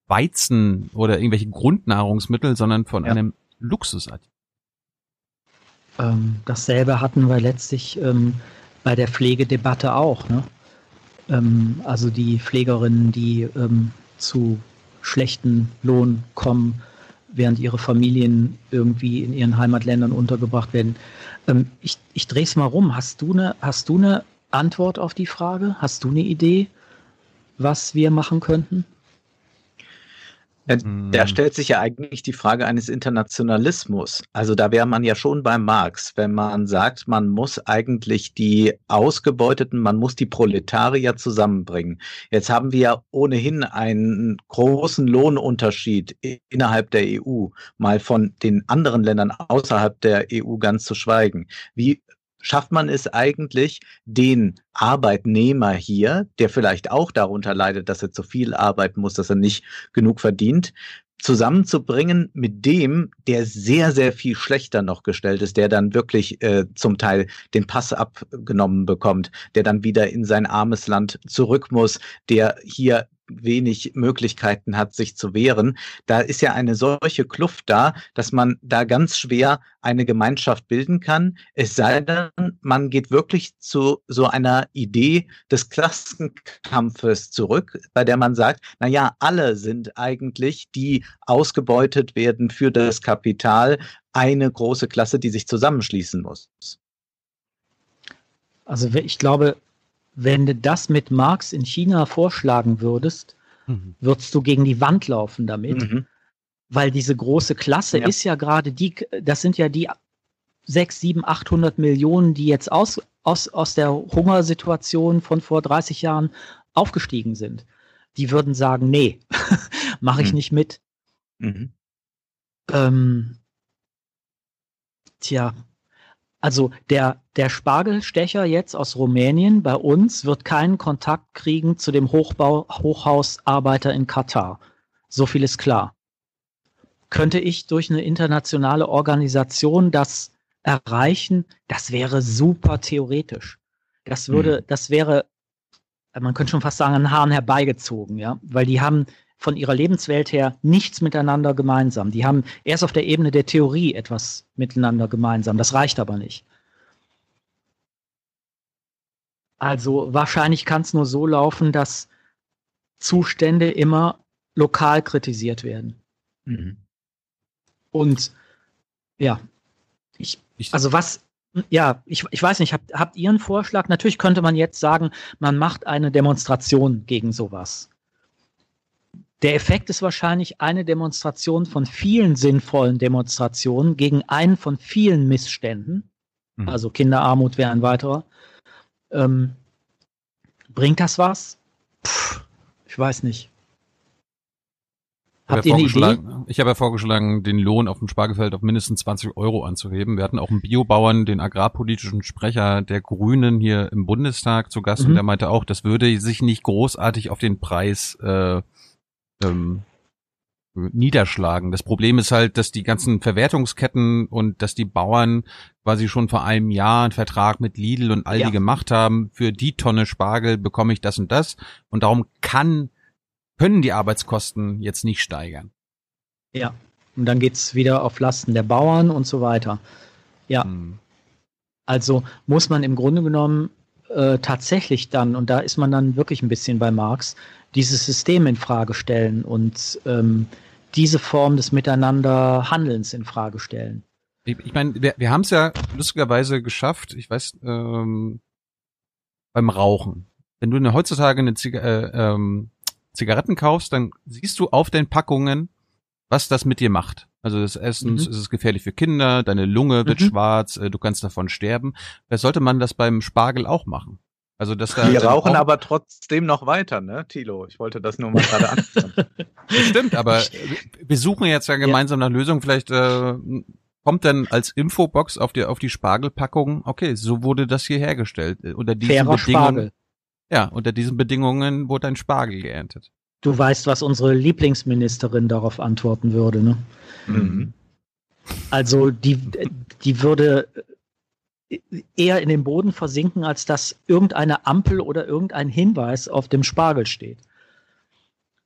Weizen oder irgendwelche Grundnahrungsmittel, sondern von ja. einem Luxusartikel. Ähm, dasselbe hatten wir letztlich ähm, bei der Pflegedebatte auch. Ne? Ähm, also die Pflegerinnen, die ähm, zu schlechten Lohn kommen, während ihre Familien irgendwie in ihren Heimatländern untergebracht werden. Ähm, ich ich drehe es mal rum. Hast du, eine, hast du eine Antwort auf die Frage? Hast du eine Idee, was wir machen könnten? Da hm. stellt sich ja eigentlich die Frage eines Internationalismus. Also da wäre man ja schon bei Marx, wenn man sagt, man muss eigentlich die Ausgebeuteten, man muss die Proletarier zusammenbringen. Jetzt haben wir ja ohnehin einen großen Lohnunterschied innerhalb der EU, mal von den anderen Ländern außerhalb der EU ganz zu schweigen. Wie schafft man es eigentlich, den Arbeitnehmer hier, der vielleicht auch darunter leidet, dass er zu viel arbeiten muss, dass er nicht genug verdient, zusammenzubringen mit dem, der sehr, sehr viel schlechter noch gestellt ist, der dann wirklich äh, zum Teil den Pass abgenommen bekommt, der dann wieder in sein armes Land zurück muss, der hier wenig Möglichkeiten hat, sich zu wehren. Da ist ja eine solche Kluft da, dass man da ganz schwer eine Gemeinschaft bilden kann. Es sei denn, man geht wirklich zu so einer Idee des Klassenkampfes zurück, bei der man sagt, na ja, alle sind eigentlich, die ausgebeutet werden für das Kapital, eine große Klasse, die sich zusammenschließen muss. Also ich glaube, wenn du das mit Marx in China vorschlagen würdest, mhm. würdest du gegen die Wand laufen damit. Mhm. Weil diese große Klasse ja. ist ja gerade die, das sind ja die 6, 7, 800 Millionen, die jetzt aus, aus, aus der Hungersituation von vor 30 Jahren aufgestiegen sind. Die würden sagen, nee, mache ich mhm. nicht mit. Mhm. Ähm, tja, also der, der Spargelstecher jetzt aus Rumänien bei uns wird keinen Kontakt kriegen zu dem Hochbau, Hochhausarbeiter in Katar. So viel ist klar. Könnte ich durch eine internationale Organisation das erreichen? Das wäre super theoretisch. Das würde, mhm. das wäre, man könnte schon fast sagen, an Haaren herbeigezogen, ja, weil die haben von ihrer Lebenswelt her nichts miteinander gemeinsam. Die haben erst auf der Ebene der Theorie etwas miteinander gemeinsam. Das reicht aber nicht. Also wahrscheinlich kann es nur so laufen, dass Zustände immer lokal kritisiert werden. Mhm. Und ja, ich, also was, ja, ich, ich weiß nicht, habt, habt ihr einen Vorschlag? Natürlich könnte man jetzt sagen, man macht eine Demonstration gegen sowas. Der Effekt ist wahrscheinlich eine Demonstration von vielen sinnvollen Demonstrationen gegen einen von vielen Missständen. Mhm. Also Kinderarmut wäre ein weiterer. Ähm, bringt das was? Puh, ich weiß nicht. Habt ihr eine Idee? Ich habe ja vorgeschlagen, den Lohn auf dem Spargelfeld auf mindestens 20 Euro anzuheben. Wir hatten auch einen Biobauern, den agrarpolitischen Sprecher der Grünen hier im Bundestag zu Gast mhm. und der meinte auch, das würde sich nicht großartig auf den Preis äh, ähm, niederschlagen. Das Problem ist halt, dass die ganzen Verwertungsketten und dass die Bauern quasi schon vor einem Jahr einen Vertrag mit Lidl und Aldi ja. gemacht haben, für die Tonne Spargel bekomme ich das und das und darum kann, können die Arbeitskosten jetzt nicht steigern. Ja, und dann geht's wieder auf Lasten der Bauern und so weiter. Ja. Hm. Also muss man im Grunde genommen äh, tatsächlich dann, und da ist man dann wirklich ein bisschen bei Marx, dieses System in Frage stellen und ähm, diese Form des Miteinanderhandelns in Frage stellen. Ich, ich meine, wir, wir haben es ja lustigerweise geschafft, ich weiß, ähm, beim Rauchen. Wenn du eine, heutzutage eine Ziga äh, ähm, Zigaretten kaufst, dann siehst du auf den Packungen, was das mit dir macht. Also das Essens mhm. ist es gefährlich für Kinder, deine Lunge wird mhm. schwarz, äh, du kannst davon sterben. Vielleicht sollte man das beim Spargel auch machen. Also dass da Wir rauchen aber trotzdem noch weiter, ne, Tilo? Ich wollte das nur mal gerade anfangen. Stimmt, aber wir suchen jetzt ja gemeinsam nach Lösungen. Vielleicht äh, kommt dann als Infobox auf die auf die Spargelpackung. Okay, so wurde das hier hergestellt unter diesen Fairer Bedingungen. Spargel. Ja, unter diesen Bedingungen wurde ein Spargel geerntet. Du weißt, was unsere Lieblingsministerin darauf antworten würde, ne? Mhm. Also die, die würde eher in den Boden versinken, als dass irgendeine Ampel oder irgendein Hinweis auf dem Spargel steht.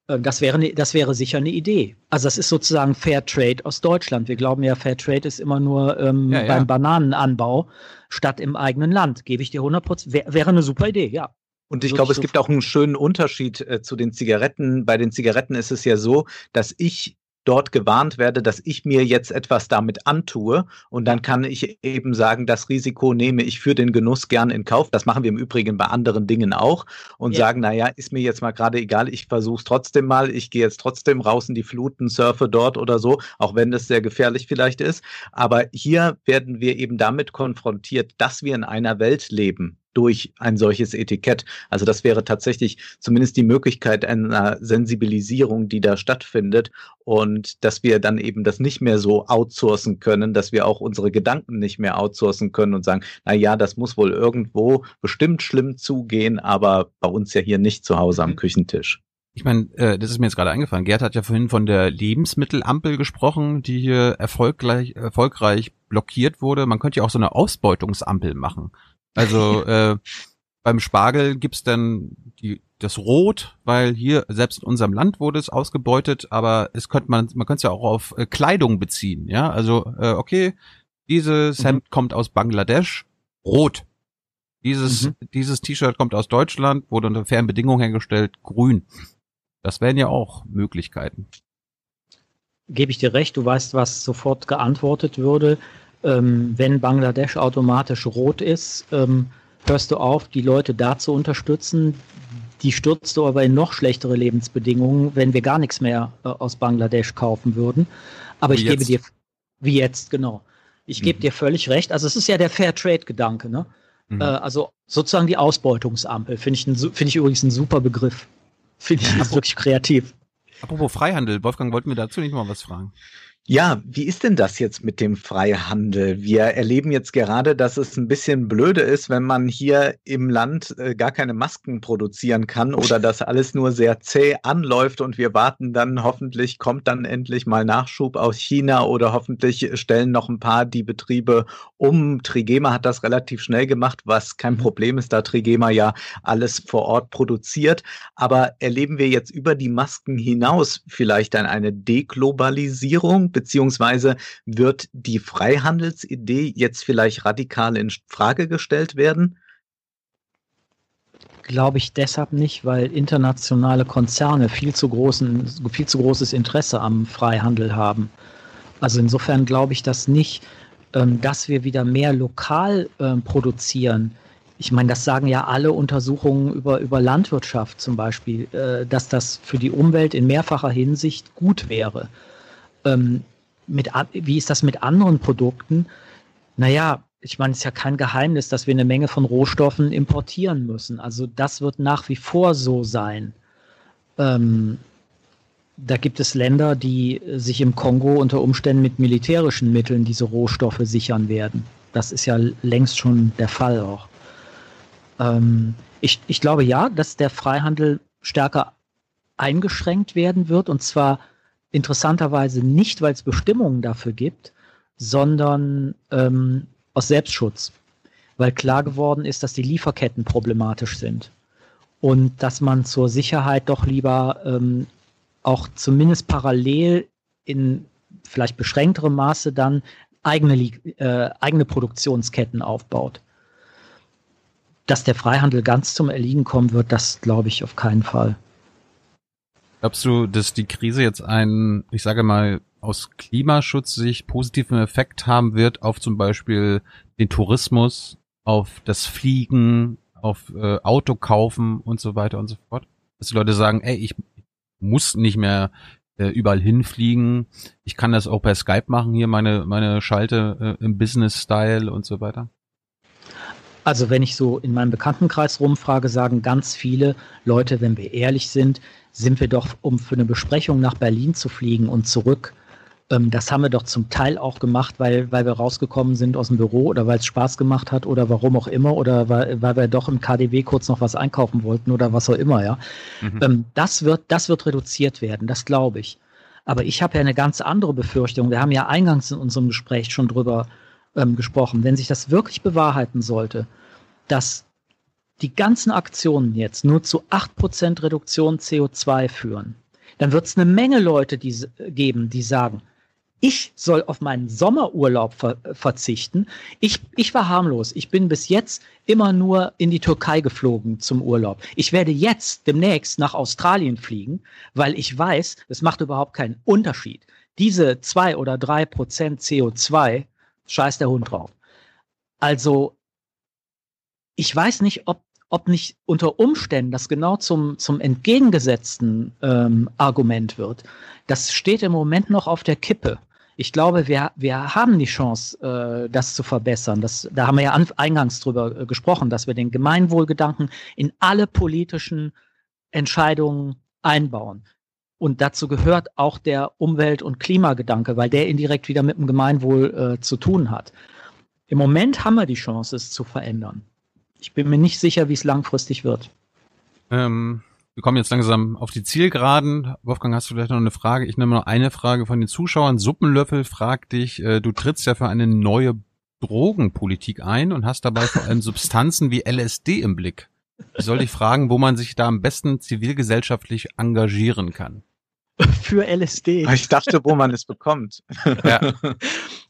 Äh, Das wäre, ne- das wäre sicher eine Idee. Also das ist sozusagen Fair Trade aus Deutschland. Wir glauben ja, Fair Trade ist immer nur ähm, Ja, ja. beim Bananenanbau statt im eigenen Land. Gebe ich dir 100 Prozent. Wär, wäre eine super Idee, ja. Und ich glaube, es gibt auch einen schönen Unterschied äh, zu den Zigaretten. Bei den Zigaretten ist es ja so, dass ich dort gewarnt werde, dass ich mir jetzt etwas damit antue und dann kann ich eben sagen, das Risiko nehme ich für den Genuss gern in Kauf. Das machen wir im Übrigen bei anderen Dingen auch und Ja. sagen, naja, ist mir jetzt mal gerade egal, ich versuche es trotzdem mal, ich gehe jetzt trotzdem raus in die Fluten, surfe dort oder so, auch wenn das sehr gefährlich vielleicht ist. Aber hier werden wir eben damit konfrontiert, dass wir in einer Welt leben durch ein solches Etikett. Also das wäre tatsächlich zumindest die Möglichkeit einer Sensibilisierung, die da stattfindet und dass wir dann eben das nicht mehr so outsourcen können, dass wir auch unsere Gedanken nicht mehr outsourcen können und sagen, na ja, das muss wohl irgendwo bestimmt schlimm zugehen, aber bei uns ja hier nicht zu Hause am Mhm. Küchentisch. Ich meine, äh, das ist mir jetzt gerade eingefallen. Gerd hat ja vorhin von der Lebensmittelampel gesprochen, die hier erfolgreich, erfolgreich blockiert wurde. Man könnte ja auch so eine Ausbeutungsampel machen. Also äh, beim Spargel gibt's dann die, das Rot, weil hier selbst in unserem Land wurde es ausgebeutet, aber es könnte man, man könnte es ja auch auf äh, Kleidung beziehen. Ja, also äh, okay, dieses Mhm. Hemd kommt aus Bangladesch, rot. Dieses, Mhm. dieses T-Shirt kommt aus Deutschland, wurde unter fairen Bedingungen hergestellt, grün. Das wären ja auch Möglichkeiten. Gebe ich dir recht, du weißt, was sofort geantwortet würde. Ähm, wenn Bangladesch automatisch rot ist, ähm, hörst du auf, die Leute da zu unterstützen. Die stürzt du aber in noch schlechtere Lebensbedingungen, wenn wir gar nichts mehr äh, aus Bangladesch kaufen würden. Aber Wie ich gebe jetzt. dir, wie jetzt, genau. Ich gebe Mhm. dir völlig recht. Also es ist ja der Fair Trade-Gedanke, ne? Mhm. Äh, also sozusagen die Ausbeutungsampel finde ich, finde ich übrigens ein super Begriff. Finde ich wirklich kreativ. Apropos Freihandel, Wolfgang, wollten wir dazu nicht mal was fragen? Ja, wie ist denn das jetzt mit dem Freihandel? Wir erleben jetzt gerade, dass es ein bisschen blöde ist, wenn man hier im Land äh, gar keine Masken produzieren kann oder dass alles nur sehr zäh anläuft und wir warten dann, hoffentlich kommt dann endlich mal Nachschub aus China oder hoffentlich stellen noch ein paar die Betriebe um. Trigema hat das relativ schnell gemacht, was kein Problem ist, da Trigema ja alles vor Ort produziert. Aber erleben wir jetzt über die Masken hinaus vielleicht dann eine Deglobalisierung, beziehungsweise wird die Freihandelsidee jetzt vielleicht radikal in Frage gestellt werden? Glaube ich deshalb nicht, weil internationale Konzerne viel zu, großen, viel zu großes Interesse am Freihandel haben. Also insofern glaube ich das nicht, ähm, dass wir wieder mehr lokal ähm, produzieren. Ich meine, das sagen ja alle Untersuchungen über, über Landwirtschaft zum Beispiel, äh, dass das für die Umwelt in mehrfacher Hinsicht gut wäre. Ähm, mit, wie ist das mit anderen Produkten? Naja, ich meine, es ist ja kein Geheimnis, dass wir eine Menge von Rohstoffen importieren müssen. Also das wird nach wie vor so sein. Ähm, da gibt es Länder, die sich im Kongo unter Umständen mit militärischen Mitteln diese Rohstoffe sichern werden. Das ist ja längst schon der Fall auch. Ähm, ich, ich glaube ja, dass der Freihandel stärker eingeschränkt werden wird und zwar interessanterweise nicht, weil es Bestimmungen dafür gibt, sondern ähm, aus Selbstschutz, weil klar geworden ist, dass die Lieferketten problematisch sind und dass man zur Sicherheit doch lieber ähm, auch zumindest parallel in vielleicht beschränkterem Maße dann eigene, äh, eigene Produktionsketten aufbaut. Dass der Freihandel ganz zum Erliegen kommen wird, das glaube ich auf keinen Fall. Glaubst du, dass die Krise jetzt einen, ich sage mal, aus Klimaschutzsicht positiven Effekt haben wird auf zum Beispiel den Tourismus, auf das Fliegen, auf äh, Auto kaufen und so weiter und so fort? Dass die Leute sagen, ey, ich muss nicht mehr äh, überall hinfliegen, ich kann das auch per Skype machen, hier meine, meine Schalte äh, im Business-Style und so weiter? Also wenn ich so in meinem Bekanntenkreis rumfrage, sagen ganz viele Leute, wenn wir ehrlich sind, sind wir doch, um für eine Besprechung nach Berlin zu fliegen und zurück. Ähm, das haben wir doch zum Teil auch gemacht, weil, weil wir rausgekommen sind aus dem Büro oder weil es Spaß gemacht hat oder warum auch immer oder weil, weil wir doch im KDW kurz noch was einkaufen wollten oder was auch immer, ja. Mhm. Ähm, das, wird, das wird reduziert werden, das glaube ich. Aber ich habe ja eine ganz andere Befürchtung. Wir haben ja eingangs in unserem Gespräch schon drüber ähm, gesprochen. Wenn sich das wirklich bewahrheiten sollte, dass die ganzen Aktionen jetzt nur zu 8% Reduktion CO2 führen, dann wird es eine Menge Leute die, geben, die sagen, ich soll auf meinen Sommerurlaub ver verzichten. Ich, ich war harmlos. Ich bin bis jetzt immer nur in die Türkei geflogen zum Urlaub. Ich werde jetzt demnächst nach Australien fliegen, weil ich weiß, es macht überhaupt keinen Unterschied. Diese zwei oder drei Prozent CO2, scheiß der Hund drauf. Also, ich weiß nicht, ob ob nicht unter Umständen das genau zum, zum entgegengesetzten ähm, Argument wird. Das steht im Moment noch auf der Kippe. Ich glaube, wir, wir haben die Chance, äh, das zu verbessern. Das, da haben wir ja eingangs drüber äh, gesprochen, dass wir den Gemeinwohlgedanken in alle politischen Entscheidungen einbauen. Und dazu gehört auch der Umwelt- und Klimagedanke, weil der indirekt wieder mit dem Gemeinwohl äh, zu tun hat. Im Moment haben wir die Chance, es zu verändern. Ich bin mir nicht sicher, wie es langfristig wird. Ähm, wir kommen jetzt langsam auf die Zielgeraden. Wolfgang, hast du vielleicht noch eine Frage? Ich nehme noch eine Frage von den Zuschauern. Suppenlöffel fragt dich, äh, du trittst ja für eine neue Drogenpolitik ein und hast dabei vor allem Substanzen wie LSD im Blick. Ich soll dich fragen, wo man sich da am besten zivilgesellschaftlich engagieren kann. Für LSD. Ich dachte, wo man es bekommt. Ja.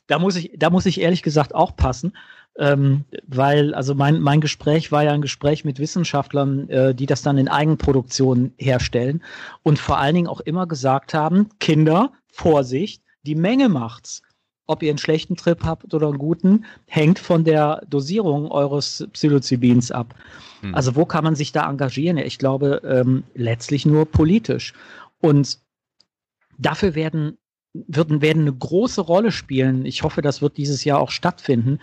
Da muss ich, da muss ich ehrlich gesagt auch passen ähm, weil also mein, mein Gespräch war ja ein Gespräch mit Wissenschaftlern, äh, die das dann in Eigenproduktion herstellen und vor allen Dingen auch immer gesagt haben, Kinder, Vorsicht, die Menge macht's. Ob ihr einen schlechten Trip habt oder einen guten, hängt von der Dosierung eures Psilocybins ab. Hm. Also wo kann man sich da engagieren? Ich glaube ähm, letztlich nur politisch. Und dafür werden wird, werden eine große Rolle spielen. Ich hoffe, das wird dieses Jahr auch stattfinden.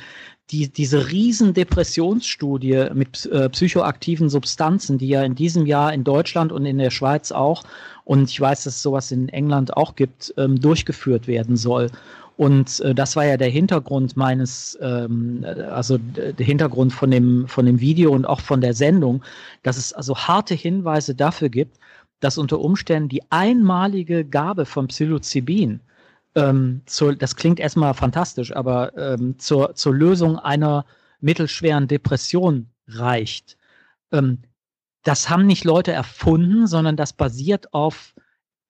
Die, diese riesen Depressionsstudie mit äh, psychoaktiven Substanzen, die ja in diesem Jahr in Deutschland und in der Schweiz auch, und ich weiß, dass es sowas in England auch gibt, ähm, durchgeführt werden soll. Und äh, das war ja der Hintergrund meines, ähm, also der Hintergrund von dem, von dem Video und auch von der Sendung, dass es also harte Hinweise dafür gibt, dass unter Umständen die einmalige Gabe von Psilocybin, ähm, zur, das klingt erstmal fantastisch, aber ähm, zur, zur Lösung einer mittelschweren Depression reicht. Ähm, das haben nicht Leute erfunden, sondern das basiert auf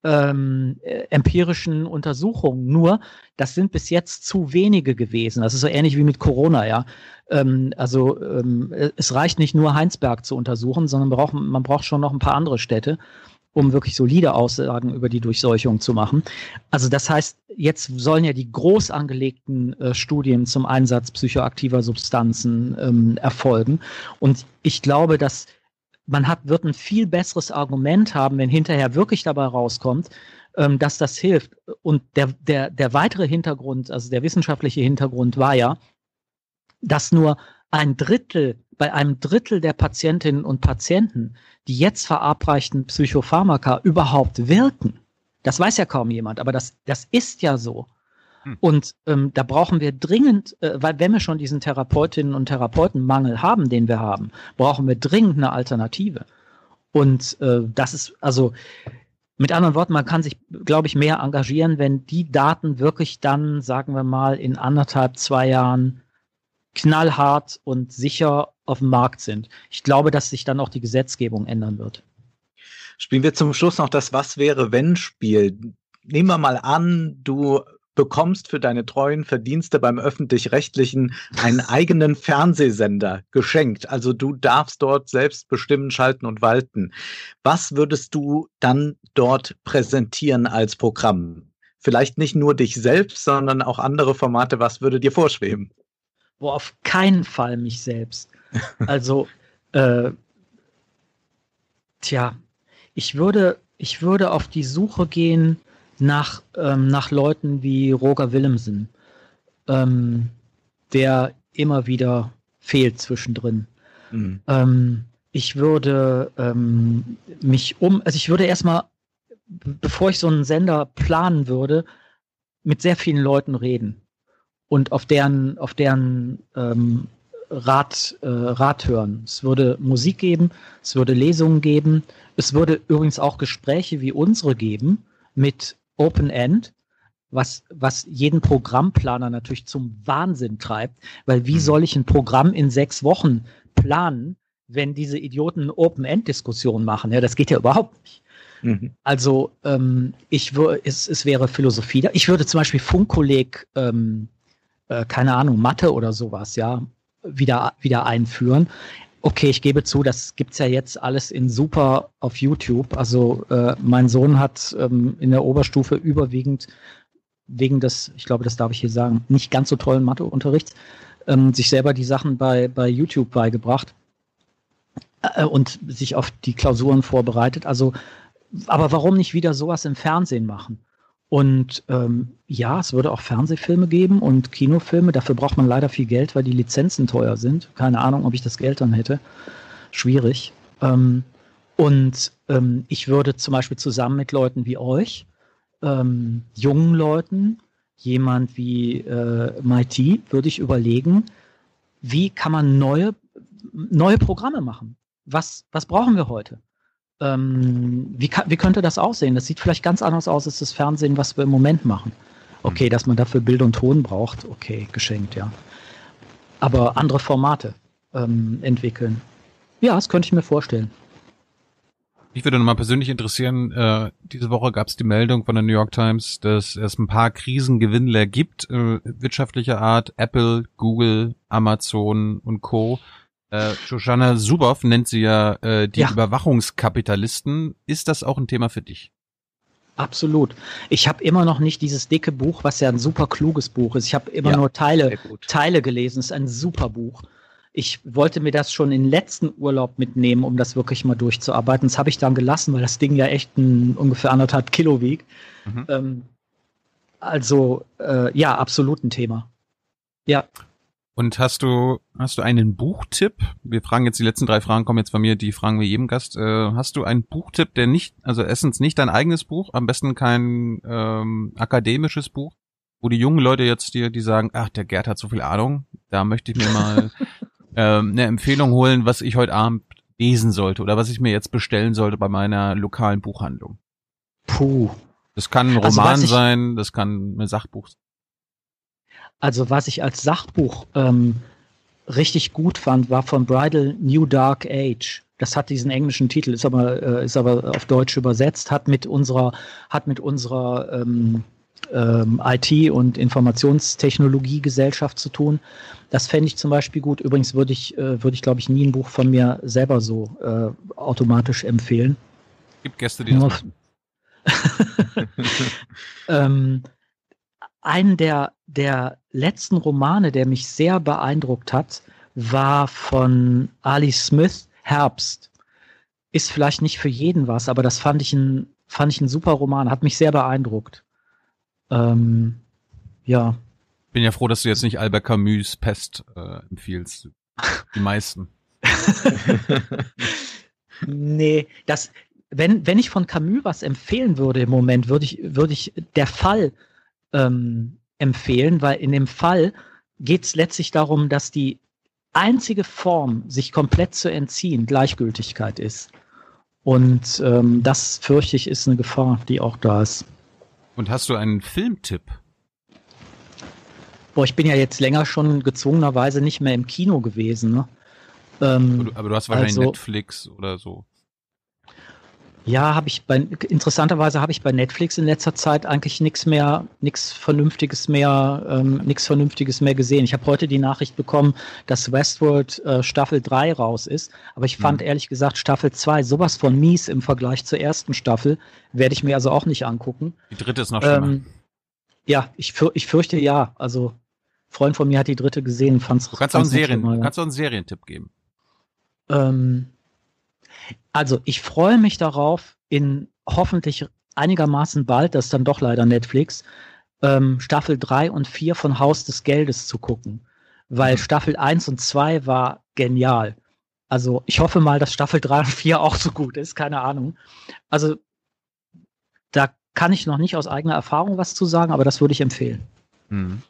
ähm, äh, empirischen Untersuchungen. Nur, das sind bis jetzt zu wenige gewesen. Das ist so ähnlich wie mit Corona, ja. Ähm, also ähm, es reicht nicht nur Heinsberg zu untersuchen, sondern braucht, man braucht schon noch ein paar andere Städte um wirklich solide Aussagen über die Durchseuchung zu machen. Also das heißt, jetzt sollen ja die groß angelegten äh, Studien zum Einsatz psychoaktiver Substanzen ähm, erfolgen. Und ich glaube, dass man hat, wird ein viel besseres Argument haben, wenn hinterher wirklich dabei rauskommt, ähm, dass das hilft. Und der, der, der weitere Hintergrund, also der wissenschaftliche Hintergrund war ja, dass nur ein Drittel, bei einem Drittel der Patientinnen und Patienten die jetzt verabreichten Psychopharmaka überhaupt wirken. Das weiß ja kaum jemand, aber das, das ist ja so. Hm. Und ähm, da brauchen wir dringend, äh, weil wenn wir schon diesen Therapeutinnen und Therapeutenmangel haben, den wir haben, brauchen wir dringend eine Alternative. Und äh, das ist also mit anderen Worten, man kann sich, glaube ich, mehr engagieren, wenn die Daten wirklich dann, sagen wir mal, in anderthalb, zwei Jahren knallhart und sicher auf dem Markt sind. Ich glaube, dass sich dann auch die Gesetzgebung ändern wird. Spielen wir zum Schluss noch das Was wäre wenn Spiel. Nehmen wir mal an, du bekommst für deine treuen Verdienste beim öffentlich-rechtlichen einen eigenen Fernsehsender geschenkt. Also du darfst dort selbst bestimmen, schalten und walten. Was würdest du dann dort präsentieren als Programm? Vielleicht nicht nur dich selbst, sondern auch andere Formate. Was würde dir vorschweben? Wo auf keinen Fall mich selbst. Also, äh, tja, ich würde, ich würde auf die Suche gehen nach, ähm, nach Leuten wie Roger Willemsen, ähm, der immer wieder fehlt zwischendrin. Mhm. Ähm, ich würde ähm, mich um, also ich würde erstmal, bevor ich so einen Sender planen würde, mit sehr vielen Leuten reden und auf deren, auf deren ähm, Rat, äh, Rat hören. Es würde Musik geben, es würde Lesungen geben, es würde übrigens auch Gespräche wie unsere geben mit Open End, was, was jeden Programmplaner natürlich zum Wahnsinn treibt, weil wie mhm. soll ich ein Programm in sechs Wochen planen, wenn diese Idioten Open-End-Diskussionen machen? Ja, das geht ja überhaupt nicht. Mhm. Also ähm, ich würde, es, es wäre Philosophie da. Ich würde zum Beispiel Funkkolleg, ähm, äh, keine Ahnung, Mathe oder sowas, ja, wieder, wieder einführen. Okay, ich gebe zu, das gibt's ja jetzt alles in super auf YouTube. Also äh, mein Sohn hat ähm, in der Oberstufe überwiegend wegen des, ich glaube, das darf ich hier sagen, nicht ganz so tollen Matheunterrichts, ähm, sich selber die Sachen bei, bei YouTube beigebracht äh, und sich auf die Klausuren vorbereitet. Also, aber warum nicht wieder sowas im Fernsehen machen? Und ähm, ja, es würde auch Fernsehfilme geben und Kinofilme. Dafür braucht man leider viel Geld, weil die Lizenzen teuer sind. Keine Ahnung, ob ich das Geld dann hätte. Schwierig. Ähm, und ähm, ich würde zum Beispiel zusammen mit Leuten wie euch, ähm, jungen Leuten, jemand wie äh, MIT, würde ich überlegen, wie kann man neue, neue Programme machen? Was, was brauchen wir heute? Ähm, wie, wie könnte das aussehen? Das sieht vielleicht ganz anders aus als das Fernsehen, was wir im Moment machen. Okay, hm. dass man dafür Bild und Ton braucht, okay, geschenkt, ja. Aber andere Formate ähm, entwickeln. Ja, das könnte ich mir vorstellen. Ich würde nochmal persönlich interessieren, äh, diese Woche gab es die Meldung von der New York Times, dass es ein paar Krisengewinnler gibt, äh, wirtschaftlicher Art, Apple, Google, Amazon und Co., äh, Shoshana Zuboff nennt sie ja äh, die ja. Überwachungskapitalisten. Ist das auch ein Thema für dich? Absolut. Ich habe immer noch nicht dieses dicke Buch, was ja ein super kluges Buch ist. Ich habe immer ja, nur Teile, Teile gelesen. Es ist ein super Buch. Ich wollte mir das schon in letzten Urlaub mitnehmen, um das wirklich mal durchzuarbeiten. Das habe ich dann gelassen, weil das Ding ja echt ein, ungefähr anderthalb Kilo wiegt. Mhm. Ähm, also äh, ja, absolut ein Thema. Ja. Und hast du, hast du einen Buchtipp? Wir fragen jetzt, die letzten drei Fragen kommen jetzt von mir, die fragen wir jedem Gast. Äh, hast du einen Buchtipp, der nicht, also erstens nicht dein eigenes Buch, am besten kein ähm, akademisches Buch, wo die jungen Leute jetzt dir, die sagen, ach, der Gerd hat so viel Ahnung, da möchte ich mir mal ähm, eine Empfehlung holen, was ich heute Abend lesen sollte oder was ich mir jetzt bestellen sollte bei meiner lokalen Buchhandlung. Puh. Das kann ein also Roman also, sein, das kann ein Sachbuch sein. Also was ich als Sachbuch ähm, richtig gut fand, war von Bridal New Dark Age. Das hat diesen englischen Titel, ist aber, äh, ist aber auf Deutsch übersetzt, hat mit unserer, hat mit unserer ähm, ähm, IT- und Informationstechnologiegesellschaft zu tun. Das fände ich zum Beispiel gut. Übrigens würde ich, äh, würde ich, glaube ich, nie ein Buch von mir selber so äh, automatisch empfehlen. Gibt Gäste, die das machen. ähm, einen der, der letzten Romane, der mich sehr beeindruckt hat, war von Ali Smith, Herbst. Ist vielleicht nicht für jeden was, aber das fand ich ein, fand ich ein super Roman, hat mich sehr beeindruckt. Ähm, ja. Bin ja froh, dass du jetzt nicht Albert Camus Pest äh, empfiehlst. Die meisten. nee, das, wenn, wenn ich von Camus was empfehlen würde im Moment, würde ich, würde ich der Fall ähm, empfehlen, weil in dem Fall geht es letztlich darum, dass die einzige Form, sich komplett zu entziehen, Gleichgültigkeit ist. Und ähm, das fürchte ich ist eine Gefahr, die auch da ist. Und hast du einen Filmtipp? Boah, ich bin ja jetzt länger schon gezwungenerweise nicht mehr im Kino gewesen. Ne? Ähm, aber du hast wahrscheinlich also, Netflix oder so. Ja, habe ich bei interessanterweise habe ich bei Netflix in letzter Zeit eigentlich nichts mehr, nichts Vernünftiges mehr, ähm, nichts Vernünftiges mehr gesehen. Ich habe heute die Nachricht bekommen, dass Westworld äh, Staffel 3 raus ist, aber ich fand mhm. ehrlich gesagt Staffel 2 sowas von mies im Vergleich zur ersten Staffel. Werde ich mir also auch nicht angucken. Die dritte ist noch schlimmer. Ähm, ja, ich, für, ich fürchte ja. Also Freund von mir hat die dritte gesehen, fand's. Du kannst auch einen Serien, mal, ja. kannst auch einen Serientipp geben. Ähm, also ich freue mich darauf, in hoffentlich einigermaßen bald, das ist dann doch leider Netflix, ähm, Staffel 3 und 4 von Haus des Geldes zu gucken. weil mhm. Staffel 1 und 2 war genial. Also ich hoffe mal, dass Staffel 3 und 4 auch so gut ist, keine Ahnung. Also da kann ich noch nicht aus eigener Erfahrung was zu sagen, aber das würde ich empfehlen. Mhm.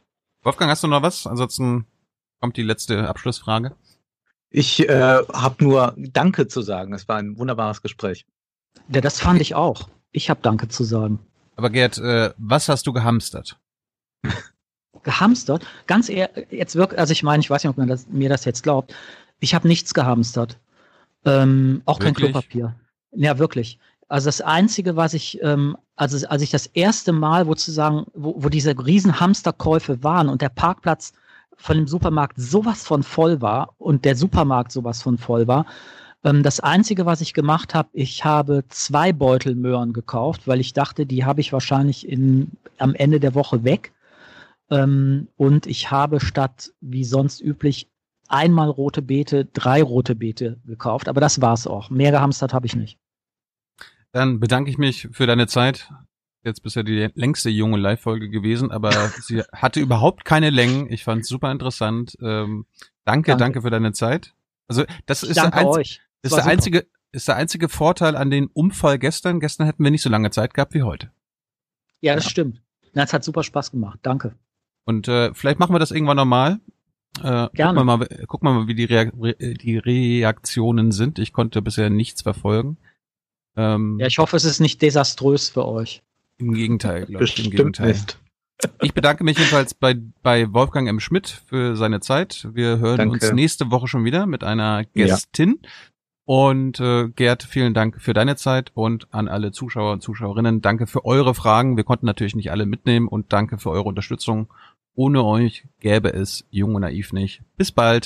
Wolfgang, hast du noch was? Ansonsten kommt die letzte Abschlussfrage. Ich äh, habe nur Danke zu sagen. Es war ein wunderbares Gespräch. Ja, das fand ich auch. Ich habe Danke zu sagen. Aber Gerd, äh, was hast du gehamstert? gehamstert? Ganz eher, jetzt wirklich, also ich meine, ich weiß nicht, ob man das, mir das jetzt glaubt. Ich habe nichts gehamstert. Ähm, auch wirklich? kein Klopapier. Ja, wirklich. Also das Einzige, was ich, ähm, also als ich das erste Mal, wo zu sagen, wo, wo diese riesen Hamsterkäufe waren und der Parkplatz von dem Supermarkt sowas von voll war und der Supermarkt sowas von voll war, ähm, das Einzige, was ich gemacht habe, ich habe zwei Beutel Möhren gekauft, weil ich dachte, die habe ich wahrscheinlich in, am Ende der Woche weg. Ähm, und ich habe statt wie sonst üblich einmal rote Beete, drei rote Beete gekauft. Aber das war's auch. Mehr gehamstert habe ich nicht. Dann bedanke ich mich für deine Zeit. Jetzt bisher die längste junge Live-Folge gewesen, aber sie hatte überhaupt keine Längen. Ich fand es super interessant. Ähm, danke, danke, danke, für deine Zeit. Also das ich ist der, einz ist der einzige, ist der einzige Vorteil an den Unfall gestern. Gestern hätten wir nicht so lange Zeit gehabt wie heute. Ja, das ja. stimmt. Na, es hat super Spaß gemacht. Danke. Und äh, vielleicht machen wir das irgendwann nochmal. Äh, Gerne. Gucken wir mal, gucken wir mal, wie die, Reak die Reaktionen sind. Ich konnte bisher nichts verfolgen. Ähm, ja, ich hoffe, es ist nicht desaströs für euch. Im Gegenteil, glaube ich. Im Gegenteil. Nicht. Ich bedanke mich jedenfalls bei, bei Wolfgang M. Schmidt für seine Zeit. Wir hören Danke. uns nächste Woche schon wieder mit einer Gästin. Ja. Und äh, Gerd, vielen Dank für deine Zeit und an alle Zuschauer und Zuschauerinnen. Danke für eure Fragen. Wir konnten natürlich nicht alle mitnehmen und danke für eure Unterstützung. Ohne euch gäbe es Jung und Naiv nicht. Bis bald.